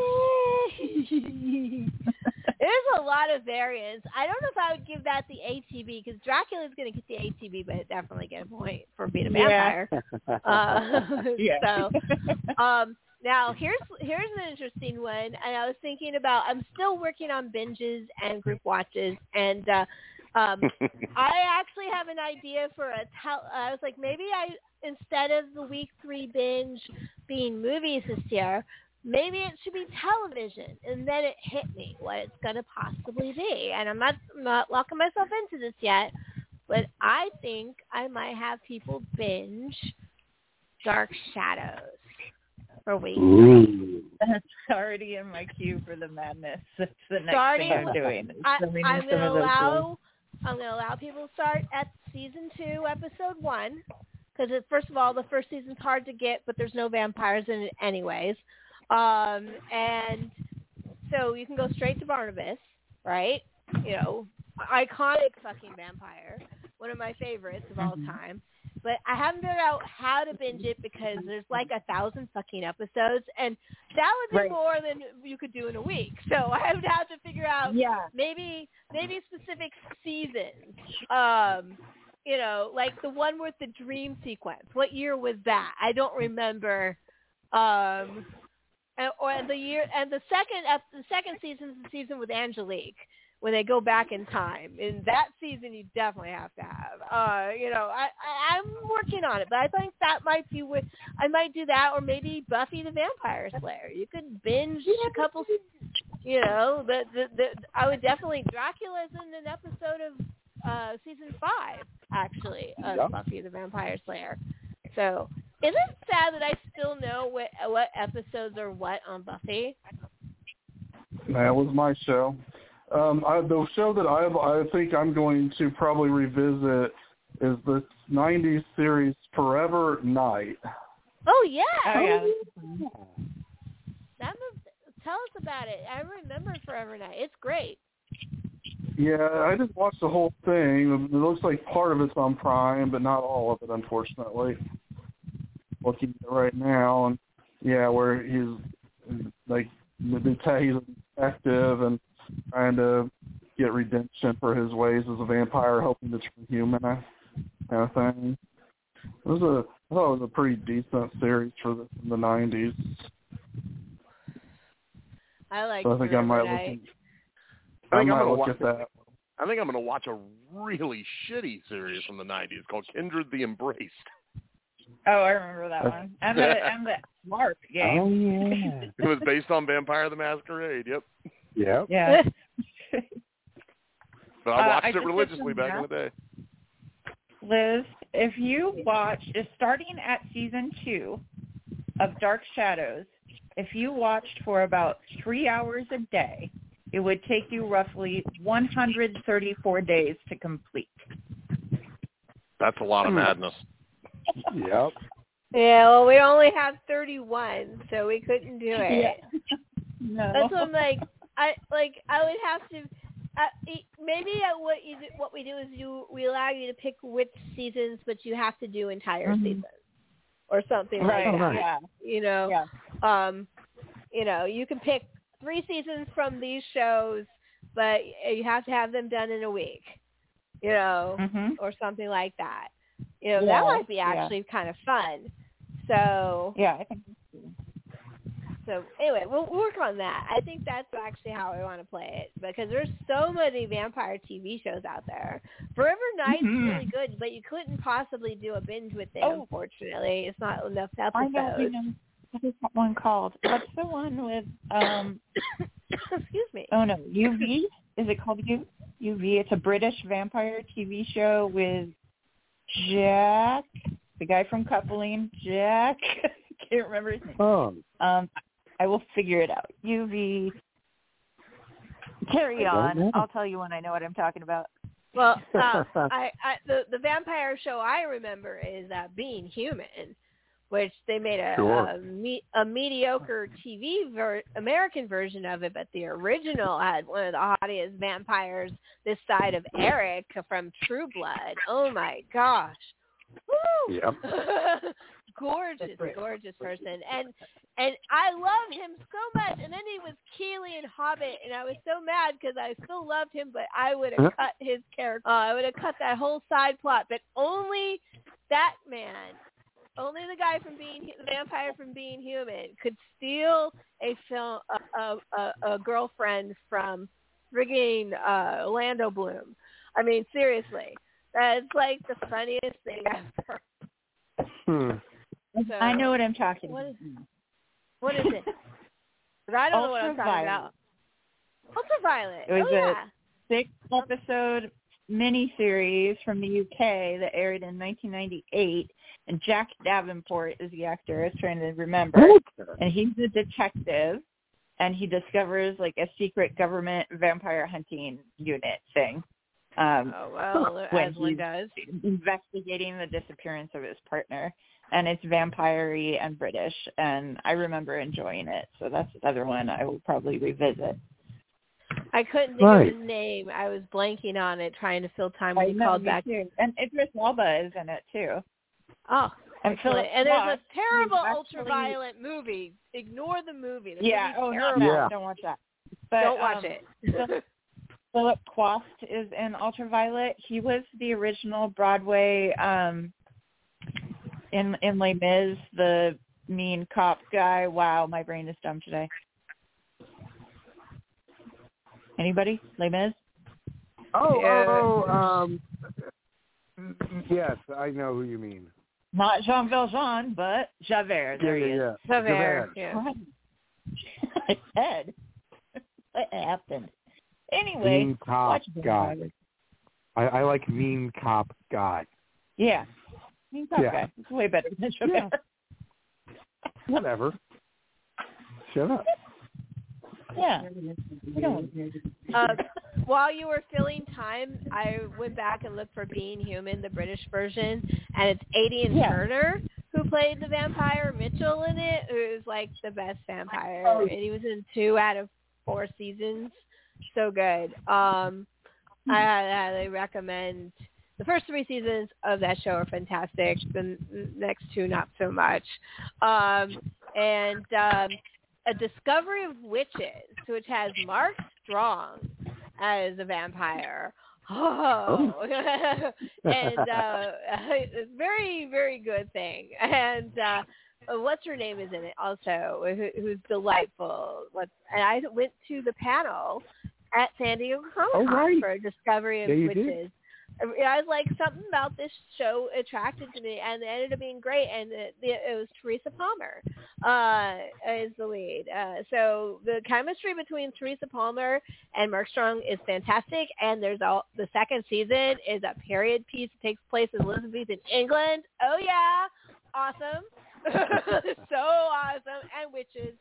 Speaker 2: There's a lot of variants. I don't know if I would give that the ATB because Dracula is going to get the ATB, but it definitely get a point for being a
Speaker 4: Yeah.
Speaker 2: vampire. Uh,
Speaker 4: Yeah.
Speaker 2: So, um, now here's here's an interesting one, and I was thinking about. I'm still working on binges and group watches, and uh, um, I actually have an idea for a tel- I was like maybe I instead of the week three binge being movies this year, maybe it should be television. And then it hit me what it's going to possibly be. And I'm not, I'm not locking myself into this yet, but I think I might have people binge Dark Shadows for weeks.
Speaker 4: That's already in my queue for the madness. That's the next
Speaker 2: Starting
Speaker 4: thing I'm doing.
Speaker 2: I, I'm going to
Speaker 4: of those
Speaker 2: allow I'm going to allow people to start at season two, episode one, because first of all, the first season's hard to get, but there's no vampires in it anyways. Um, and so you can go straight to Barnabas, right? You know, iconic fucking vampire, one of my favorites of all time. But I haven't figured out how to binge it because there's like a thousand fucking episodes, and that would be
Speaker 4: Right.
Speaker 2: more than you could do in a week. So I would have to figure out
Speaker 4: Yeah.
Speaker 2: maybe maybe specific seasons. Um, you know, like the one with the dream sequence. What year was that? I don't remember. Um, and, or the year and the second the second season is the season with Angelique when they go back in time. In that season, you definitely have to have. Uh, you know, I, I I'm working on it, but I think that might be what I might do that, or maybe Buffy the Vampire Slayer. You could binge a couple. You know, the the, the I would definitely Dracula's in an episode of uh season five actually of
Speaker 5: Yeah.
Speaker 2: Buffy the Vampire Slayer. So isn't it sad that I still know what what episodes are what on Buffy?
Speaker 5: That was my show. Um, I, the show that I I think I'm going to probably revisit is the '90s series Forever Knight.
Speaker 2: Oh yeah.
Speaker 4: Oh, yeah.
Speaker 2: That move, tell us about it. I remember Forever Knight. It's great.
Speaker 5: Yeah, I didn't watch the whole thing. It looks like part of it's on Prime, but not all of it, unfortunately. Looking at it right now, and yeah, where he's like the detective, he's a detective, and trying to get redemption for his ways as a vampire, hoping to turn human, kind of thing. It was a, I thought it was a pretty decent series for the, the '90s.
Speaker 2: I like
Speaker 5: So I think I might
Speaker 2: Night.
Speaker 5: look.
Speaker 3: I
Speaker 5: I
Speaker 3: think I'm
Speaker 5: might
Speaker 3: gonna
Speaker 5: look
Speaker 3: watch
Speaker 5: at that.
Speaker 3: I think I'm going to watch a really shitty series from the 90s called Kindred the Embraced.
Speaker 4: Oh, I remember that one. And the and the LARP game.
Speaker 6: Oh yeah.
Speaker 3: It was based on Vampire the Masquerade. Yep.
Speaker 6: Yep.
Speaker 4: Yeah.
Speaker 3: But
Speaker 4: Uh,
Speaker 3: I
Speaker 4: I
Speaker 3: watched
Speaker 4: just
Speaker 3: it
Speaker 4: did
Speaker 3: religiously back in the day.
Speaker 4: Liz, if you watch, just starting at season two of Dark Shadows, if you watched for about three hours a day, it would take you roughly 134 days to complete.
Speaker 3: That's a lot of
Speaker 6: Hmm.
Speaker 3: madness.
Speaker 6: Yep.
Speaker 2: Yeah, well, we only have 31, so we couldn't do it. Yeah.
Speaker 4: No.
Speaker 2: That's what I'm like. I like. I would have to. Uh, e- maybe uh, what you do, what we do is you we allow you to pick which seasons, but you have to do entire
Speaker 4: Mhm.
Speaker 2: seasons or something
Speaker 4: right.
Speaker 2: like that.
Speaker 4: Yeah.
Speaker 2: You know.
Speaker 4: Yeah.
Speaker 2: Um, you know, you can pick three seasons from these shows, but you have to have them done in a week. You know,
Speaker 4: Mhm.
Speaker 2: or something like that. You know,
Speaker 4: Yeah,
Speaker 2: that might be
Speaker 4: yeah.
Speaker 2: actually kind of fun. So
Speaker 4: Yeah, I think.
Speaker 2: so anyway, we'll we'll work on that. I think that's actually how I want to play it because there's so many vampire TV shows out there. Forever Knight's
Speaker 4: Mhm.
Speaker 2: really good, but you couldn't possibly do a binge with it.
Speaker 4: Oh.
Speaker 2: Unfortunately, it's not enough
Speaker 4: I
Speaker 2: episodes.
Speaker 4: don't even. What is that one called? What's the one with? um
Speaker 2: Excuse me.
Speaker 4: Oh no, UV. Is it called U- UV? It's a British vampire TV show with Jack, the guy from Coupling. Jack. Can't remember his name.
Speaker 6: Oh.
Speaker 4: Um, I will figure it out. UV. Carry on. I'll tell you when I know what I'm talking about.
Speaker 2: Well, uh, I, I the the vampire show I remember is uh, Being Human, which they made a
Speaker 6: Sure.
Speaker 2: a, me, a mediocre TV ver- American version of it, but the original had one of the hottest vampires this side of Eric from True Blood. Oh my gosh. Woo!
Speaker 6: Yep.
Speaker 2: gorgeous, gorgeous person, and and I love him so much. And then he was Kili in Hobbit, and I was so mad because I still loved him, but I would have
Speaker 6: Huh?
Speaker 2: cut his character. Uh, I would have cut that whole side plot. But only that man, only the guy from being the vampire from Being Human, could steal a film a a, a, a girlfriend from frigging uh, Orlando Bloom. I mean, seriously, that's like the funniest thing ever.
Speaker 6: Hmm.
Speaker 2: So,
Speaker 4: I know what I'm talking
Speaker 2: What
Speaker 4: about.
Speaker 2: is, what is it? I don't know what I'm talking
Speaker 4: Ultraviolet.
Speaker 2: about. Ultraviolet.
Speaker 4: It was
Speaker 2: oh,
Speaker 4: a-
Speaker 2: yeah.
Speaker 4: Six episode miniseries from the UK that aired in 1998, and Jack Davenport is the actor. I was trying to remember, and he's a detective, and he discovers like a secret government vampire hunting unit thing. Um,
Speaker 2: Oh well,
Speaker 4: when
Speaker 2: as one does.
Speaker 4: investigating the disappearance of his partner, and it's vampire and British, and I remember enjoying it. So that's another one I will probably revisit.
Speaker 2: I couldn't think
Speaker 4: Right.
Speaker 2: of his name. I was blanking on it, trying to fill time
Speaker 4: I
Speaker 2: when you
Speaker 4: know,
Speaker 2: called back.
Speaker 4: too. And Idris Elba is in it too.
Speaker 2: Oh,
Speaker 4: And
Speaker 2: excellent.
Speaker 4: Philip
Speaker 2: And there's
Speaker 4: Roth,
Speaker 2: a terrible ultraviolet movie. Ignore the movie. The
Speaker 4: Yeah. Oh no,
Speaker 2: terrible.
Speaker 4: no, don't watch that. But,
Speaker 2: Don't watch
Speaker 4: um,
Speaker 2: it.
Speaker 4: Philip Quast is in Ultraviolet. He was the original Broadway um in in Les Mis, the mean cop guy. Wow, my brain is dumb today. Anybody? Les Mis?
Speaker 6: Oh,
Speaker 4: Yeah.
Speaker 6: oh, um, yes, I know who you mean.
Speaker 4: Not Jean Valjean, but Javert. There
Speaker 6: yeah,
Speaker 4: he is.
Speaker 6: yeah,
Speaker 2: Javert,
Speaker 6: Javert.
Speaker 2: yeah.
Speaker 4: I said. What happened? Anyway,
Speaker 6: Mean cop
Speaker 4: watch
Speaker 6: guy. I, I like mean cop guy.
Speaker 4: Yeah. Mean cop
Speaker 6: Yeah.
Speaker 4: guy. It's way better than Javert.
Speaker 6: Whatever. Shut up.
Speaker 4: Yeah.
Speaker 2: Uh, while you were filling time, I went back and looked for Being Human, the British version, and it's Aidan
Speaker 4: Yeah.
Speaker 2: Turner who played the vampire Mitchell in it, who's like the best vampire,
Speaker 4: Oh.
Speaker 2: and he was in two out of four seasons. So good. Um, I highly recommend. The first three seasons of that show are fantastic. The next two, not so much. Um, and um, a Discovery of Witches, which has Mark Strong as a vampire. Oh, and uh, it's very, very good thing. And uh, what's her name is in it also, who, who's delightful. What's, and I went to the panel at San Diego Comic Con
Speaker 6: Oh, right.
Speaker 2: for Discovery of
Speaker 6: Yeah,
Speaker 2: Witches.
Speaker 6: did.
Speaker 2: I was like something about this show attracted to me, and it ended up being great. And it, it was Teresa Palmer uh, is the lead. Uh, so the chemistry between Teresa Palmer and Mark Strong is fantastic. And there's all the second season is a period piece that takes place in Elizabethan England. Oh yeah, awesome, so awesome, and witches.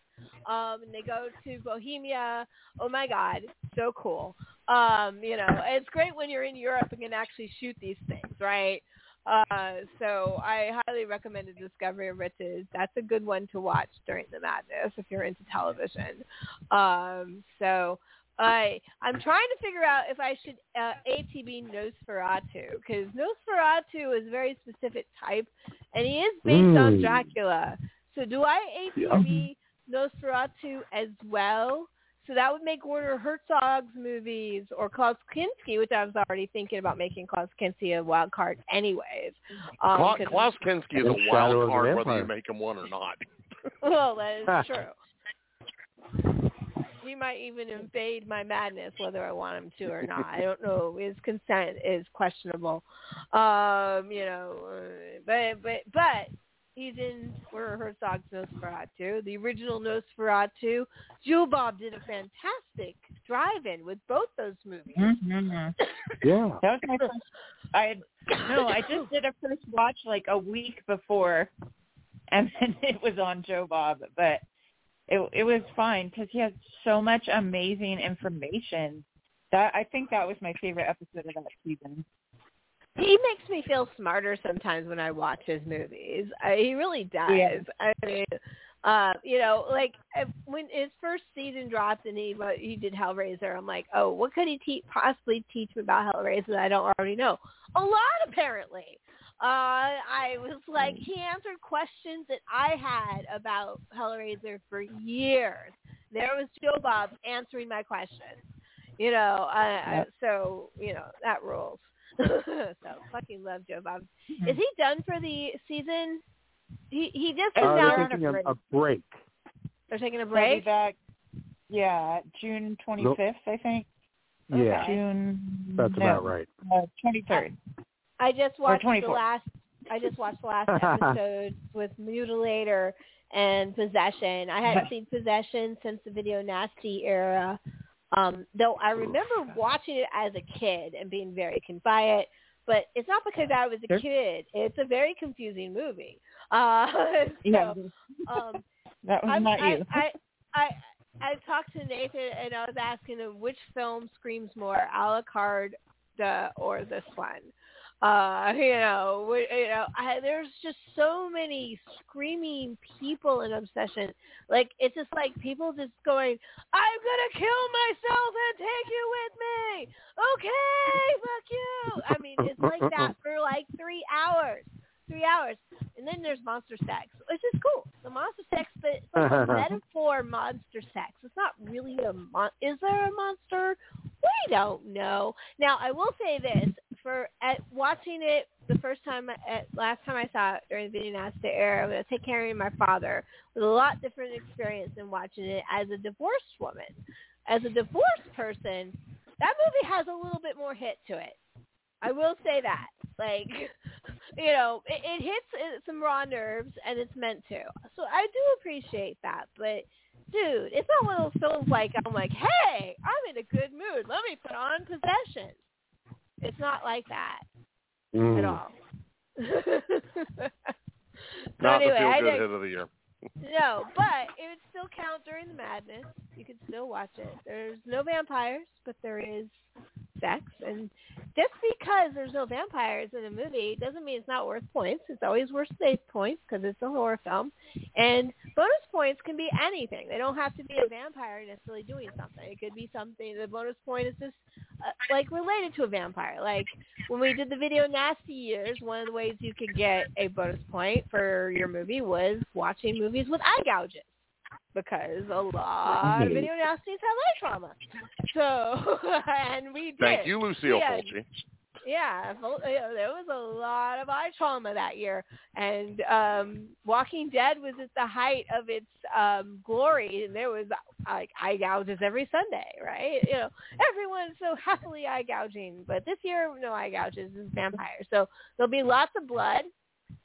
Speaker 2: Um, and they go to Bohemia. Oh my God, so cool. Um, you know, it's great when you're in Europe and can actually shoot these things, right? Uh, so I highly recommend the Discovery of Witches. That's a good one to watch during the madness if you're into television. Um, so I I'm trying to figure out if I should uh, ATB Nosferatu because Nosferatu is a very specific type, and he is based on
Speaker 12: Mm.
Speaker 2: Dracula. So do I ATB Nosferatu as well? So that would make Werner Herzog's movies or Klaus Kinski, which I was already thinking about making Klaus Kinski a wild card anyways. Um,
Speaker 3: Kla- Klaus Kinski is a wild card whether you make him one or not.
Speaker 2: well, that is true. He might even invade my madness whether I want him to or not. I don't know. His consent is questionable. Um, you know, uh, but but but he's in Werner Herzog's Nosferatu, the original Nosferatu. Joe Bob did a fantastic drive-in with both those movies.
Speaker 4: Mhm.
Speaker 6: Yeah.
Speaker 4: That was my first. I had, no, I just did a first watch like a week before, and then it was on Joe Bob, but it it was fine because he has so much amazing information. That I think that was my favorite episode of that season.
Speaker 2: He makes me feel smarter sometimes when I watch his movies. I, he really does.
Speaker 4: Yeah.
Speaker 2: I mean, uh, you know, like uh, when his first season dropped and he he did Hellraiser, I'm like, oh, what could he te- possibly teach me about Hellraiser that I don't already know? A lot, apparently. Uh, I was like, he answered questions that I had about Hellraiser for years. There was Joe Bob answering my questions. You know, I, so you know that rules. so fucking love Joe Bob. Is he done for the season? He he just
Speaker 6: Uh,
Speaker 2: announced
Speaker 6: they're taking a, a break.
Speaker 2: they're taking a
Speaker 4: They'll be
Speaker 2: break.
Speaker 4: back. Yeah, June twenty fifth, I think.
Speaker 6: Yeah.
Speaker 4: June.
Speaker 6: That's
Speaker 4: no,
Speaker 6: about right.
Speaker 4: Twenty third.
Speaker 2: I just watched the last. I just watched the last episode with Mutilator, and Possession. I hadn't seen Possession since the Video Nasty era. Um, though I remember watching it as a kid and being very confused by it, but it's not because I was a kid. It's a very confusing movie. Uh, so,
Speaker 4: Yeah.
Speaker 2: um,
Speaker 4: That was
Speaker 2: I'm-
Speaker 4: not
Speaker 2: I,
Speaker 4: you.
Speaker 2: I, I, I talked to Nathan and I was asking him which film screams more, a Alucard the or this one. Uh, you know, you know, I, there's just so many screaming people in Possession. Like it's just like people just going, "I'm gonna kill myself and take you with me." Okay, fuck you. I mean, it's like that for like three hours three hours. And then there's monster sex, which is cool. The monster sex, but it's like a metaphor monster sex. It's not really a mon. Is there a monster? We don't know. Now, I will say this: for at watching it the first time, at last time I saw it during the Video Nasty era, when I was take care of my father, was a lot different experience than watching it as a divorced woman. As a divorced person, that movie has a little bit more hit to it. I will say that. Like, you know, it, it hits uh, some raw nerves, and it's meant to. So I do appreciate that. But, dude, it's not one of those films like I'm like, hey, I'm in a good mood. Let me put on Possession. It's not like that
Speaker 6: Mm.
Speaker 2: at all. so
Speaker 3: Not
Speaker 2: anyway,
Speaker 3: the
Speaker 2: I
Speaker 3: feel good hit of the year.
Speaker 2: no, but it would still count during the madness. You could still watch it. There's no vampires, but there is sex, and just because there's no vampires in a movie doesn't mean it's not worth points. It's always worth safe points because it's a horror film, and bonus points can be anything. They don't have to be a vampire necessarily doing something. It could be something. The bonus point is just uh, like related to a vampire. Like when we did the video nasty years, one of the ways you could get a bonus point for your movie was watching movies with eye gouges because a lot of
Speaker 3: Right.
Speaker 2: video nasties have eye trauma. So and we did.
Speaker 3: Thank you, Lucio
Speaker 2: Yeah.
Speaker 3: Fulci.
Speaker 2: Yeah, Fol- yeah, there was a lot of eye trauma that year, and um Walking Dead was at the height of its um glory, and there was like eye gouges every Sunday, right? You know, everyone's so happily eye gouging, but this year no eye gouges is vampires, so there'll be lots of blood,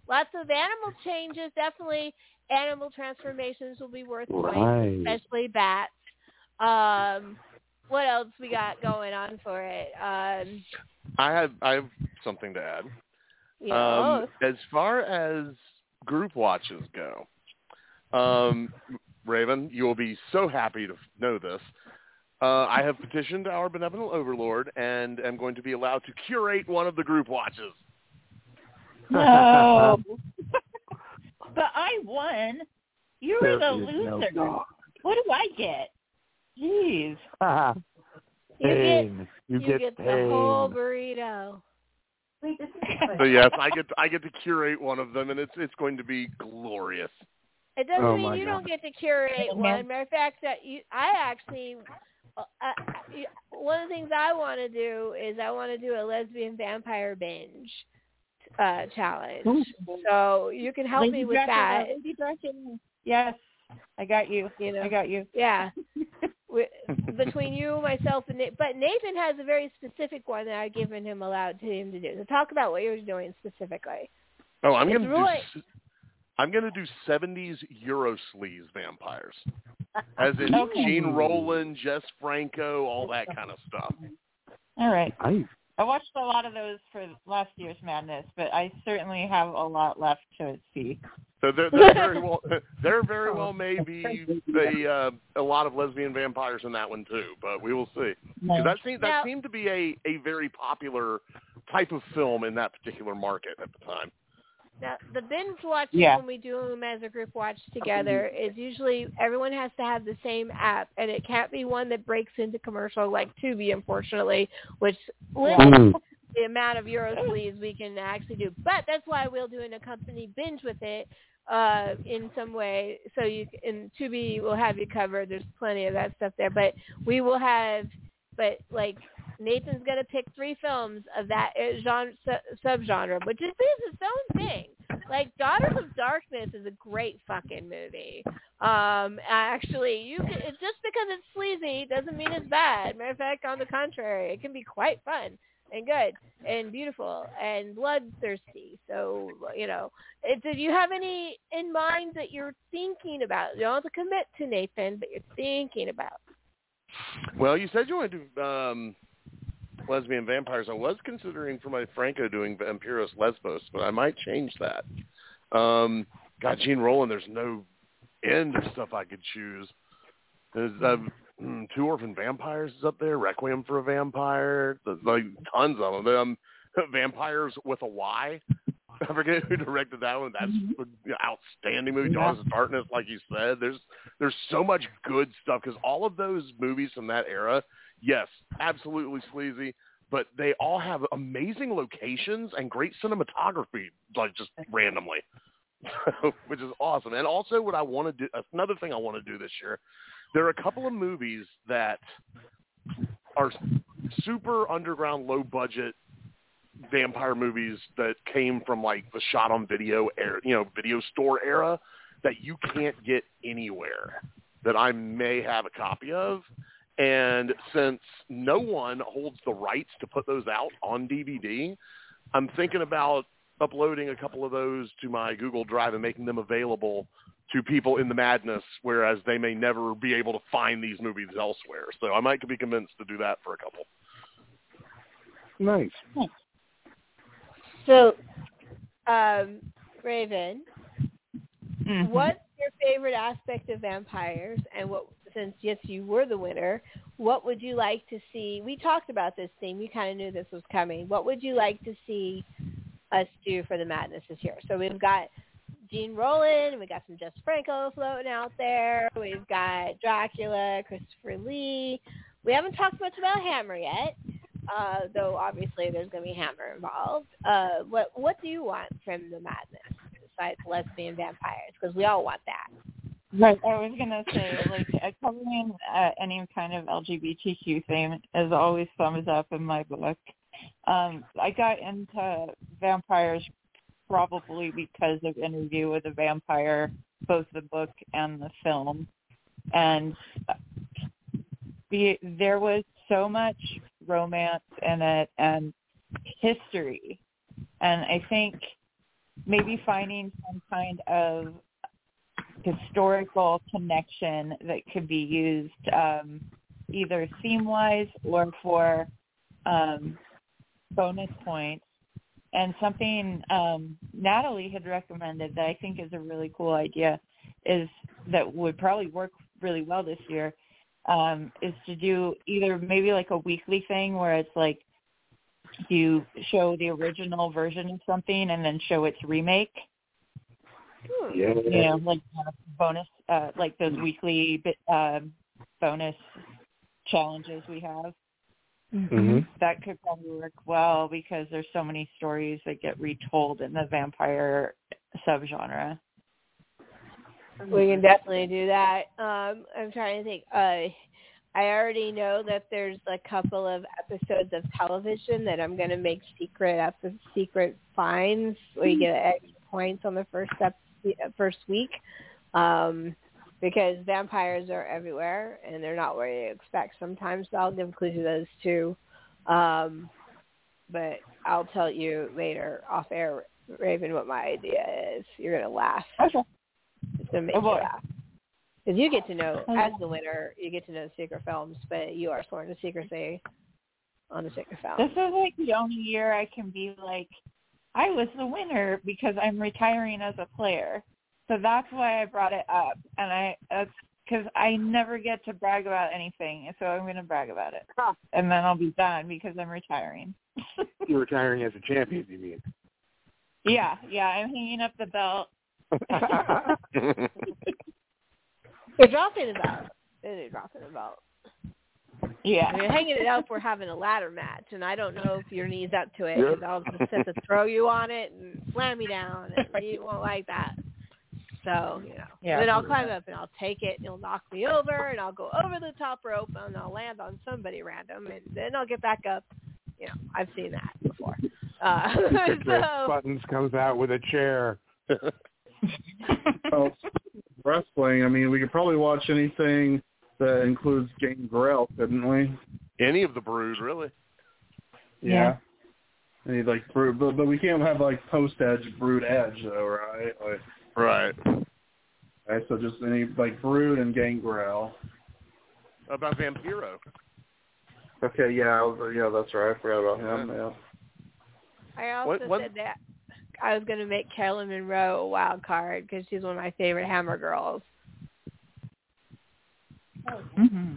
Speaker 2: lots of animal changes. Definitely, animal transformations will be worth points,
Speaker 6: Right.
Speaker 2: especially bats. Um, what else we got going on for it? Um,
Speaker 3: I have I have something to add.
Speaker 2: yeah,
Speaker 3: Um, as far as group watches go, um, Raven, you will be so happy to know this. Uh, I have petitioned our benevolent overlord and am going to be allowed to curate one of the group watches.
Speaker 4: No. but I won. You were
Speaker 6: There
Speaker 4: the
Speaker 6: is no
Speaker 4: loser. What do I get? Jeez.
Speaker 2: You get-
Speaker 6: pain. you,
Speaker 2: you get,
Speaker 6: pain.
Speaker 2: the whole burrito.
Speaker 3: So yes, I get I get to curate one of them, and it's it's going to be glorious.
Speaker 2: It doesn't
Speaker 6: Oh,
Speaker 2: mean you
Speaker 6: God.
Speaker 2: don't get to curate
Speaker 4: Yeah.
Speaker 2: one. Matter of fact, that you, I actually, uh, uh, one of the things I want to do is I want to do a lesbian vampire binge uh challenge. So you can help
Speaker 4: Lady
Speaker 2: me with
Speaker 4: Dresser,
Speaker 2: that.
Speaker 4: Lady Dresser. Yes, I got you.
Speaker 2: You know,
Speaker 4: I got you.
Speaker 2: Yeah. Wi- Between you, myself, and Nathan. But Nathan has a very specific one that I've given him allowed to him to do. So talk about what you're doing specifically.
Speaker 3: Oh, I'm going to
Speaker 2: really-
Speaker 3: do. s- I'm going to do 70s Euro sleaze vampires, as in
Speaker 4: Okay.
Speaker 3: Jean Rollin, Jess Franco, all that kind of stuff.
Speaker 4: All right.
Speaker 6: Nice.
Speaker 4: I watched a lot of those for last year's Madness, but I certainly have a lot left to see.
Speaker 3: So there, there very well, there very well may be a uh, a lot of lesbian vampires in that one too, but we will see. 'Cause that seemed that
Speaker 2: Now-
Speaker 3: seemed to be a a very popular type of film in that particular market at the time.
Speaker 2: Now, the binge watching
Speaker 4: Yeah.
Speaker 2: when we do them as a group watch together is usually everyone has to have the same app, and it can't be one that breaks into commercial like Tubi, unfortunately, which limits
Speaker 6: Mm.
Speaker 2: the amount of Euro sleaze we can actually do. But that's why we'll do an accompanied binge with it uh, in some way. So you in Tubi will have you covered. There's plenty of that stuff there, but we will have, but like. Nathan's gonna pick three films of that uh, genre su- subgenre, which is, its own thing. Like Daughters of Darkness is a great fucking movie. Um, actually, you can, it's just because it's sleazy doesn't mean it's bad. Matter of fact, on the contrary, it can be quite fun. and good and beautiful and bloodthirsty. So you know, it, did you have any in mind that you're thinking about? You don't have to commit to Nathan, but you're thinking about.
Speaker 3: Well, you said you wanted to um, lesbian vampires. I was considering for my Franco doing Vampiros Lesbos, but I might change that. Um, God, Jean Rollin, there's no end of stuff I could choose. There's uh, mm, Two Orphan Vampires is up there, Requiem for a Vampire, there's like tons of them. Um, Vampires with a Y. I forget who directed that one. That's
Speaker 4: Mm-hmm.
Speaker 3: an outstanding movie. Daughters of Darkness, like you said. There's there's so much good stuff because all of those movies from that era, yes, absolutely sleazy, but they all have amazing locations and great cinematography, like just randomly, which is awesome. And also, what I want to do, another thing I want to do this year, there are a couple of movies that are super underground, low budget vampire movies that came from like the shot on video era, you know, video store era that you can't get anywhere that I may have a copy of. And since no one holds the rights to put those out on DVD, I'm thinking about uploading a couple of those to my Google Drive and making them available to people in the madness, whereas they may never be able to find these movies elsewhere. So I might be convinced to do that for a couple.
Speaker 6: Nice. Hmm.
Speaker 2: So, um, Raven,
Speaker 4: Mhm.
Speaker 2: what's your favorite aspect of vampires? And what, since yes, you were the winner, what would you like to see? We talked about this theme. You kind of knew this was coming. What would you like to see us do for the madness this year? So we've got Jean Rollin, we got some Jess Franco floating out there. We've got Dracula, Christopher Lee. We haven't talked much about Hammer yet, uh, though obviously there's going to be Hammer involved. Uh, what what do you want from the madness besides lesbian vampires? Because we all want that.
Speaker 4: Right. I was gonna say, like, uh, covering uh, any kind of LGBTQ theme is always thumbs up in my book. Um, I got into vampires probably because of Interview with a Vampire, both the book and the film, and uh, the, there was so much romance in it and history, and I think maybe finding some kind of historical connection that could be used um, either theme-wise or for um, bonus points. And something um, Natalie had recommended that I think is a really cool idea is that would probably work really well this year um, is to do either maybe like a weekly thing where it's like you show the original version of something and then show its remake
Speaker 6: Yeah.
Speaker 4: you know, like uh, bonus, uh, like those weekly bit, um, bonus challenges we have.
Speaker 6: hmm
Speaker 4: That could probably work well because there's so many stories that get retold in the vampire subgenre.
Speaker 2: We can definitely do that. Um, I'm trying to think. Uh, I already know that there's a couple of episodes of television that I'm going to make secret after secret finds where you get extra points on the first ep- first week. Um, because vampires are everywhere and they're not where you expect sometimes. So I'll give clues to those too. Um, but I'll tell you later off air, Raven, what my idea is. You're gonna laugh.
Speaker 4: Okay.
Speaker 2: It's gonna make
Speaker 4: Oh,
Speaker 2: you
Speaker 4: boy.
Speaker 2: laugh. Because you get to know,
Speaker 4: oh,
Speaker 2: as the winner, you get to know secret films, but you are sworn to secrecy on the secret film.
Speaker 4: This is like the only year I can be like, I was the winner because I'm retiring as a player. So that's why I brought it up, and I that's because I never get to brag about anything, so I'm going to brag about it, and then I'll be done because I'm retiring.
Speaker 6: You're retiring as a champion, you mean?
Speaker 4: Yeah, yeah, I'm hanging up the belt.
Speaker 2: You're dropping the belt. You're dropping the belt.
Speaker 4: Yeah.
Speaker 2: If you're hanging it up, we're having a ladder match, and I don't know if your knee's up to it.
Speaker 6: Yep.
Speaker 2: 'cause I'll just have to throw you on it and slam you down, and you won't like that. So, you know.
Speaker 4: Yeah.
Speaker 2: Then I'll climb up and I'll take it, and you'll knock me over, and I'll go over the top rope, and I'll land on somebody random, and then I'll get back up. You know, I've seen that before. Uh, so,
Speaker 6: Buttons comes out with a chair.
Speaker 5: Well, wrestling. I mean, we could probably watch anything that includes Gangrel, couldn't we?
Speaker 3: Any of the Brood, really.
Speaker 5: Yeah. I need like brood, but but we can't have like post edge, brood edge though, right? Like
Speaker 3: Right.
Speaker 5: okay, so just any like brood and gangrel.
Speaker 3: About Vampiro.
Speaker 5: Okay, yeah, was- yeah, that's right. I forgot about him. Yeah.
Speaker 2: I also
Speaker 3: What- what-
Speaker 2: said that I was going to make Caroline Munro a wild card because she's one of my favorite Hammer girls.
Speaker 4: hmm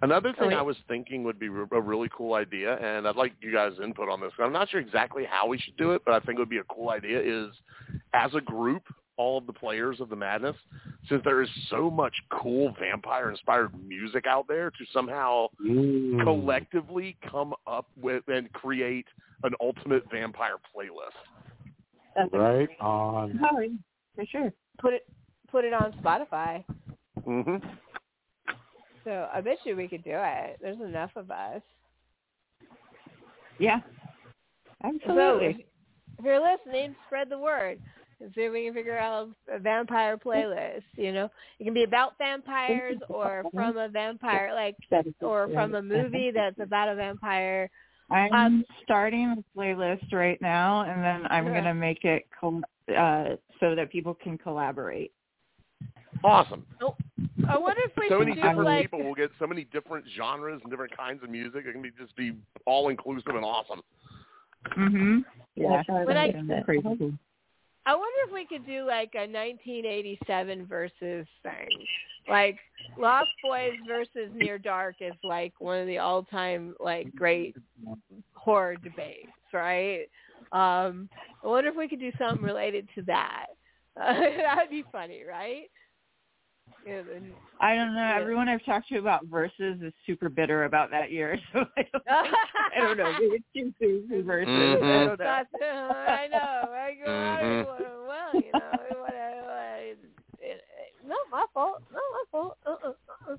Speaker 3: Another thing
Speaker 2: wait.
Speaker 3: I was thinking would be a really cool idea, and I'd like you guys' input on this. I'm not sure exactly how we should do it, but I think it would be a cool idea. Is as a group, all of the players of the Madness, since there is so much cool vampire-inspired music out there, to somehow
Speaker 6: Mm.
Speaker 3: collectively come up with and create an ultimate vampire playlist.
Speaker 6: Right on.
Speaker 4: Oh, for sure.
Speaker 2: Put it put it on Spotify.
Speaker 3: hmm
Speaker 2: So I bet you we could do it. There's enough of us.
Speaker 4: Yeah.
Speaker 2: So
Speaker 4: Absolutely.
Speaker 2: if you're listening, spread the word. And see if we can figure out a vampire playlist. You know, it can be about vampires or from a vampire, like, or from a movie that's about a vampire.
Speaker 4: I'm
Speaker 2: Um,
Speaker 4: starting a playlist right now, and then I'm
Speaker 2: Yeah.
Speaker 4: gonna make it col- uh, so that people can collaborate.
Speaker 3: Awesome.
Speaker 2: I wonder if we
Speaker 3: so
Speaker 2: should
Speaker 3: many
Speaker 2: do
Speaker 3: different
Speaker 2: like
Speaker 3: people will get so many different genres and different kinds of music. It can be just be all inclusive and awesome.
Speaker 4: Mhm. Yeah.
Speaker 2: When I-
Speaker 4: That's pretty cool.
Speaker 2: I wonder if we could do like a 1987 versus thing, like Lost Boys versus Near Dark is like one of the all-time like great horror debates, right? Um, I wonder if we could do something related to that. That'd be funny, right? Yeah, then-
Speaker 4: I don't know.
Speaker 2: Yeah.
Speaker 4: Everyone I've talked to about versus is super bitter about that year, so I don't. I don't know. Maybe it's too soon for versus. I
Speaker 3: Mhm.
Speaker 4: don't know.
Speaker 2: That's, I know. I go, I
Speaker 3: Mhm.
Speaker 2: go, well, you know, what, I, it, it, not my fault. Not my fault. Uh-uh, uh-uh.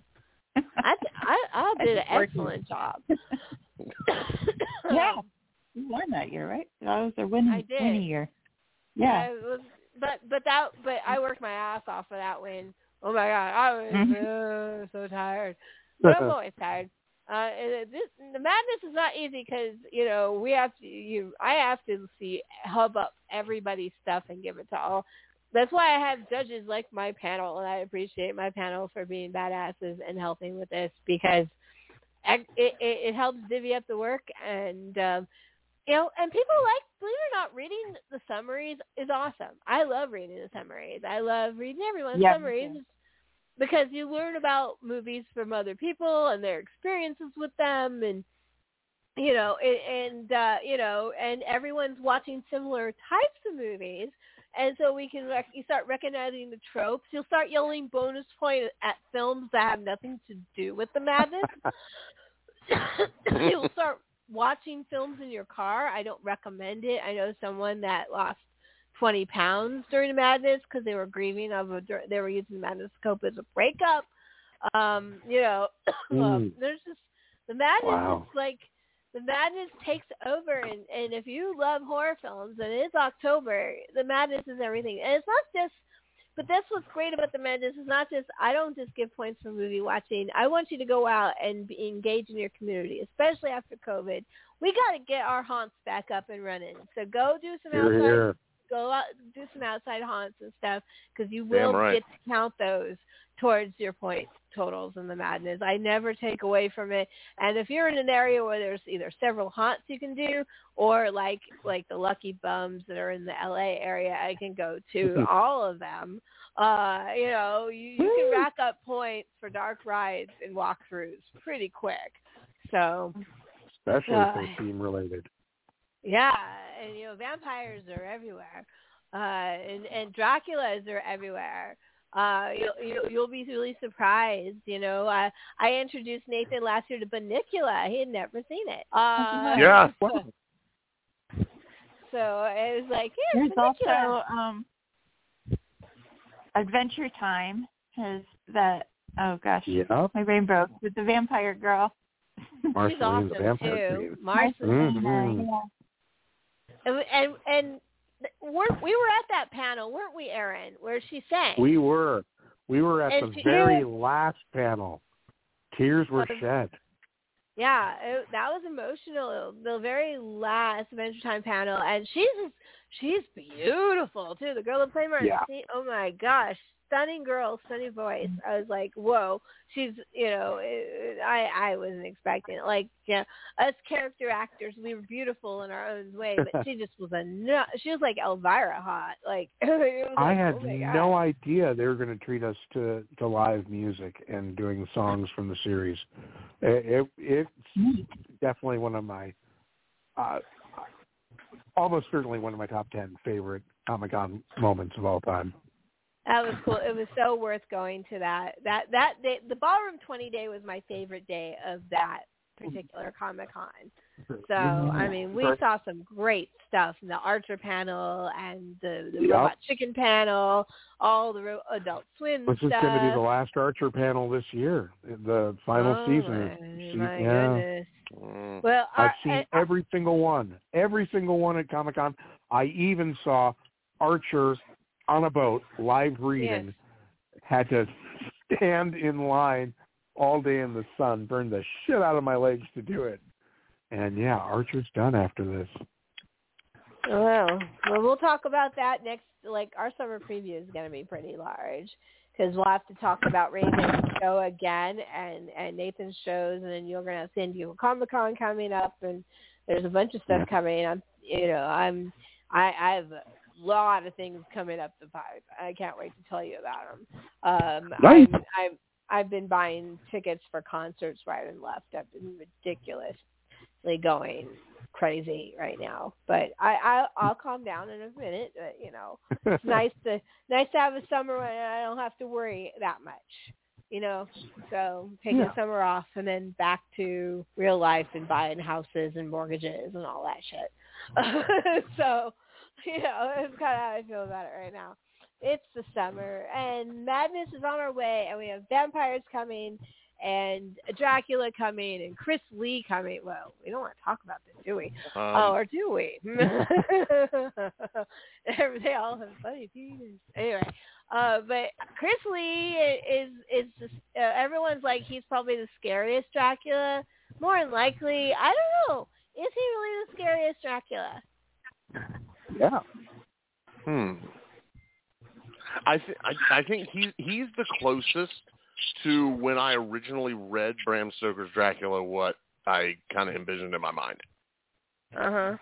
Speaker 2: I, I, I did an excellent job.
Speaker 4: yeah, you won that year, right? That was their winning
Speaker 2: I did.
Speaker 4: winning year. Yeah.
Speaker 2: I was, but but that but I worked my ass off for that win. Oh my god, I was uh, so tired. But I'm always tired. Uh, this the madness is not easy because you know we have to. You I have to see hub up everybody's stuff and give it to all. That's why I have judges like my panel, and I appreciate my panel for being badasses and helping with this because it it, it helps divvy up the work and. um you know, and people like, believe it or not, reading the summaries is awesome. I love reading the summaries. I love reading everyone's
Speaker 4: Yeah,
Speaker 2: summaries because you learn about movies from other people and their experiences with them, and you know, and, and uh, you know, and everyone's watching similar types of movies, and so we can rec- you start recognizing the tropes. You'll start yelling bonus point at films that have nothing to do with the madness. You'll start watching films in your car. I don't recommend it. I know someone that lost 20 pounds during the madness because they were grieving of a, they were using the as a breakup. Um, you know, um,
Speaker 6: Mm.
Speaker 2: there's just the madness
Speaker 6: Wow.
Speaker 2: is like the madness takes over and and if you love horror films and it's October, the madness is everything. And it's not just but that's what's great about the madness. is not just I don't just give points for movie watching. I want you to go out and be engage in your community, especially after COVID. We got to get our haunts back up and running. So go do some
Speaker 6: Here,
Speaker 2: outside
Speaker 6: here.
Speaker 2: go out do some outside haunts and stuff because you will
Speaker 3: right.
Speaker 2: get to count those towards your point totals and the madness. I never take away from it. And if you're in an area where there's either several haunts you can do or like like the lucky bums that are in the LA area, I can go to all of them. Uh, you know, you, you can rack up points for dark rides and walkthroughs pretty quick. So
Speaker 6: Especially
Speaker 2: Uh,
Speaker 6: if they're theme related.
Speaker 2: yeah, and you know, vampires are everywhere, uh, and and Draculas are everywhere. Uh, you'll, you'll you'll be really surprised. You know, I I introduced Nathan last year to Bunnicula. He had never seen it. Uh,
Speaker 3: Yeah.
Speaker 2: So it was like, yeah,
Speaker 4: There's
Speaker 2: Bunnicula.
Speaker 4: also um, Adventure Time has that. Oh gosh,
Speaker 6: Yeah.
Speaker 4: my brain broke with the vampire girl.
Speaker 2: She's awesome too.
Speaker 6: queen.
Speaker 2: Marceline.
Speaker 6: Mhm.
Speaker 2: And and, and we're, we were at that panel, weren't we, Aaron? Where she sang.
Speaker 6: We were. We were at
Speaker 2: And
Speaker 6: the
Speaker 2: she-
Speaker 6: very last panel. Tears were
Speaker 2: Um,
Speaker 6: shed.
Speaker 2: yeah, it, that was emotional. The very last Adventure Time panel, and she's she's beautiful too. The girl that played Marcy.
Speaker 6: Yeah.
Speaker 2: Oh my gosh, stunning girl, stunning voice. I was like, whoa. She's, you know, I I wasn't expecting it. Like, yeah, us character actors, we were beautiful in our own way, but she just was a nut. She was like Elvira hot. Like, was
Speaker 6: I
Speaker 2: like,
Speaker 6: had
Speaker 2: oh
Speaker 6: no idea they were going to treat us to to live music and doing songs from the series. It, it it's definitely one of my, uh, almost certainly one of my top ten favorite Comic Con moments of all time.
Speaker 2: That was cool. It was so worth going to that. That that day, the ballroom twenty day was my favorite day of that particular Comic Con. So I mean, we
Speaker 6: Right.
Speaker 2: saw some great stuff in the Archer panel and the, the
Speaker 6: Yep.
Speaker 2: Robot Chicken panel, all the ro- Adult Swim
Speaker 6: This is going to be the last Archer panel this year, the final
Speaker 2: oh,
Speaker 6: season.
Speaker 2: My, my
Speaker 6: yeah.
Speaker 2: goodness. Well,
Speaker 6: I've
Speaker 2: I,
Speaker 6: seen
Speaker 2: I,
Speaker 6: every single one, every single one at Comic Con. I even saw Archer on a boat live reading. Had to stand in line all day in the sun, burn the shit out of my legs to do it. And yeah, Archer's done after this.
Speaker 2: Well, well, we'll talk about that next. Like our summer preview is going to be pretty large because we'll have to talk about Raven's show again and and Nathan's shows, and then you're going to have San Diego Comic Con coming up, and there's a bunch of stuff coming. I'm, you know, I'm, I, I have a lot of things coming up the pipe. I can't wait to tell you about them. Um,
Speaker 6: Nice.
Speaker 2: I'm, I'm, I've been buying tickets for concerts right and left. I've been ridiculously going crazy right now. But I, I I'll calm down in a minute. But, you know, it's nice to nice to have a summer when I don't have to worry that much. You know, so taking
Speaker 6: Yeah.
Speaker 2: summer off and then back to real life and buying houses and mortgages and all that shit. so, you know, it's kind of how I feel about it right now. It's the summer and madness is on our way, and we have vampires coming and Dracula coming and Chris Lee coming. Well, we don't want to talk about this, do we?
Speaker 3: Um,
Speaker 2: oh, or do we? they all have funny penis. Anyway, uh, but Chris Lee is is just, uh, everyone's like he's probably the scariest Dracula. More than likely, I don't know. Is he really the scariest Dracula?
Speaker 6: Yeah.
Speaker 3: Hmm. I think I, I think he he's the closest to when I originally read Bram Stoker's Dracula what I kind of envisioned in my mind.
Speaker 2: Uh huh.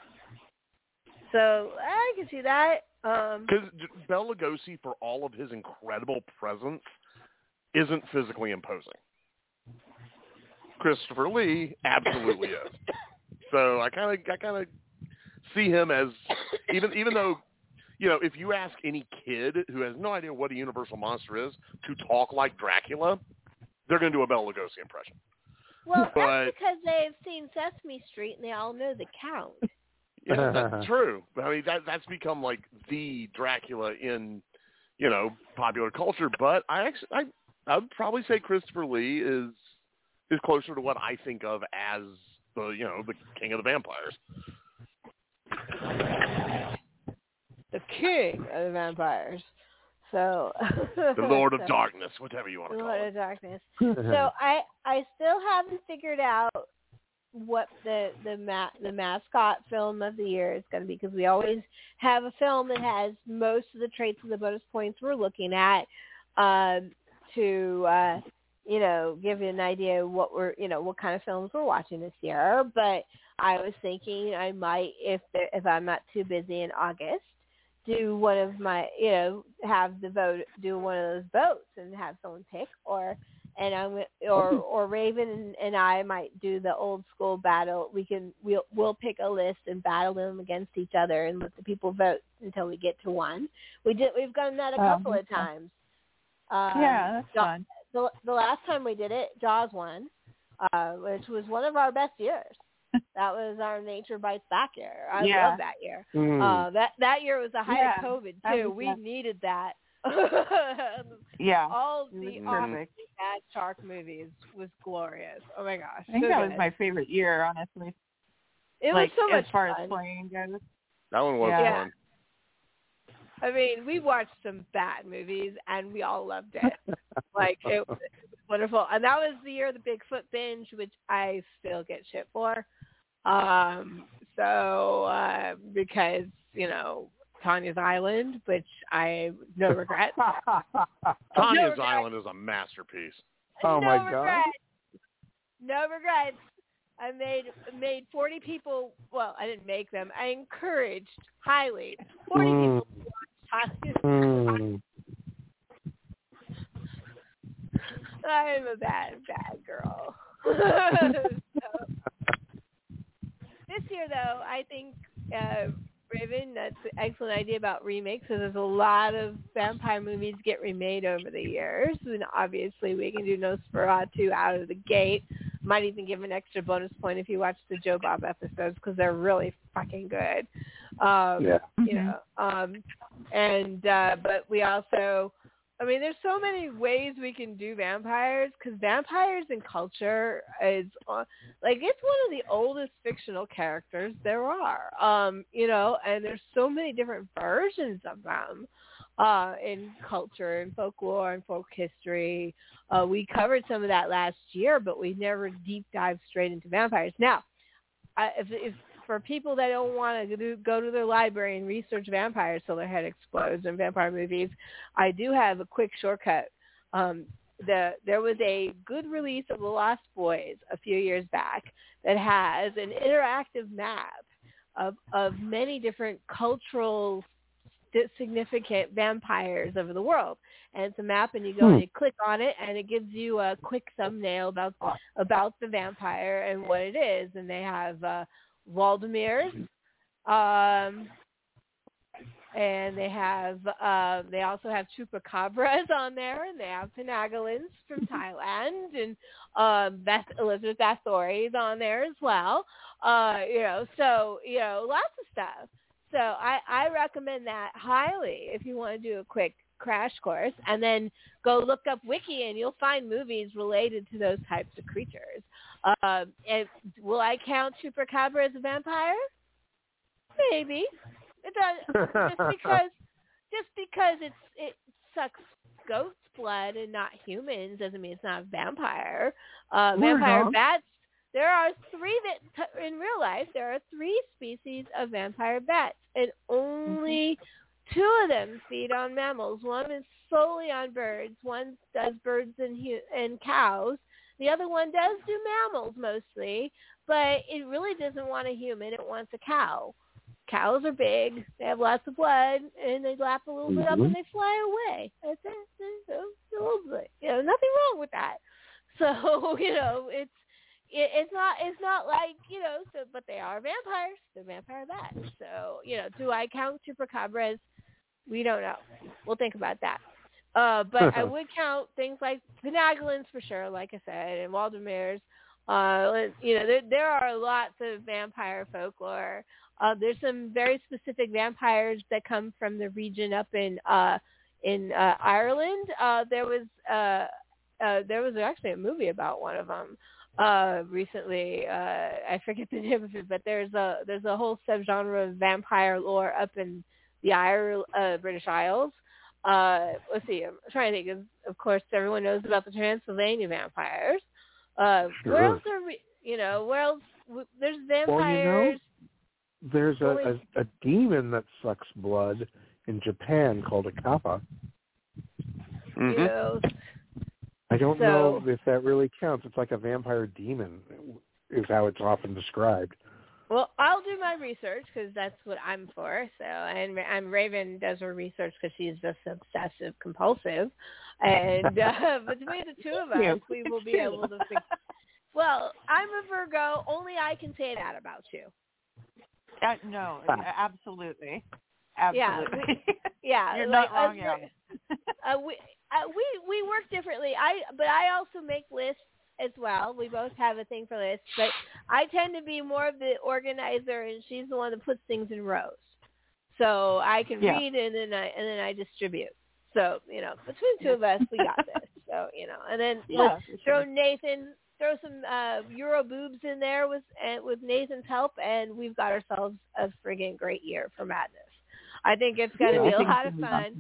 Speaker 2: So I can see that. Um,
Speaker 3: Because Bela Lugosi, for all of his incredible presence, isn't physically imposing. Christopher Lee absolutely is. So I kind of I kind of see him as even even though you know if you ask any kid who has no idea what a universal monster is to talk like Dracula, they're going to do a Bela Lugosi impression.
Speaker 2: well,
Speaker 3: but-
Speaker 2: that's because they've seen Sesame Street and they all know the count.
Speaker 3: Yeah, that's true. I mean, that that's become like the Dracula in, you know, popular culture. But I actually, I, I would probably say Christopher Lee is is closer to what I think of as the, you know, the king of the vampires.
Speaker 2: The king of the vampires. So
Speaker 3: The Lord of
Speaker 2: so-
Speaker 3: Darkness, whatever you want to call
Speaker 2: Lord
Speaker 3: it.
Speaker 2: of Darkness. so I I still haven't figured out what the the ma- the mascot film of the year is going to be because we always have a film that has most of the traits of the bonus points we're looking at um, to uh, you know give you an idea what we're you know what kind of films we're watching this year. But I was thinking I might if there, if I'm not too busy in August do one of my you know have the vote do one of those votes and have someone pick or and I'm or or Raven and, and I might do the old school battle. We can we'll we'll pick a list and battle them against each other and let the people vote until we get to one. We did we've done that a
Speaker 9: Oh,
Speaker 2: couple of times. Um,
Speaker 9: yeah, that's fun.
Speaker 2: The the last time we did it, Jaws won, uh, which was one of our best years. that was our Nature Bites Back year. I
Speaker 9: Yeah.
Speaker 2: love that year.
Speaker 6: Mm.
Speaker 2: Uh, that that year was the height
Speaker 9: Yeah,
Speaker 2: of COVID too.
Speaker 9: was
Speaker 2: We
Speaker 9: fun.
Speaker 2: needed that.
Speaker 9: Yeah.
Speaker 2: All
Speaker 9: It was
Speaker 2: the
Speaker 9: perfect.
Speaker 2: bad shark movies was glorious. Oh my gosh,
Speaker 9: I think
Speaker 2: so
Speaker 9: that was my favorite year, honestly.
Speaker 2: It
Speaker 9: like,
Speaker 2: was so much
Speaker 9: as far
Speaker 2: fun.
Speaker 9: as playing goes.
Speaker 3: That one was
Speaker 9: Yeah.
Speaker 3: fun.
Speaker 2: I mean, we watched some bad movies and we all loved it. like it, was wonderful. And that was the year of the Bigfoot binge, which I still get shit for. Um, so uh, because you know Tanya's Island, which I no regret.
Speaker 3: Tanya's
Speaker 2: regrets.
Speaker 3: Island is a masterpiece.
Speaker 6: Oh
Speaker 2: no
Speaker 6: my God.
Speaker 2: No regrets. I made made forty people. Well, I didn't make them. I encouraged highly forty
Speaker 6: Mm.
Speaker 2: people to
Speaker 6: Mm.
Speaker 2: I'm a bad, bad girl. So, this year, though, I think uh, Raven, that's an excellent idea about remakes. So there's a lot of vampire movies get remade over the years, and obviously we can do Nosferatu out of the gate. Might even give an extra bonus point if you watch the Joe Bob episodes because they're really fucking good. Um,
Speaker 6: Yeah.
Speaker 2: You know, um, and uh, but we also I mean, there's so many ways we can do vampires because vampires in culture is uh, like it's one of the oldest fictional characters there are. Um, you know, and there's so many different versions of them uh, in culture and folklore and folk history. Uh, we covered some of that last year, but we never deep dive straight into vampires. Now, I, if, if for people that don't want to do, go to their library and research vampires till their head explodes in vampire movies, I do have a quick shortcut. Um, the there was a good release of The Lost Boys a few years back that has an interactive map of of many different cultural significant vampires over the world. And it's a map, and you go
Speaker 6: Hmm.
Speaker 2: and you click on it, and it gives you a quick thumbnail about about the vampire and what it is. And they have uh, Wurdalaks, um, and they have uh, they also have chupacabras on there, and they have Penanggalans from Thailand, and um, Beth Elizabeth Bathory is on there as well. Uh, you know, so you know, lots of stuff. So I, I recommend that highly if you want to do a quick crash course, and then go look up Wiki, and you'll find movies related to those types of creatures. Um, and will I count Chupacabra as a vampire? Maybe. It does just because just because it's it sucks goat's blood and not humans doesn't mean it's not a vampire. Uh, vampire
Speaker 4: on.
Speaker 2: bats. There are three that in real life there are three species of vampire bats, and only two of them feed on mammals. One is solely on birds. One does birds and and cows. The other one does do mammals mostly, but it really doesn't want a human. It wants a cow. Cows are big. They have lots of blood, and they lap a little bit up
Speaker 6: Mhm.
Speaker 2: and they fly away. That's it. So, a little bit. You know, nothing wrong with that. So you know, it's it, it's not it's not like you know. So, but they are vampires. They're vampire bats. So you know, do I count chupacabras? We don't know. We'll think about that. Uh, but I would count things like Penanggalans for sure, like I said, and Wurdalaks. Uh, you know, there there are lots of vampire folklore. Uh, there's some very specific vampires that come from the region up in uh, in uh, Ireland. Uh, there was uh, uh, there was actually a movie about one of them uh, recently. Uh, I forget the name of it, but there's a there's a whole subgenre of vampire lore up in the Isle, uh, British Isles. Uh, let's see. I'm trying to think. Of, of course, everyone knows about the Transylvania vampires. Uh, Where else are we? You know, where else? w- There's
Speaker 6: Well, you know. There's a, a, a demon that sucks blood in Japan called a kappa.
Speaker 2: you know,
Speaker 6: I don't
Speaker 2: So-
Speaker 6: know if that really counts. It's like a vampire demon, is how it's often described.
Speaker 2: Well, I'll do my research because that's what I'm for. So, and and Raven does her research because she's just obsessive compulsive, and uh, between the two of us,
Speaker 4: Yeah.
Speaker 2: we will be able to. Fix- well, I'm a Virgo. Only I can say that about you.
Speaker 9: Uh, no, absolutely,
Speaker 2: Yeah,
Speaker 9: absolutely.
Speaker 2: Yeah,
Speaker 9: You're
Speaker 2: like,
Speaker 9: not wrong,
Speaker 2: us-
Speaker 9: Aaron.
Speaker 2: uh, we uh, we we work differently. I but I also make lists as well. We both have a thing for lists, but I tend to be more of the organizer, and she's the one that puts things in rows. So I can
Speaker 4: Yeah.
Speaker 2: read and then I and then I distribute. So you know, between the two of us, we got this. So you know, and then
Speaker 9: Yeah,
Speaker 2: throw
Speaker 9: sure.
Speaker 2: Nathan, throw some uh, Euro boobs in there with and with Nathan's help, and we've got ourselves a friggin' great year for madness. I think it's going to
Speaker 4: Yeah,
Speaker 2: be
Speaker 4: I
Speaker 2: a lot of fun.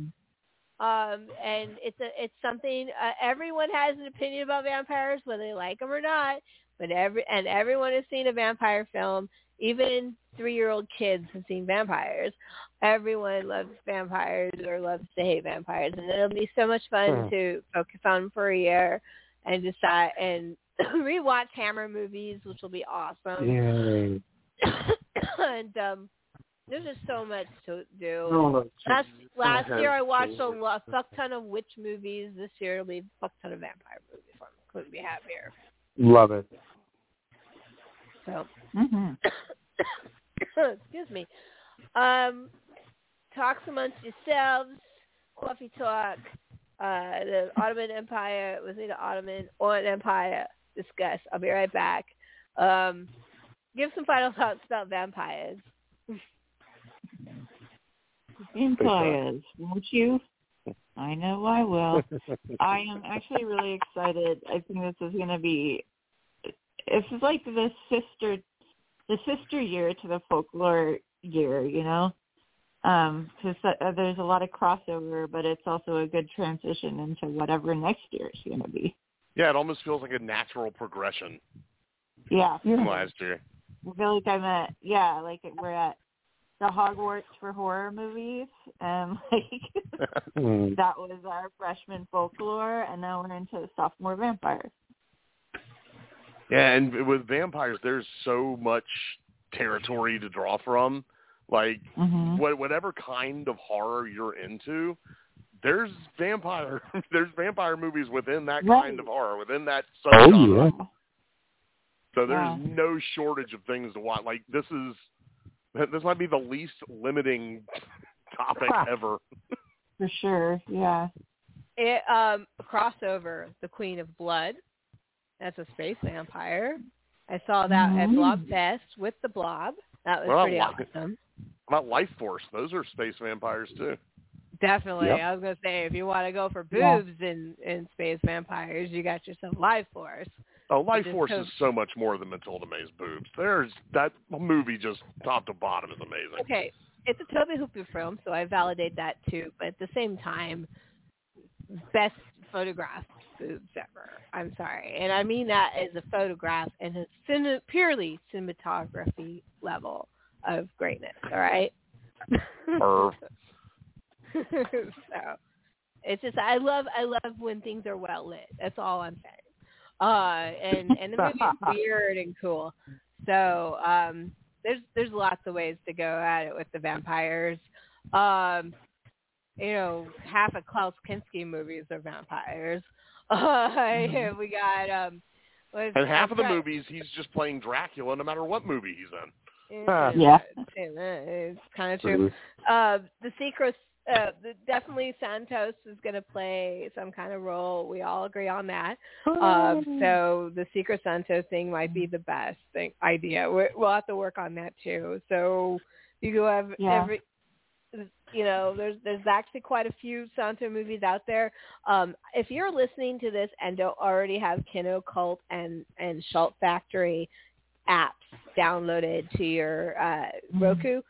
Speaker 2: Um, and it's a it's something uh, everyone has an opinion about vampires, whether they like them or not. But every and everyone has seen a vampire film. Even three-year-old kids have seen vampires. Everyone loves vampires or loves to hate vampires, and it'll be so much fun
Speaker 6: Hmm.
Speaker 2: to focus on for a year and decide and rewatch Hammer movies, which will be awesome.
Speaker 6: Yay.
Speaker 2: and um, there's just so much to do.
Speaker 5: Oh, no.
Speaker 2: Last last year I watched a lo- fuck ton of witch movies. This year it'll be a fuck ton of vampire movies. So I couldn't be happier.
Speaker 6: Love it.
Speaker 2: So
Speaker 9: hmm
Speaker 2: excuse me. Um, talks amongst yourselves. Coffee talk. Uh, the Ottoman Empire was it the Ottoman or an Empire? Discuss. I'll be right back. Um, give some final thoughts about vampires.
Speaker 9: Vampires, won't you? I know I will. I am actually really excited. I think this is going to be. This is like the sister, the sister year to the folklore year. You know, because uh, there's a lot of crossover, but it's also a good transition into whatever next year is going to be.
Speaker 3: Yeah, it almost feels like a natural progression
Speaker 9: Yeah,
Speaker 3: from last year.
Speaker 9: I feel like I'm at yeah, like we're at the Hogwarts for horror movies, and like
Speaker 6: Hmm.
Speaker 9: that was our freshman folklore, and now we're into sophomore vampires.
Speaker 3: Yeah, and with vampires, there's so much territory to draw from. Like,
Speaker 9: Mm-hmm.
Speaker 3: what, whatever kind of horror you're into, there's vampire there's vampire movies within that
Speaker 9: Right.
Speaker 3: kind of horror, within that
Speaker 6: Oh
Speaker 3: subgenre.
Speaker 6: yeah.
Speaker 3: So there's
Speaker 9: Yeah.
Speaker 3: no shortage of things to watch. Like this is this might be the least limiting topic ever.
Speaker 9: For sure, yeah.
Speaker 2: It um crossover, The Queen of Blood. That's a space vampire. I saw that at
Speaker 9: Mm.
Speaker 2: Blob Fest with the Blob. That was
Speaker 3: Well,
Speaker 2: pretty
Speaker 3: like
Speaker 2: awesome.
Speaker 3: How about Life Force? Those are space vampires too.
Speaker 2: Definitely.
Speaker 6: Yep.
Speaker 2: I was gonna say if you want to go for
Speaker 9: Yeah.
Speaker 2: boobs in in space vampires, you got yourself Life Force.
Speaker 3: Oh, Life Force is so much more than Mathilda May's boobs. There's that movie just top to bottom is amazing.
Speaker 2: Okay, it's a Tobe Hooper film, so I validate that too. But at the same time, best photographed boobs ever. I'm sorry, and I mean that as a photograph and a cine- purely cinematography level of greatness. All right. So it's just I love I love when things are well lit. That's all I'm saying. Uh, and and the movie is weird and cool. So um, there's there's lots of ways to go at it with the vampires. Um, you know, half of Klaus Kinski movies are vampires. Uh, we got um, what is
Speaker 3: And
Speaker 2: it?
Speaker 3: half of the
Speaker 2: Dra-
Speaker 3: movies, he's just playing Dracula, no matter what movie he's in.
Speaker 2: Uh,
Speaker 9: Yeah.
Speaker 2: It's kind of true. Uh, the secret, uh, definitely Santos is going to play some kind of role. We all agree on that. Um, so the Secret Santos thing might be the best thing idea. we we'll have to work on that too. So you go have
Speaker 9: Yeah.
Speaker 2: every, you know, there's there's actually quite a few Santo movies out there. Um, if you're listening to this and don't already have Kino Cult and and Shout Factory apps downloaded to your uh, Roku,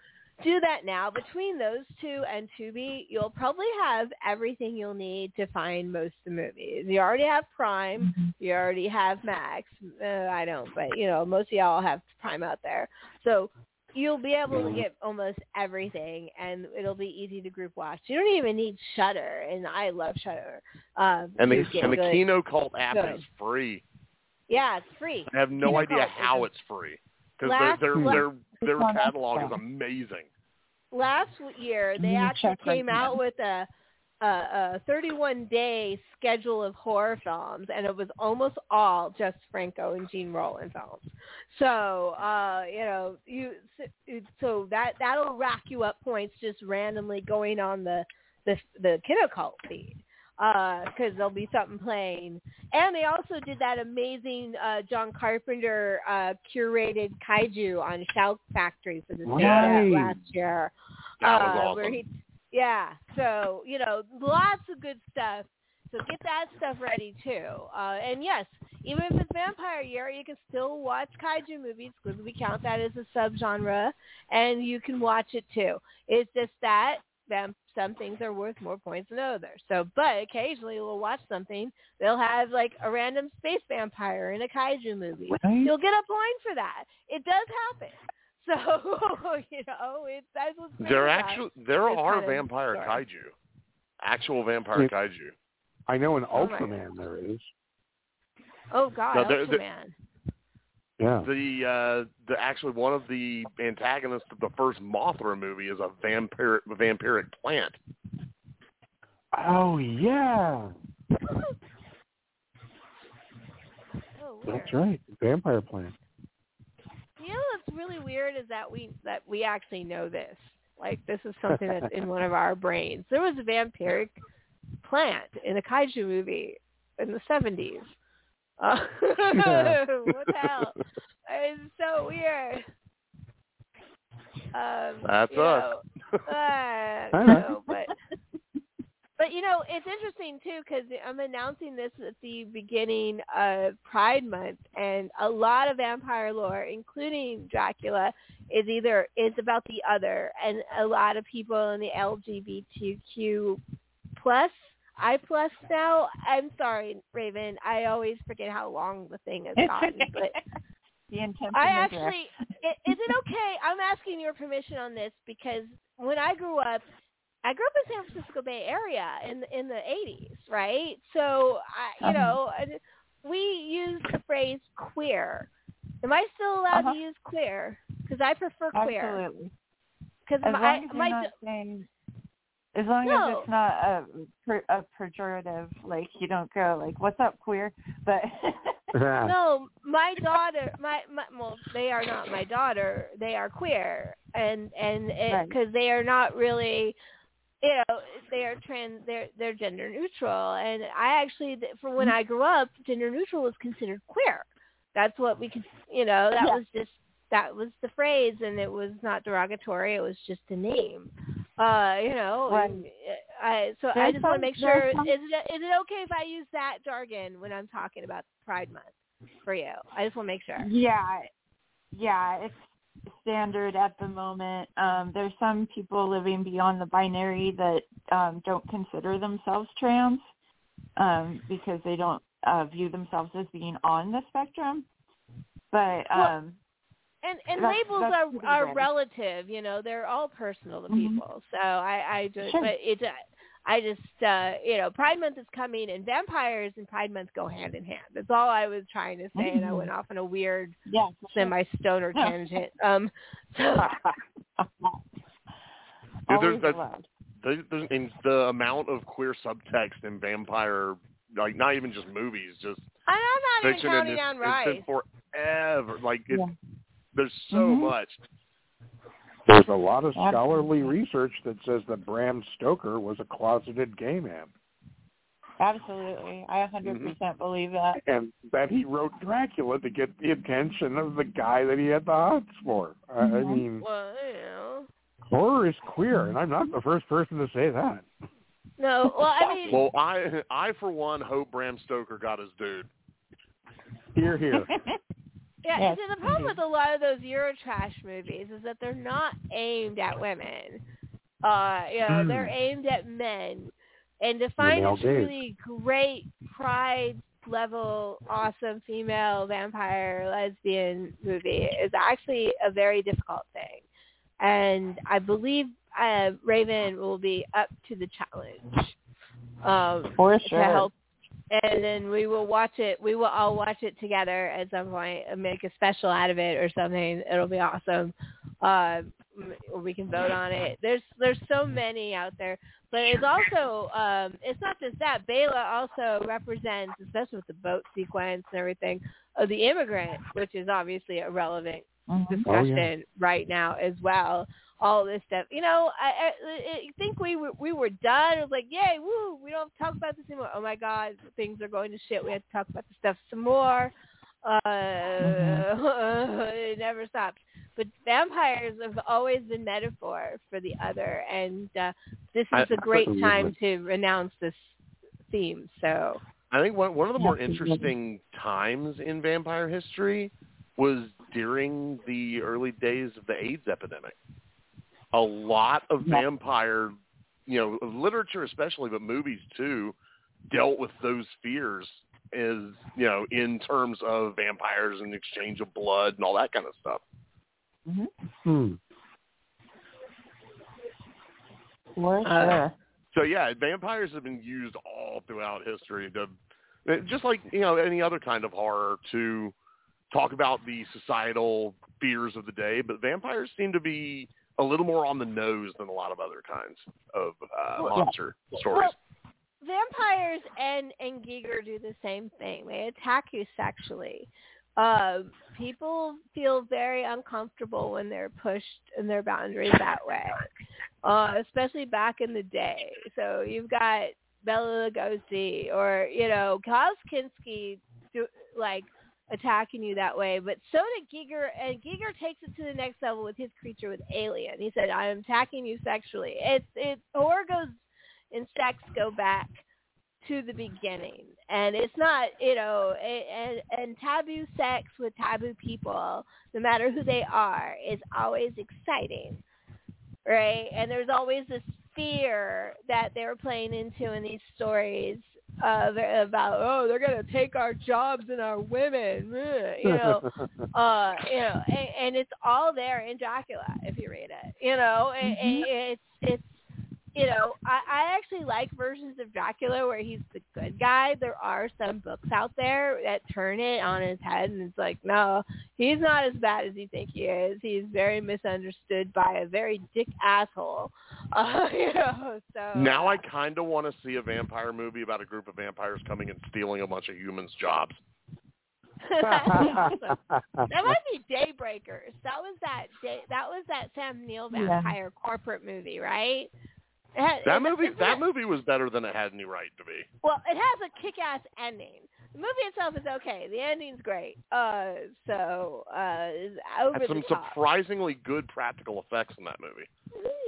Speaker 2: do that now. Between those two and Tubi, you'll probably have everything you'll need to find most of the movies. You already have Prime. You already have Max. Uh, I don't, but you know, most of y'all have Prime out there. So you'll be able to get almost everything, and it'll be easy to group watch. You don't even need Shudder, and I love Shudder. Um,
Speaker 3: And the and the
Speaker 2: good-
Speaker 3: Kino Cult app
Speaker 2: good.
Speaker 3: is free.
Speaker 2: Yeah, it's free.
Speaker 3: I have no
Speaker 2: Kino
Speaker 3: idea
Speaker 2: Cult
Speaker 3: how
Speaker 2: is
Speaker 3: it's free because
Speaker 2: Last-
Speaker 3: their their their catalog is amazing.
Speaker 2: last year they actually came out with a, a, a 31 day schedule of horror films and it was almost all just Franco and Jean Rollin films. So, uh, you know, you so that that'll rack you up points just randomly going on the the the Kinocult feed. Because there'll be something playing, and they also did that amazing uh, John Carpenter uh, curated kaiju on Shout Factory for the same
Speaker 6: Right.
Speaker 2: last year.
Speaker 3: That was
Speaker 2: uh,
Speaker 3: awesome.
Speaker 2: Where he, yeah, so you know, lots of good stuff. So get that stuff ready too. Uh, and yes, even if it's Vampire Year, you can still watch kaiju movies because we count that as a subgenre, and you can watch it too. It's just that them some things are worth more points than others. So, but occasionally we'll watch something. They'll have like a random space vampire in a kaiju movie.
Speaker 4: Right.
Speaker 2: You'll get a point for that. It does happen. So you know, it's that's what's
Speaker 3: There actually there
Speaker 2: this
Speaker 3: are vampire
Speaker 2: story.
Speaker 3: kaiju, actual vampire
Speaker 6: Yeah.
Speaker 3: kaiju.
Speaker 6: I know in
Speaker 2: Oh my
Speaker 6: Ultraman there is.
Speaker 2: Oh God,
Speaker 3: No, they're- they're-
Speaker 2: Ultraman.
Speaker 6: Yeah.
Speaker 3: The uh, the actually one of the antagonists of the first Mothra movie is a vampiric vampiric plant.
Speaker 6: Oh yeah.
Speaker 2: Oh.
Speaker 6: That's right. Vampire plant.
Speaker 2: You know what's really weird is that we that we actually know this. Like this is something that's in one of our brains. There was a vampiric plant in a kaiju movie in the seventies. Uh, what the hell? It's so weird. Um,
Speaker 3: That's us.
Speaker 2: know, uh, I don't know, but but you know, it's interesting too because I'm announcing this at the beginning of Pride Month, and a lot of vampire lore, including Dracula, is either is about the other, and a lot of people in the LGBTQ plus I plus now. I'm sorry, Raven. I always forget how long the thing has gotten, but
Speaker 9: the intention
Speaker 2: I actually, is it okay? I'm asking your permission on this because when I grew up, I grew up in San Francisco Bay Area in in the 80s, right? So I, you
Speaker 9: Uh-huh.
Speaker 2: know, we used the phrase queer. Am I still allowed
Speaker 9: Uh-huh.
Speaker 2: to use queer? Because I prefer queer.
Speaker 9: Absolutely.
Speaker 2: Because my
Speaker 9: long as you're
Speaker 2: my
Speaker 9: not saying, as long
Speaker 2: No.
Speaker 9: as it's not a, per, a pejorative, like you don't go like, "What's up, queer?" But
Speaker 2: no, my daughter, my, my well, they are not my daughter. They are queer, and and
Speaker 9: Right.
Speaker 2: because they are not really, you know, they are trans. They're they're gender neutral, and I actually, for when mm-hmm. I grew up, gender neutral was considered queer. That's what we could, you know, that
Speaker 9: Yeah.
Speaker 2: was just that was the phrase, and it was not derogatory. It was just a name. Uh, you know,
Speaker 9: Right.
Speaker 2: uh, I so I
Speaker 9: There's
Speaker 2: just want to make sure
Speaker 9: there's
Speaker 2: is it is it okay if I use that jargon when I'm talking about Pride Month for you? I just want to make sure.
Speaker 9: yeah, yeah, it's standard at the moment. Um, there's some people living beyond the binary that um, don't consider themselves trans um, because they don't uh, view themselves as being on the spectrum. But um,
Speaker 2: And and
Speaker 9: That's-
Speaker 2: labels
Speaker 9: that's
Speaker 2: are are
Speaker 9: random.
Speaker 2: relative, you know, they're all personal to
Speaker 9: Mhm.
Speaker 2: people. So I I just
Speaker 9: Sure.
Speaker 2: but it I just uh you know, Pride Month is coming and vampires and Pride Month go hand in hand. That's all I was trying to say and I
Speaker 9: Mhm.
Speaker 2: went off on a weird
Speaker 9: yeah,
Speaker 2: semi stoner tangent. Um so
Speaker 3: Dude,
Speaker 9: Always
Speaker 3: there's, there's, there's in the amount of queer subtext in vampire, like not even just movies, just
Speaker 2: I'm not even
Speaker 3: fiction
Speaker 2: counting
Speaker 3: and
Speaker 2: on
Speaker 3: it's, it's been forever. Like it,
Speaker 9: Yeah.
Speaker 3: There's so
Speaker 9: Mhm.
Speaker 3: much.
Speaker 6: There's a lot of scholarly research that says that Bram Stoker was a closeted gay man
Speaker 9: Absolutely, I 100% believe that.
Speaker 6: and that he wrote Dracula to get the attention of the guy that he had the hots for. I, I mean,
Speaker 2: Well, you know.
Speaker 6: horror is queer, and I'm not the first person to say that.
Speaker 2: No, well I mean
Speaker 3: Well, I I for one hope Bram Stoker got his dude.
Speaker 6: Here, here.
Speaker 2: Yeah,
Speaker 9: Yes,
Speaker 2: see, the problem with a lot of those Eurotrash movies is that they're not aimed at women. Uh, you know,
Speaker 6: Hmm.
Speaker 2: they're aimed at men. And to find
Speaker 6: male
Speaker 2: a truly great pride level, awesome female vampire lesbian movie is actually a very difficult thing. And I believe uh, Raven will be up to the challenge. Um,
Speaker 9: For
Speaker 2: to
Speaker 9: sure.
Speaker 2: help and then we will watch it. We will all watch it together at some point and make a special out of it or something. It'll be awesome. Uh, we can vote on it. There's there's so many out there, but it's also um, it's not just that. Bela also represents, especially with the boat sequence and everything, of the immigrant, which is obviously a relevant
Speaker 9: Mhm.
Speaker 2: discussion right now as well. All this stuff, you know, I, I, I think we were, we were done. It was like, yay, woo! We don't have to talk about this anymore. Oh my God, things are going to shit. We have to talk about this stuff some more. Uh, it never stops. But vampires have always been metaphor for the other, and uh, this is
Speaker 3: I-
Speaker 2: a great time to renounce this theme. So,
Speaker 3: I think one one of the more interesting times in vampire history was during the early days of the AIDS epidemic. A lot of vampire you know, literature especially, but movies too, dealt with those fears is you know in terms of vampires and exchange of blood and all that kind of stuff.
Speaker 9: Mm-hmm.
Speaker 6: Hmm.
Speaker 9: For
Speaker 3: Uh. So yeah, vampires have been used all throughout history to just like you know any other kind of horror to talk about the societal fears of the day, but vampires seem to be a little more on the nose than a lot of other kinds of uh,
Speaker 2: Well,
Speaker 3: monster stories.
Speaker 2: vampires and and Giger do the same thing. They attack you sexually. Uh, people feel very uncomfortable when they're pushed in their boundaries that way, uh, especially back in the day. So you've got Bela Lugosi or you know Klaus Kinski, do, like attacking you that way. But so did Giger, and Giger takes it to the next level with his creature with Alien. He said, "I am attacking you sexually." It's it horror goes and sex go back to the beginning and it's not you know a- and and taboo sex with taboo people no matter who they are is always exciting right and there's always this fear that they're playing into in these stories they're about oh they're going to take our jobs and our women you know uh you know and, and it's all there in dracula if you read it you know and, and it's it's you know, I, I actually like versions of Dracula where he's the good guy. There are some books out there that turn it on his head, and it's like, no, he's not as bad as you think he is. He's very misunderstood by a very dick asshole. Uh, you know, so
Speaker 3: Now I kind of want to see a vampire movie about a group of vampires coming and stealing a bunch of humans' jobs.
Speaker 2: That'd be awesome. That might be Daybreakers. That was that day, that was that Sam Neill
Speaker 3: Yeah.
Speaker 2: vampire corporate movie, right?
Speaker 3: That movie, that movie was better than it had any right to be.
Speaker 2: Well, it has a kick-ass ending. The movie itself is okay. The ending's great. Uh, so uh, over
Speaker 3: Had some
Speaker 2: top.
Speaker 3: surprisingly good practical effects in that movie.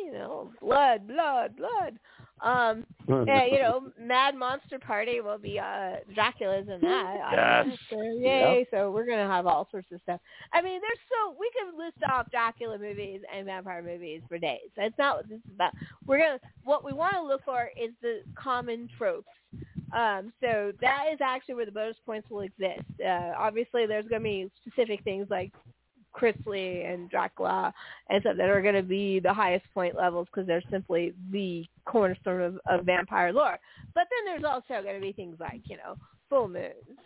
Speaker 2: you know, blood, blood, blood. Um, yeah, you know, Mad Monster Party will be uh Dracula's in that.
Speaker 3: Yes.
Speaker 2: So, yay!
Speaker 3: Yep.
Speaker 2: So we're gonna have all sorts of stuff. I mean, there's so we could list off Dracula movies and vampire movies for days. That's not what this is about. We're gonna what we want to look for is the common tropes. Um, so that is actually where the bonus points will exist. Uh, obviously, there's going to be specific things like Chris Lee and Dracula and stuff that are going to be the highest point levels because they're simply the cornerstone of, of vampire lore. But then there's also going to be things like, you know, full moons,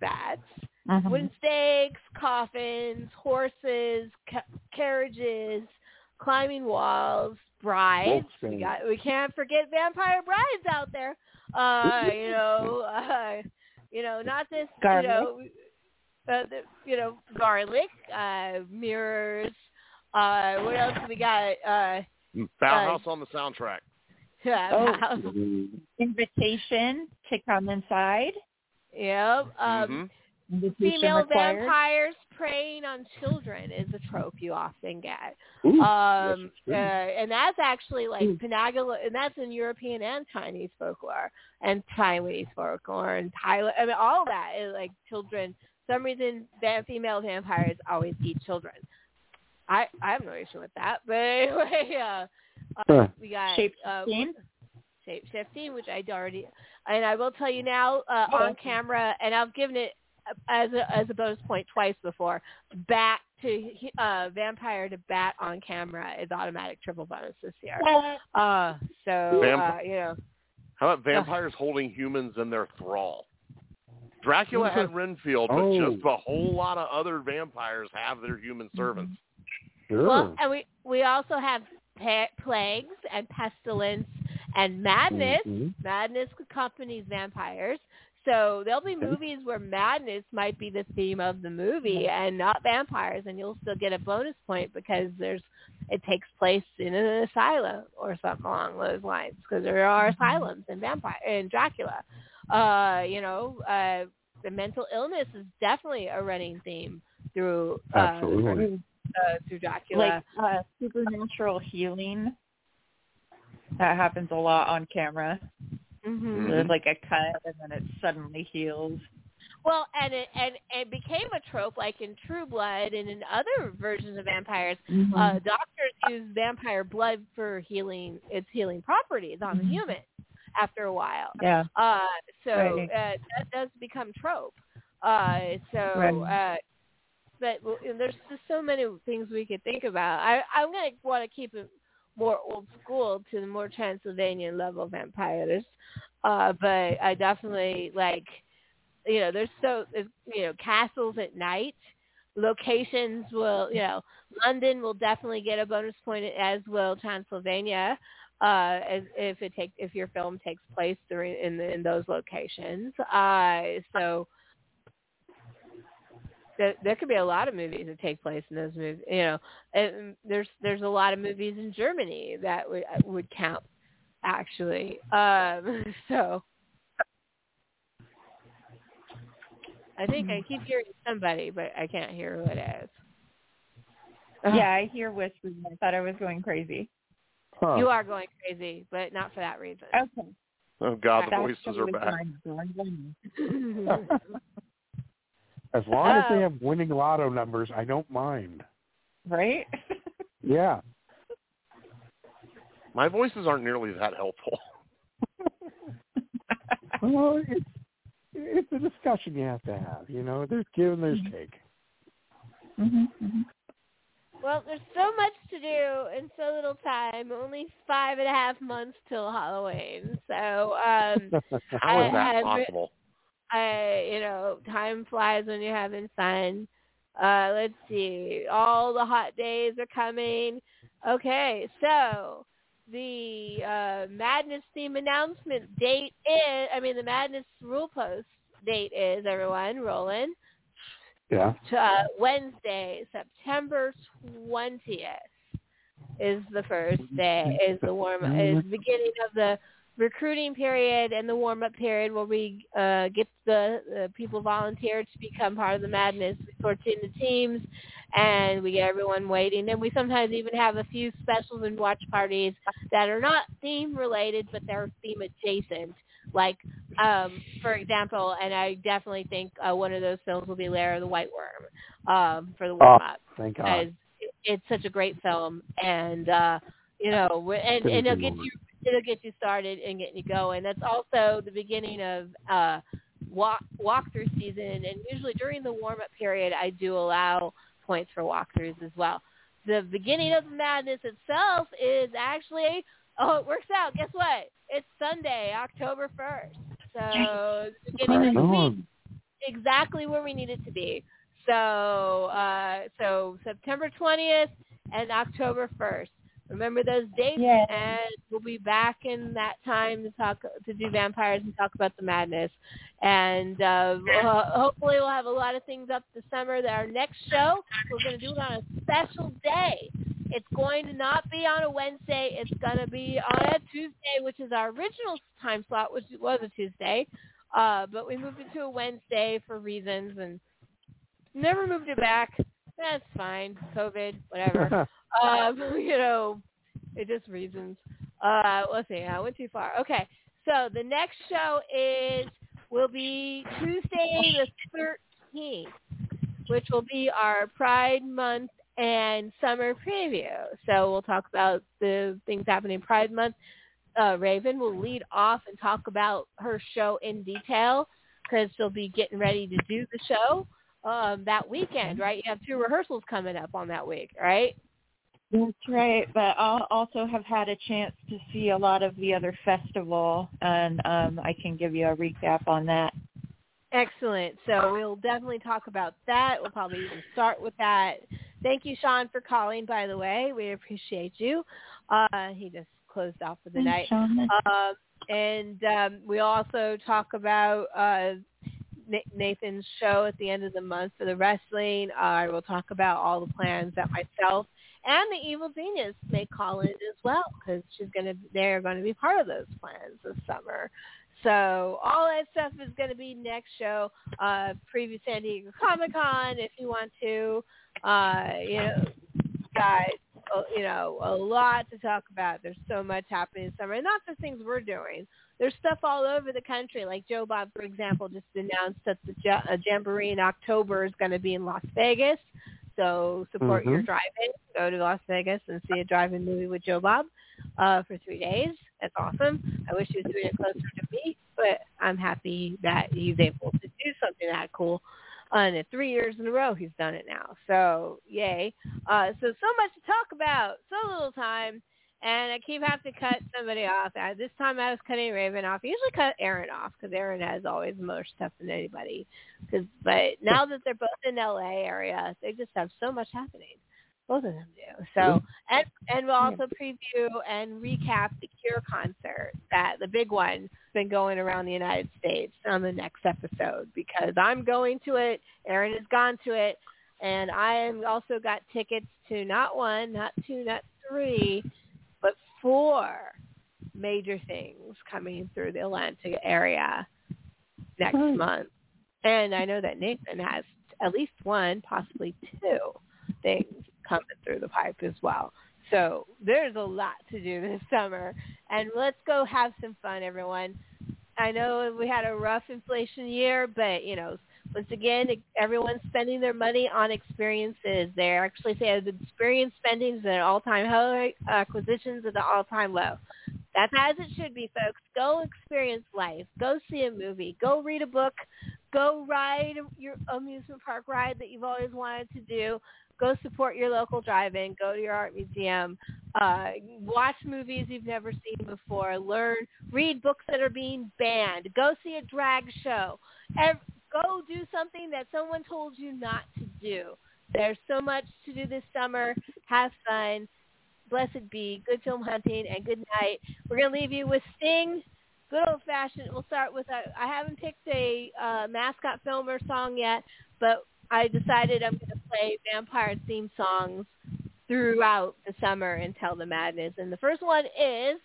Speaker 2: bats,
Speaker 9: Mhm.
Speaker 2: wooden stakes, coffins, horses, ca- carriages, climbing walls, brides. We got we can't forget vampire brides out there. Uh, you know, uh, you know, not this,
Speaker 9: Garlic.
Speaker 2: you know, uh, the, you know, garlic, uh, mirrors. Uh, what else do we got? Uh,
Speaker 3: Bauhaus on the soundtrack.
Speaker 2: yeah,
Speaker 9: Oh. Invitation to come inside.
Speaker 2: Yep. Um,
Speaker 3: Mm-hmm.
Speaker 2: Female
Speaker 9: required.
Speaker 2: vampires preying on children is a trope you often get.
Speaker 12: Ooh,
Speaker 2: um,
Speaker 12: yes,
Speaker 2: uh, and that's actually like Penagula, and that's in European and Chinese folklore, and Chinese folklore, and Thailand. I mean, all that is like children. For some reason, va- female vampires always eat children. I I have no issue with that, but anyway, uh, uh, we got uh,
Speaker 9: Shape-shifting.
Speaker 2: shape shifting, which I already, and I will tell you now uh,
Speaker 9: Oh.
Speaker 2: on camera, and I've given it as a as a bonus point twice before. Bat to uh, vampire to bat on camera is automatic triple bonus this year. Uh, so
Speaker 3: Vamp-
Speaker 2: uh, you know,
Speaker 3: How about vampires holding humans in their thrall? Dracula had Renfield, but
Speaker 12: Oh.
Speaker 3: just a whole lot of other vampires have their human servants.
Speaker 12: Sure.
Speaker 2: well, and we we also have pa- plagues and pestilence and madness.
Speaker 12: Mhm.
Speaker 2: Madness accompanies vampires. So there'll be movies where madness might be the theme of the movie and not vampires, and you'll still get a bonus point because there's it takes place in an asylum or something along those lines because there are asylums in vampire in Dracula. Uh, you know, uh, the mental illness is definitely a running theme through uh,
Speaker 12: Absolutely.
Speaker 2: uh, through Dracula.
Speaker 9: Like uh, supernatural healing. That happens a lot on camera.
Speaker 2: Mhm.
Speaker 9: There's like a cut and then it suddenly heals.
Speaker 2: Well, and it and it became a trope, like in True Blood and in other versions of vampires,
Speaker 4: Mhm.
Speaker 2: uh, doctors use vampire blood for healing its healing properties on the human after a while.
Speaker 4: Yeah.
Speaker 2: Uh, so
Speaker 4: Right.
Speaker 2: uh, that does become trope. Uh, so,
Speaker 4: Right.
Speaker 2: uh, but there's just so many things we could think about. I, I'm gonna want to keep it more old school to the more Transylvanian level vampires. Uh, but I definitely like, you know, there's so there's, you know castles at night. Locations will, you know, London will definitely get a bonus point as will Transylvania, uh, if it takes if your film takes place during in the, in those locations. Uh, so there, there could be a lot of movies that take place in those movies. You know, and there's there's a lot of movies in Germany that would would count actually. Um, so I think I keep hearing somebody, but I can't hear who it is.
Speaker 4: Yeah, I hear whispers. I thought I was going crazy.
Speaker 6: Huh.
Speaker 2: You are going crazy, but not for that reason.
Speaker 4: Okay.
Speaker 3: Oh God, the
Speaker 4: That's
Speaker 3: voices are back.
Speaker 6: As long as
Speaker 2: Oh.
Speaker 6: they have winning lotto numbers, I don't mind.
Speaker 4: Right?
Speaker 6: Yeah.
Speaker 3: My voices aren't nearly that helpful.
Speaker 6: Well, it's it's a discussion you have to have. You know, there's give and there's take.
Speaker 4: hmm hmm
Speaker 2: Well, there's so much to do in so little time. Only five and a half months till Halloween. So, um,
Speaker 3: How is
Speaker 2: I-
Speaker 3: that possible?
Speaker 2: I, you know, time flies when you're having fun. Uh, let's see. All the hot days are coming. Okay, so the uh, Madness theme announcement date is, I mean, the Madness rule post date is, everyone, rolling,
Speaker 6: Yeah.
Speaker 2: to, uh, Wednesday, September 20th is the first day, is the warm, is the beginning of the recruiting period and the warm up period where we uh, get the, the people volunteer to become part of the madness. We sort into teams and we get everyone waiting. And we sometimes even have a few specials and watch parties that are not theme related, but they're theme adjacent. Like, um, for example, and I definitely think uh, one of those films will be Lair of the White Worm um, for the
Speaker 6: Oh,
Speaker 2: warm up.
Speaker 6: Oh, thank God.
Speaker 2: it- it's such a great film and uh you know and and it'll get you it'll get you started and getting you going. That's also the beginning of uh walk walkthrough season and usually during the warm up period i do allow points for walkthroughs as well. The beginning of the madness itself is actually oh it works out. Guess what it's sunday october 1st so it's the beginning of the week exactly where we need it to be. So uh, so September 20th and October 1st. Remember those dates,
Speaker 4: Yeah.
Speaker 2: and we'll be back in that time to talk to do vampires and talk about the madness. And uh, uh, hopefully we'll have a lot of things up this summer. Our next show, we're going to do it on a special day. It's going to not be on a Wednesday. It's going to be on a Tuesday, which is our original time slot, which was a Tuesday. Uh, but we moved it to a Wednesday for reasons and never moved it back. That's fine. COVID, whatever. um, you know, it just reasons. Uh, let's see. I went too far. Okay. So the next show is will be Tuesday the 13th, which will be our Pride Month and summer preview. So we'll talk about the things happening Pride Month. Uh, Raven will lead off and talk about her show in detail because she'll be getting ready to do the show um, that weekend, right? You have two rehearsals coming up on that week, right?
Speaker 4: That's right, but I'll also have had a chance to see a lot of the other festival, and um, I can give you a recap on that.
Speaker 2: Excellent. So we'll definitely talk about that. We'll probably even start with that. Thank you, Shaun, for calling, by the way. We appreciate you. Uh, he just closed off for the night.
Speaker 4: Thanks, Shauna.
Speaker 2: Um, and um, we also talk about uh, Nathan's show at the end of the month for the wrestling. Uh, we'll talk about all the plans that myself and the Evil Genius may call in as well because she's gonna they're going to be part of those plans this summer. So all that stuff is going to be next show. Uh, preview San Diego Comic Con if you want to. Uh, you know, got uh, you know, a lot to talk about. There's so much happening this summer, and not the things we're doing. There's stuff all over the country. Like Joe Bob, for example, just announced that the uh, Jamboree in October is going to be in Las Vegas. So support your
Speaker 12: Mhm.
Speaker 2: driving. Go to Las Vegas and see a drive-in movie with Joe Bob uh, for three days. That's awesome. I wish he was doing it closer to me, but I'm happy that he's able to do something that cool. Uh, and three years in a row he's done it now. So yay. Uh, so so much to talk about, so little time, and I keep having to cut somebody off. Uh, this time I was cutting Raven off. I usually cut Aaron off because Aaron has always more stuff than anybody. Cause, but now that they're both in LA area, they just have so much happening. Both of them do. So and and we'll also preview and recap the Cure concert that the big one has been going around the United States on the next episode because I'm going to it. Aaron has gone to it, and I am also got tickets to not one, not two, not three, but four major things coming through the Atlanta area next hmm. month. And I know that Nathan has at least one, possibly two things coming through the pipe as well. So there's a lot to do this summer. And let's go have some fun, everyone. I know we had a rough inflation year, but, you know, once again, everyone's spending their money on experiences. They actually say the experience spending is at an all-time high, acquisitions at an all-time low. That's as it should be, folks. Go experience life. Go see a movie. Go read a book. Go ride your amusement park ride that you've always wanted to do. Go support your local drive-in. Go to your art museum. Uh, watch movies you've never seen before. Learn, read books that are being banned. Go see a drag show. Ev- go do something that someone told you not to do. There's so much to do this summer. Have fun. Blessed be. Good film hunting and good night. We're going to leave you with Sting. Good old fashioned. We'll start with a, I haven't picked a uh, mascot film or song yet, but I decided I'm going to play vampire theme songs throughout the summer until the madness. And the first one is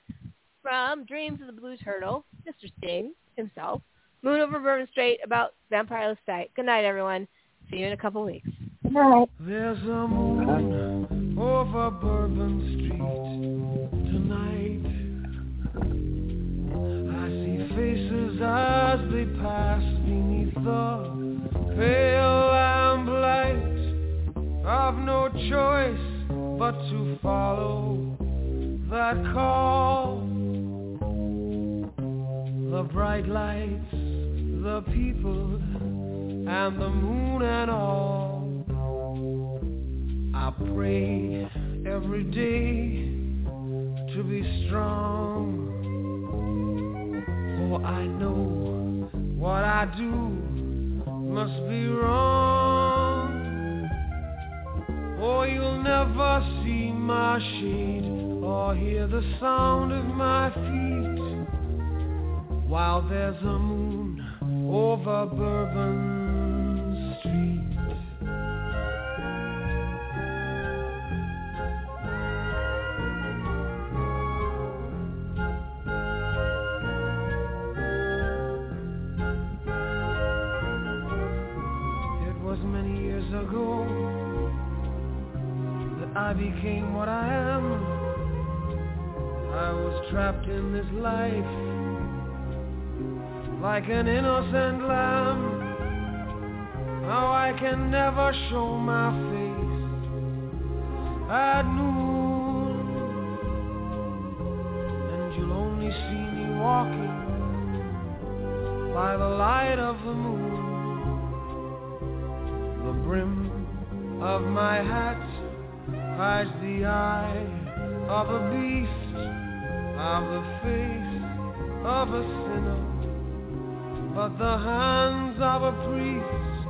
Speaker 2: from Dreams of the Blue Turtle, Mr. Sting himself. Moon over Bourbon Street about Vampire Sight. Good night, everyone. See you in a couple weeks.
Speaker 12: Good night.
Speaker 13: There's a moon over Bourbon Street tonight. I see faces as they pass beneath the pale lamplight. I've no choice but to follow that call. The bright lights, the people, and the moon and all. I pray every day to be strong. For I know what I do must be wrong. Or you'll never see my shade or hear the sound of my feet while there's a moon over Bourbon Street. It was many years ago that I became what I am. I was trapped in this life like an innocent lamb. Now I can never show my face at noon, and you'll only see me walking by the light of the moon. The brim of my hat hides the eye of a beast, of the face of a sinner but the hands of a priest.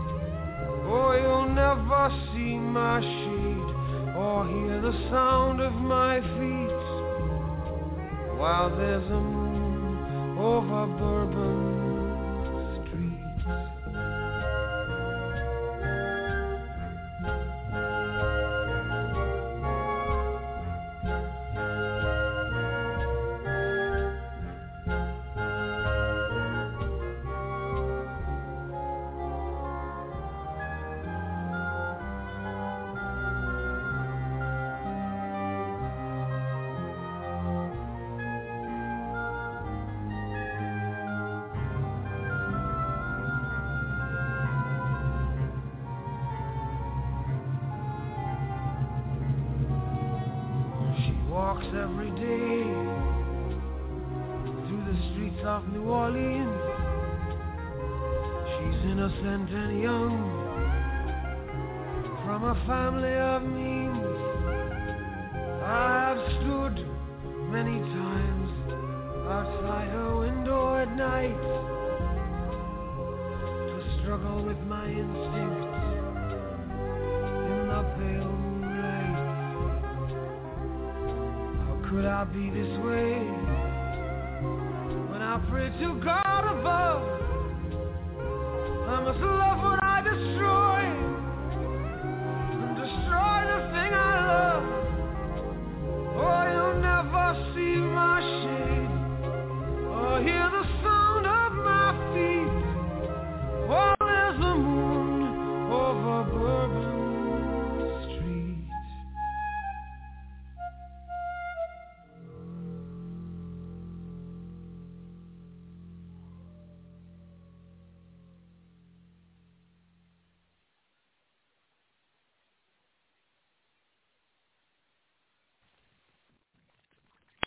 Speaker 13: Oh, you'll never see my shade or hear the sound of my feet while there's a moon over Bourbon